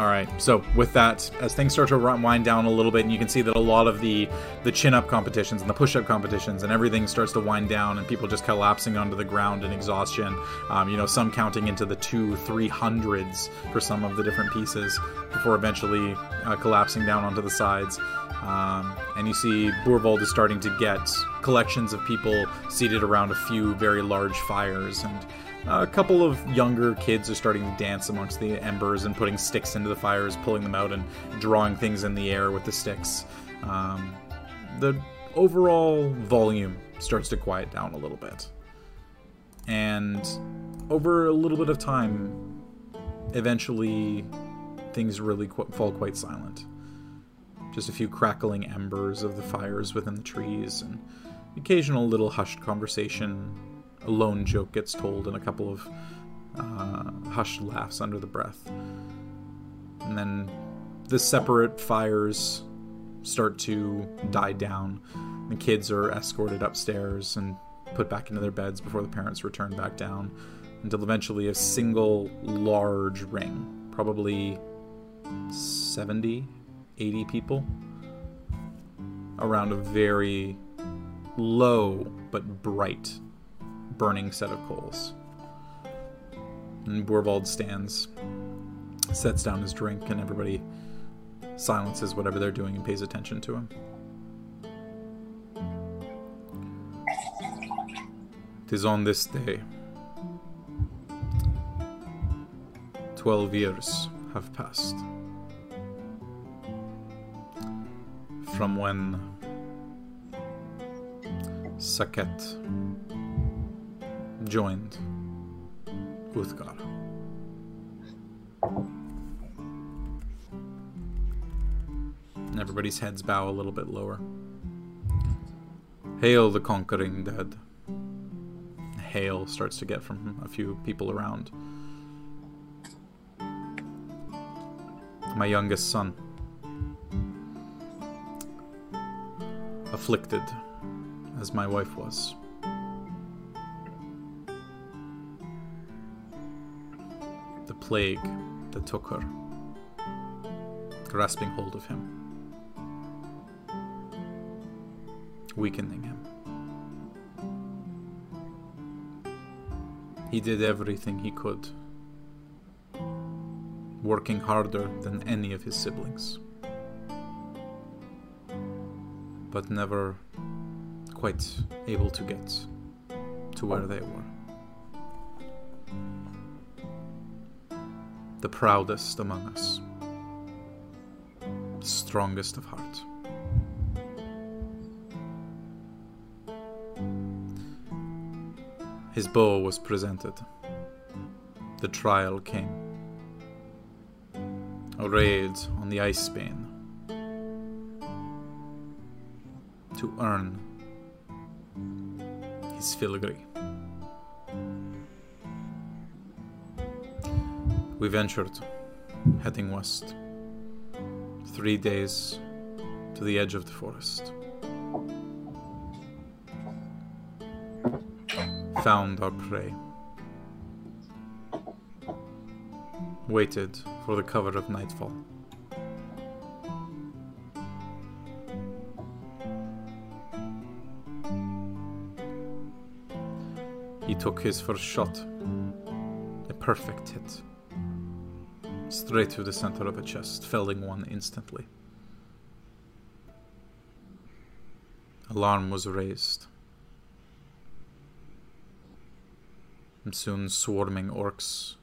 B: All right. So with that, as things start to wind down a little bit, and you can see that a lot of the the chin up competitions and the push up competitions and everything starts to wind down, and people just collapsing onto the ground in exhaustion. Um, you know, some counting into the two, three hundreds for some of the different pieces before eventually uh, collapsing down onto the sides. Um, and you see Boorvaldt is starting to get collections of people seated around a few very large fires and a couple of younger kids are starting to dance amongst the embers and putting sticks into the fires, pulling them out, and drawing things in the air with the sticks. Um, the overall volume starts to quiet down a little bit. And over a little bit of time, eventually things really qu- fall quite silent. Just a few crackling embers of the fires within the trees, and occasional little hushed conversation a lone joke gets told and a couple of uh, hushed laughs under the breath. And then the separate fires start to die down. The kids are escorted upstairs and put back into their beds before the parents return back down until eventually a single large ring, probably 70, 80 people, around a very low but bright burning set of coals. And Boorvaldt stands, sets down his drink, and everybody silences whatever they're doing and pays attention to him. Tis on this day. Twelve years have passed. From when Saket joined Uthgar. And Everybody's heads bow a little bit lower. Hail the conquering dead. Hail starts to get from a few people around. My youngest son. Afflicted, as my wife was. The plague that took her, grasping hold of him, weakening him. He did everything he could, working harder than any of his siblings, but never quite able to get to where oh. they were. The proudest among us, strongest of heart. His bow was presented. The trial came. A raid on the ice bane to earn his filigree. We ventured, heading west. Three days to the edge of the forest. Found our prey. Waited for the cover of nightfall. He took his first shot. A perfect hit straight through the center of a chest, felling one instantly. Alarm was raised. And soon swarming orcs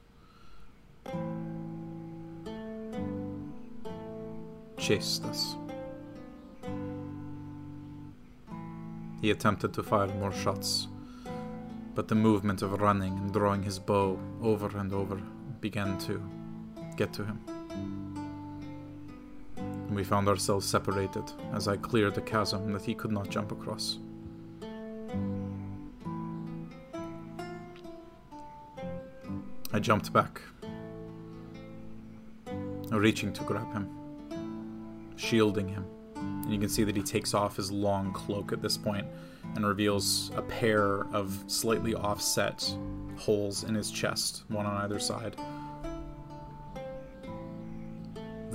B: chased us. He attempted to fire more shots, but the movement of running and drawing his bow over and over began to get to him. We found ourselves separated as I cleared the chasm that he could not jump across. I jumped back. reaching to grab him, shielding him. And you can see that he takes off his long cloak at this point and reveals a pair of slightly offset holes in his chest, one on either side.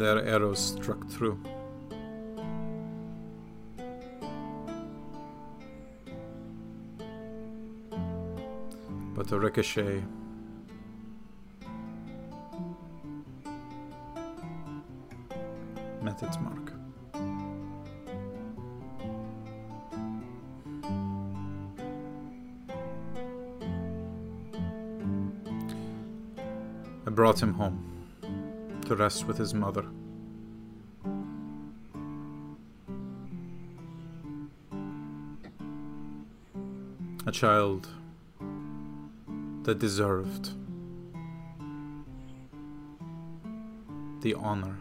B: Their arrows struck through. But the ricochet met its mark. I brought him home to rest with his mother. A child that deserved the honor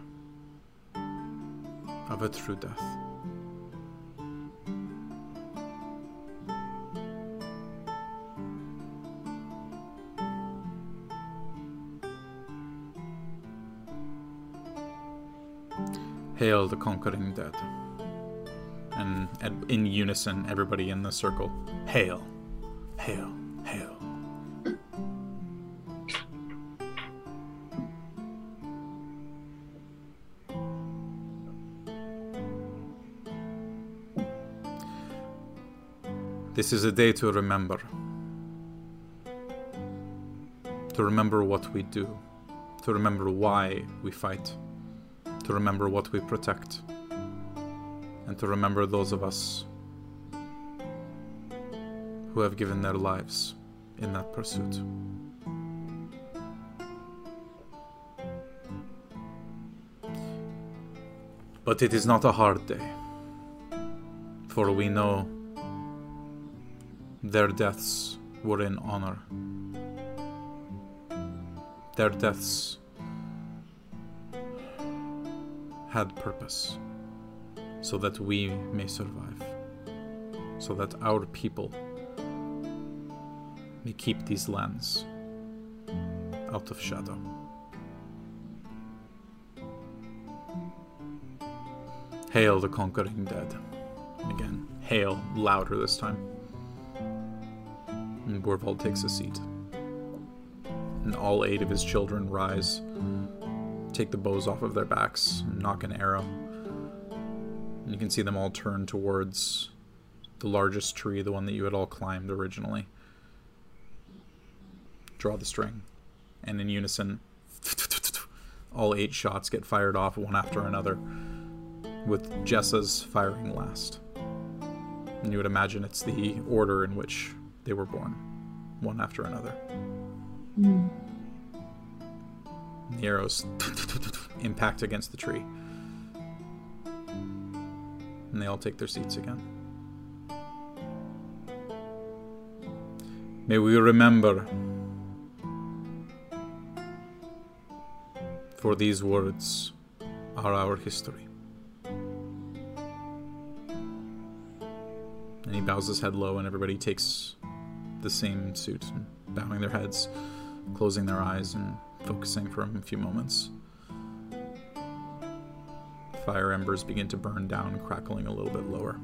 B: of a true death. The conquering dead. And in unison, everybody in the circle, hail, hail, hail. This is a day to remember. To remember what we do. To remember why we fight. To remember what we protect. And to remember those of us who have given their lives in that pursuit. But it is not a hard day, for we know their deaths were in honor. Their deaths had purpose, so that we may survive, so that our people may keep these lands out of shadow. Hail the conquering dead. Again, hail louder this time. And Boorvaldt takes a seat. And all eight of his children rise, take the bows off of their backs, and knock an arrow. And you can see them all turn towards the largest tree, the one that you had all climbed originally. Draw the string. And in unison, all eight shots get fired off one after another, with Jessa's firing last. And you would imagine it's the order in which they were born, one after another. And the arrows impact against the tree. And they all take their seats again. May we remember, for these words are our history. And he bows his head low, and everybody takes the same suit, bowing their heads, closing their eyes, and focusing for a few moments. Fire embers begin to burn down, crackling a little bit lower.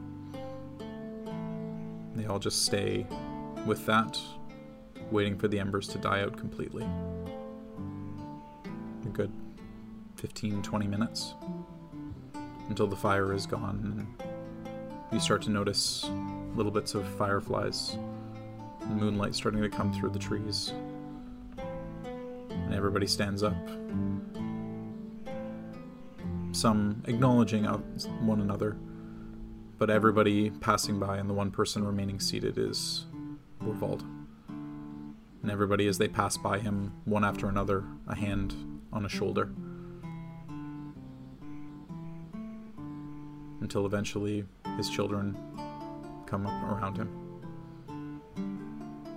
B: They all just stay with that, waiting for the embers to die out completely. A good 15 20 minutes until the fire is gone you start to notice little bits of fireflies moonlight starting to come through the trees and everybody stands up some acknowledging one another but everybody passing by and the one person remaining seated is Boorvaldt. And everybody, as they pass by him, one after another, a hand on a shoulder. Until eventually his children come up around him.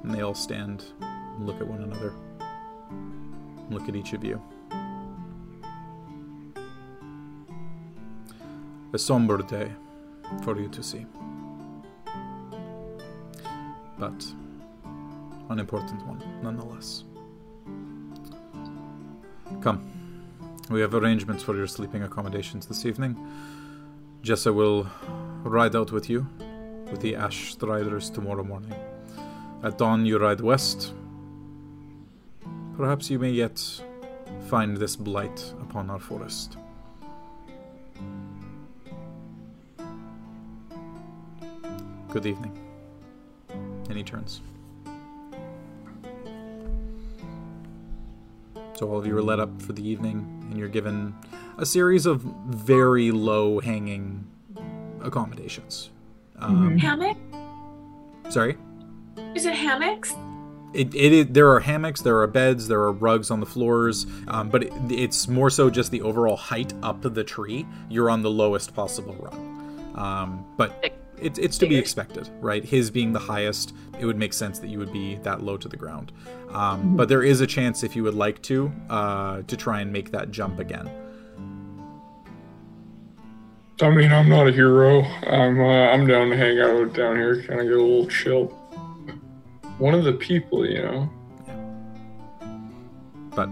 B: And they all stand and look at one another. Look at each of you. A somber day for you to see. But an important one nonetheless. Come, We have arrangements for your sleeping accommodations this evening. Jessa will ride out with you with the Ash Striders tomorrow morning. At dawn, you ride west. Perhaps you may yet find this blight upon our forest. Good evening. And he turns. So all of you are let up for the evening, and you're given a series of very low hanging accommodations. Um,
F: Hammock?
B: Sorry?
F: Is it hammocks?
B: It, it, it there are hammocks, there are beds, there are rugs on the floors, um, but it, it's more so just the overall height up the tree. You're on the lowest possible rung, um, but it's it's to be expected, right? His being the highest, it would make sense that you would be that low to the ground. Um, But there is a chance if you would like to uh, to try and make that jump again.
A: I mean, I'm not a hero. I'm uh, I'm down to hang out down here, kind of get a little chill. One of the people, you know.
B: But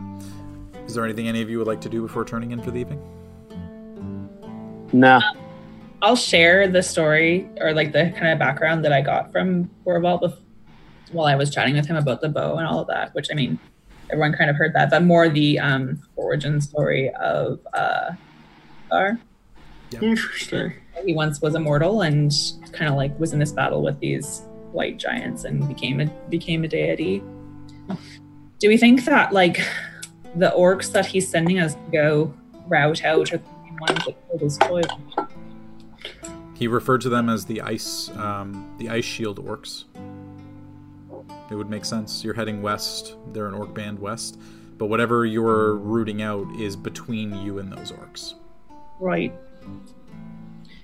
B: is there anything any of you would like to do before turning in for the evening?
C: Nah.
E: I'll share the story or like the kind of background that I got from Boorvaldt bef- while I was chatting with him about the bow and all of that, which I mean, everyone kind of heard that, but more the um, origin story of uh, Thar.
A: Interesting.
E: He once was immortal and kind of like was in this battle with these white giants and became a became a deity. Do we think that like the orcs that he's sending us to go route out are the same ones that killed his toy?
B: He referred to them as the ice, um, the ice shield orcs. It would make sense. You're heading west. They're an orc band west, but whatever you're rooting out is between you and those orcs.
E: Right.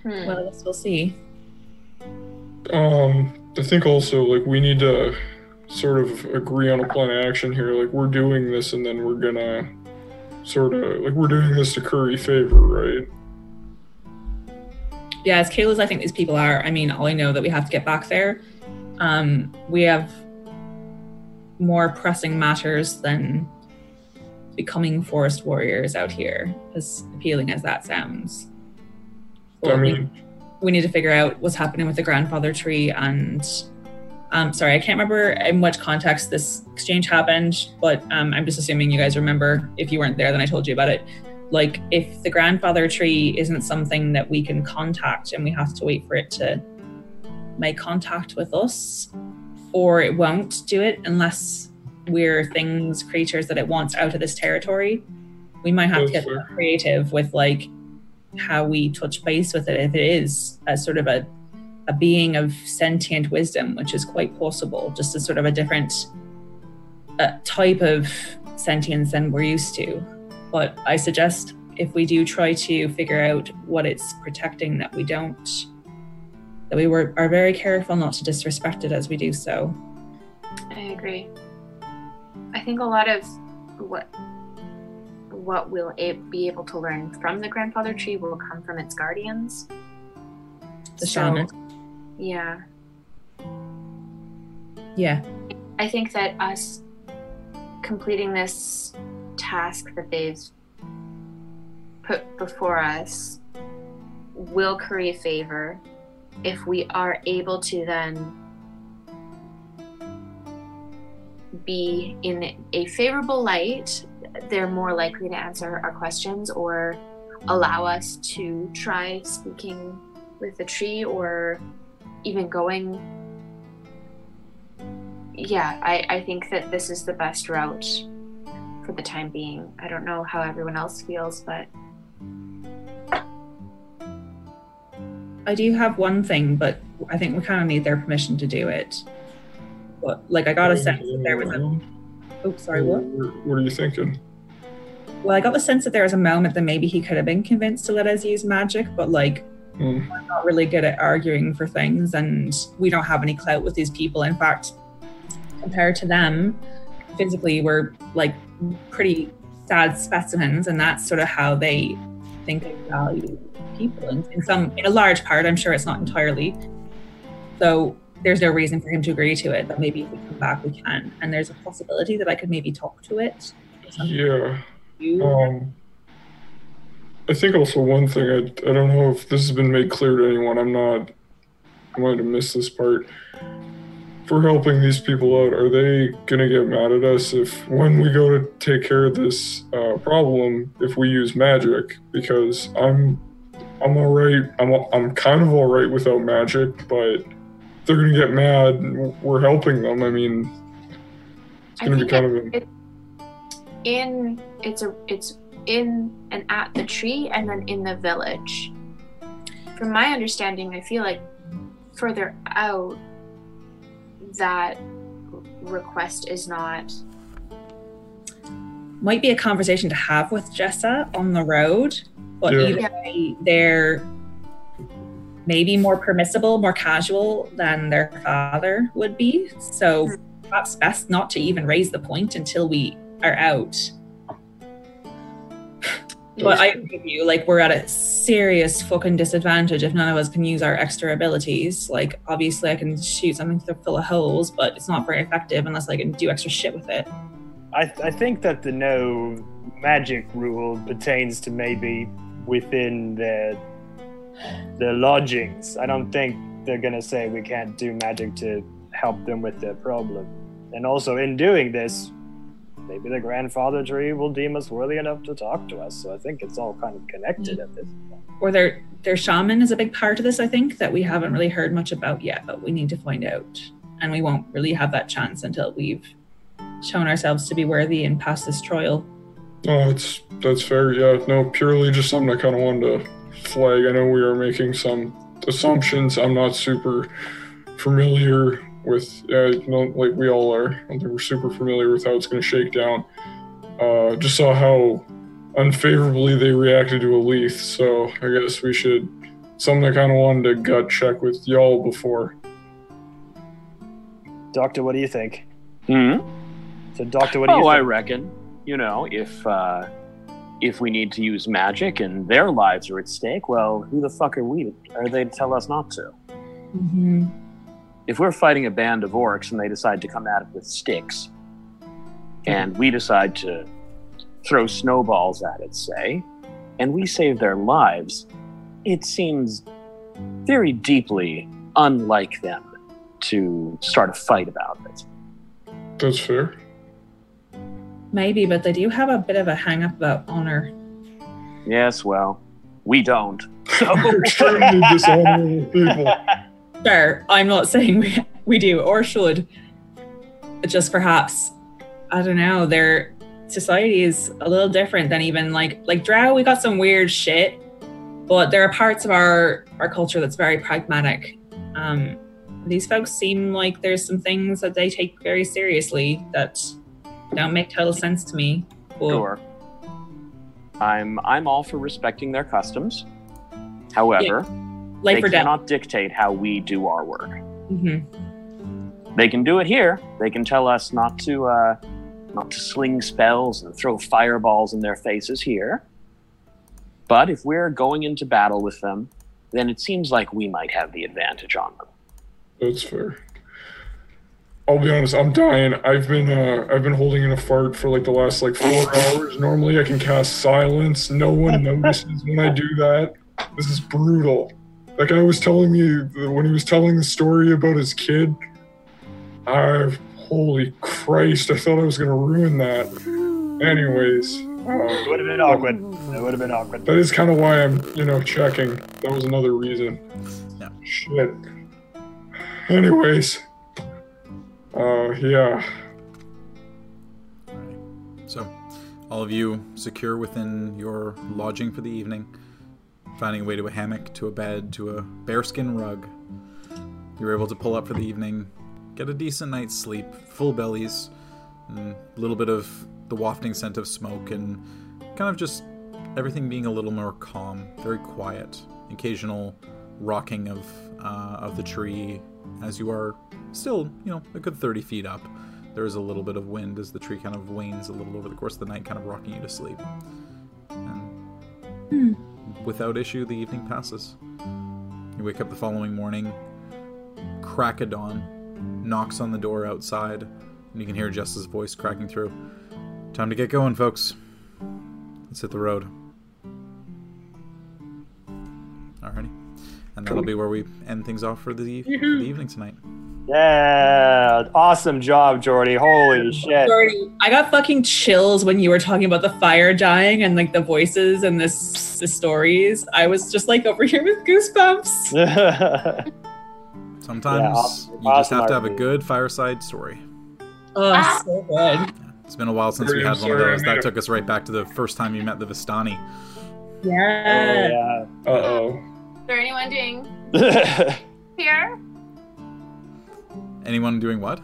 F: Hmm.
E: Well, I guess we'll see.
A: Um, I think also like we need to sort of agree on a plan of action here. Like we're doing this, and then we're gonna sort of like we're doing this to curry favor, right?
E: Yeah, as as I think these people are, I mean, all I know that we have to get back there. Um, we have more pressing matters than becoming forest warriors out here, as appealing as that sounds.
A: I mean,
E: we need to figure out what's happening with the grandfather tree and um, sorry i can't remember in which context this exchange happened but um, i'm just assuming you guys remember. If you weren't there then i told you about it. Like if the grandfather tree isn't something that we can contact and we have to wait for it to make contact with us or it won't do it unless we're things creatures that it wants out of this territory we might have to get creative with like how we touch base with it if it is a sort of a a being of sentient wisdom, which is quite possible, just as sort of a different uh, type of sentience than we're used to. But I suggest if we do try to figure out what it's protecting, that we don't, that we were are very careful not to disrespect it as we do so.
F: I agree. I think a lot of what what we'll a- be able to learn from the grandfather tree will come from its guardians.
E: The
F: So,
E: shaman,
F: Yeah.
E: yeah,
F: I think that us completing this task that they've put before us will curry favor if we are able to then be in a favorable light they're more likely to answer our questions or allow us to try speaking with the tree or even going yeah, I, I think that this is the best route for the time being. I don't know how everyone else feels, but
E: I do have one thing, but I think we kind of need their permission to do it. But like, I got a sense that there was a. Oh, sorry, what?
A: What are you thinking?
E: Well, I got the sense that there was a moment that maybe he could have been convinced to let us use magic, but like
A: Hmm.
E: we're not really good at arguing for things, and we don't have any clout with these people. In fact, compared to them, physically, we're like pretty sad specimens, and that's sort of how they think they value people. In, in some, in a large part, I'm sure it's not entirely. So there's no reason for him to agree to it, but maybe if we come back, we can. And there's a possibility that I could maybe talk to it.
A: Yeah. Um, I think also one thing I I don't know if this has been made clear to anyone. I'm not. I might have missed this part. For helping these people out, are they gonna get mad at us if when we go to take care of this uh, problem, if we use magic? Because I'm, I'm all right. I'm I'm kind of all right without magic, but they're gonna get mad. We're helping them. I mean, it's gonna be
F: think
A: kind of. A,
F: it, in it's a it's in and at the tree and then in the village. From my understanding, I feel like further out that request is not
E: Might be a conversation to have with Jessa on the road, but
A: Yeah.
E: either way, they're maybe more permissible, more casual than their father would be. So perhaps best not to even raise the point until we are out. But I agree with you. Like we're at a serious fucking disadvantage if none of us can use our extra abilities. Like obviously I can shoot something to fill of holes, but it's not very effective unless I can do extra shit with it.
D: I, I think that the no magic rule pertains to maybe within their their lodgings. I don't think they're gonna say we can't do magic to help them with their problem. And also, in doing this, maybe the grandfather tree will deem us worthy enough to talk to us. So I think it's all kind of connected at this point.
E: Or their their shaman is a big part of this, I think, that we haven't really heard much about yet, but we need to find out. And we won't really have that chance until we've shown ourselves to be worthy and passed this trial.
A: Oh, it's that's fair. Yeah, no, purely just something I kind of wanted to flag. I know we are making some assumptions. I'm not super familiar with. Yeah, you know, like we all are. I don't think we're super familiar with how it's going to shake down. Uh, just saw how unfavorably they reacted to Elith, so I guess we should. Something I kind of wanted to gut check with y'all before.
D: Doctor, what do you think?
C: Hmm?
D: So, Doctor, what do you
C: Oh, I reckon. You know, if uh, if we need to use magic and their lives are at stake, well, who the fuck are we? Are they to tell us not to?
E: Mm-hmm.
C: If we're fighting a band of orcs and they decide to come at it with sticks, and we decide to throw snowballs at it, say, and we save their lives, it seems very deeply unlike them to start a fight about it.
A: That's fair.
E: Maybe, but they do have a bit of a hang up about honor.
C: Yes, well, we don't. So
A: We're extremely dishonorable people.
E: Sure, I'm not saying we, we do or should. Just perhaps, I don't know, their society is a little different than even like like Drow, we got some weird shit. But there are parts of our our culture that's very pragmatic. Um these folks seem like there's some things that they take very seriously that don't make total sense to me. But
C: Sure. I'm I'm all for respecting their customs. However,
E: life
C: they
E: or death.
C: cannot dictate how we do our work.
E: hmm
C: They can do it here. They can tell us not to uh, not to sling spells and throw fireballs in their faces here. But if we're going into battle with them, then it seems like we might have the advantage on them.
A: That's fair. I'll be honest, I'm dying. I've been uh I've been holding in a fart for like the last like four hours. Normally I can cast silence. No one notices when I do that. This is brutal. That guy was telling me when he was telling the story about his kid. I holy Christ, I thought I was gonna ruin that. Anyways.
D: It
A: Uh,
D: would have been awkward. It would have been awkward.
A: that is kind of why I'm, you know, checking. That was another reason.
B: Yeah.
A: Shit. Anyways. Uh, yeah.
B: So, all of you secure within your lodging for the evening, finding a way to a hammock, to a bed, to a bearskin rug. You're able to pull up for the evening, get a decent night's sleep, full bellies, a little bit of the wafting scent of smoke, and kind of just everything being a little more calm, very quiet. Occasional rocking of uh, of the tree as you are still, you know, a good 30 feet up. There is a little bit of wind as the tree kind of wanes a little over the course of the night, kind of rocking you to sleep. And
E: Hmm.
B: without issue, the evening passes. You wake up the following morning, crack of dawn, knocks on the door outside, and you can hear Jess's voice cracking through. Time to get going, folks. Let's hit the road. Alrighty. And that'll be where we end things off for the, for the evening tonight.
D: Yeah, awesome job, Jordy. Holy shit.
E: Jordy, I got fucking chills when you were talking about the fire dying and like the voices and this the stories. I was just like over here with goosebumps.
B: Sometimes
D: Yeah, awesome-
B: you just
D: awesome
B: have to have a
D: RPG.
B: good fireside story.
E: Oh,
F: Ah.
E: so good.
B: It's been a while since we had
A: I'm
B: one of those. That took us right back to the first time you met the Vistani.
E: Yeah.
D: yeah.
A: Uh oh.
F: Is there anyone doing here?
B: Anyone doing what?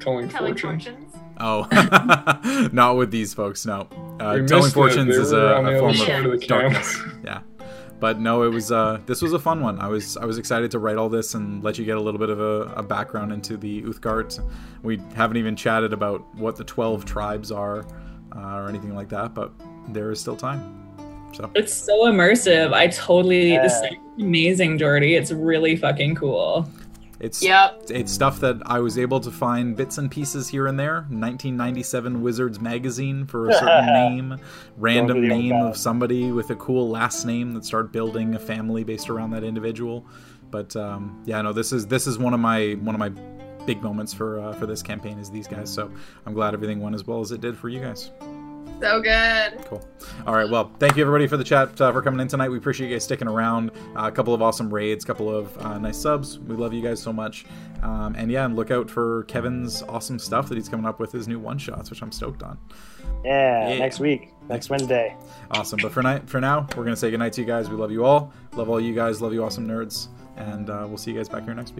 A: Telling,
F: Telling
A: fortunes.
F: fortunes?
B: Oh, not with these folks. No, uh, telling fortunes is a, a form of
A: of the
B: darkness. Yeah, but no, it was. Uh, this was a fun one. I was. I was excited to write all this and let you get a little bit of a, a background into the Uthgardt. We haven't even chatted about what the twelve tribes are uh, or anything like that, but there is still time. So
E: It's so immersive. I totally this is amazing, Jordy. It's really fucking cool.
B: It's
F: Yep.
B: it's stuff that I was able to find bits and pieces here and there. 1997 Wizards magazine for a certain name, random
D: Going to the old
B: name of somebody with a cool last name that start building a family based around that individual. But um, yeah, no, this is this is one of my one of my big moments for uh, for this campaign is these guys. So I'm glad everything went as well as it did for you guys.
F: So good.
B: Cool. All right. Well, thank you everybody for the chat uh, for coming in tonight. We appreciate you guys sticking around. Uh, a couple of awesome raids, a couple of uh, nice subs. We love you guys so much. Um, and yeah, and look out for Kevin's awesome stuff that he's coming up with his new one shots, which I'm stoked on.
D: Yeah,
B: Yeah.
D: next week, next Wednesday.
B: Awesome. But for night, for now, we're gonna say goodnight to you guys. We love you all. Love all you guys. Love you, awesome nerds. And uh, we'll see you guys back here next week.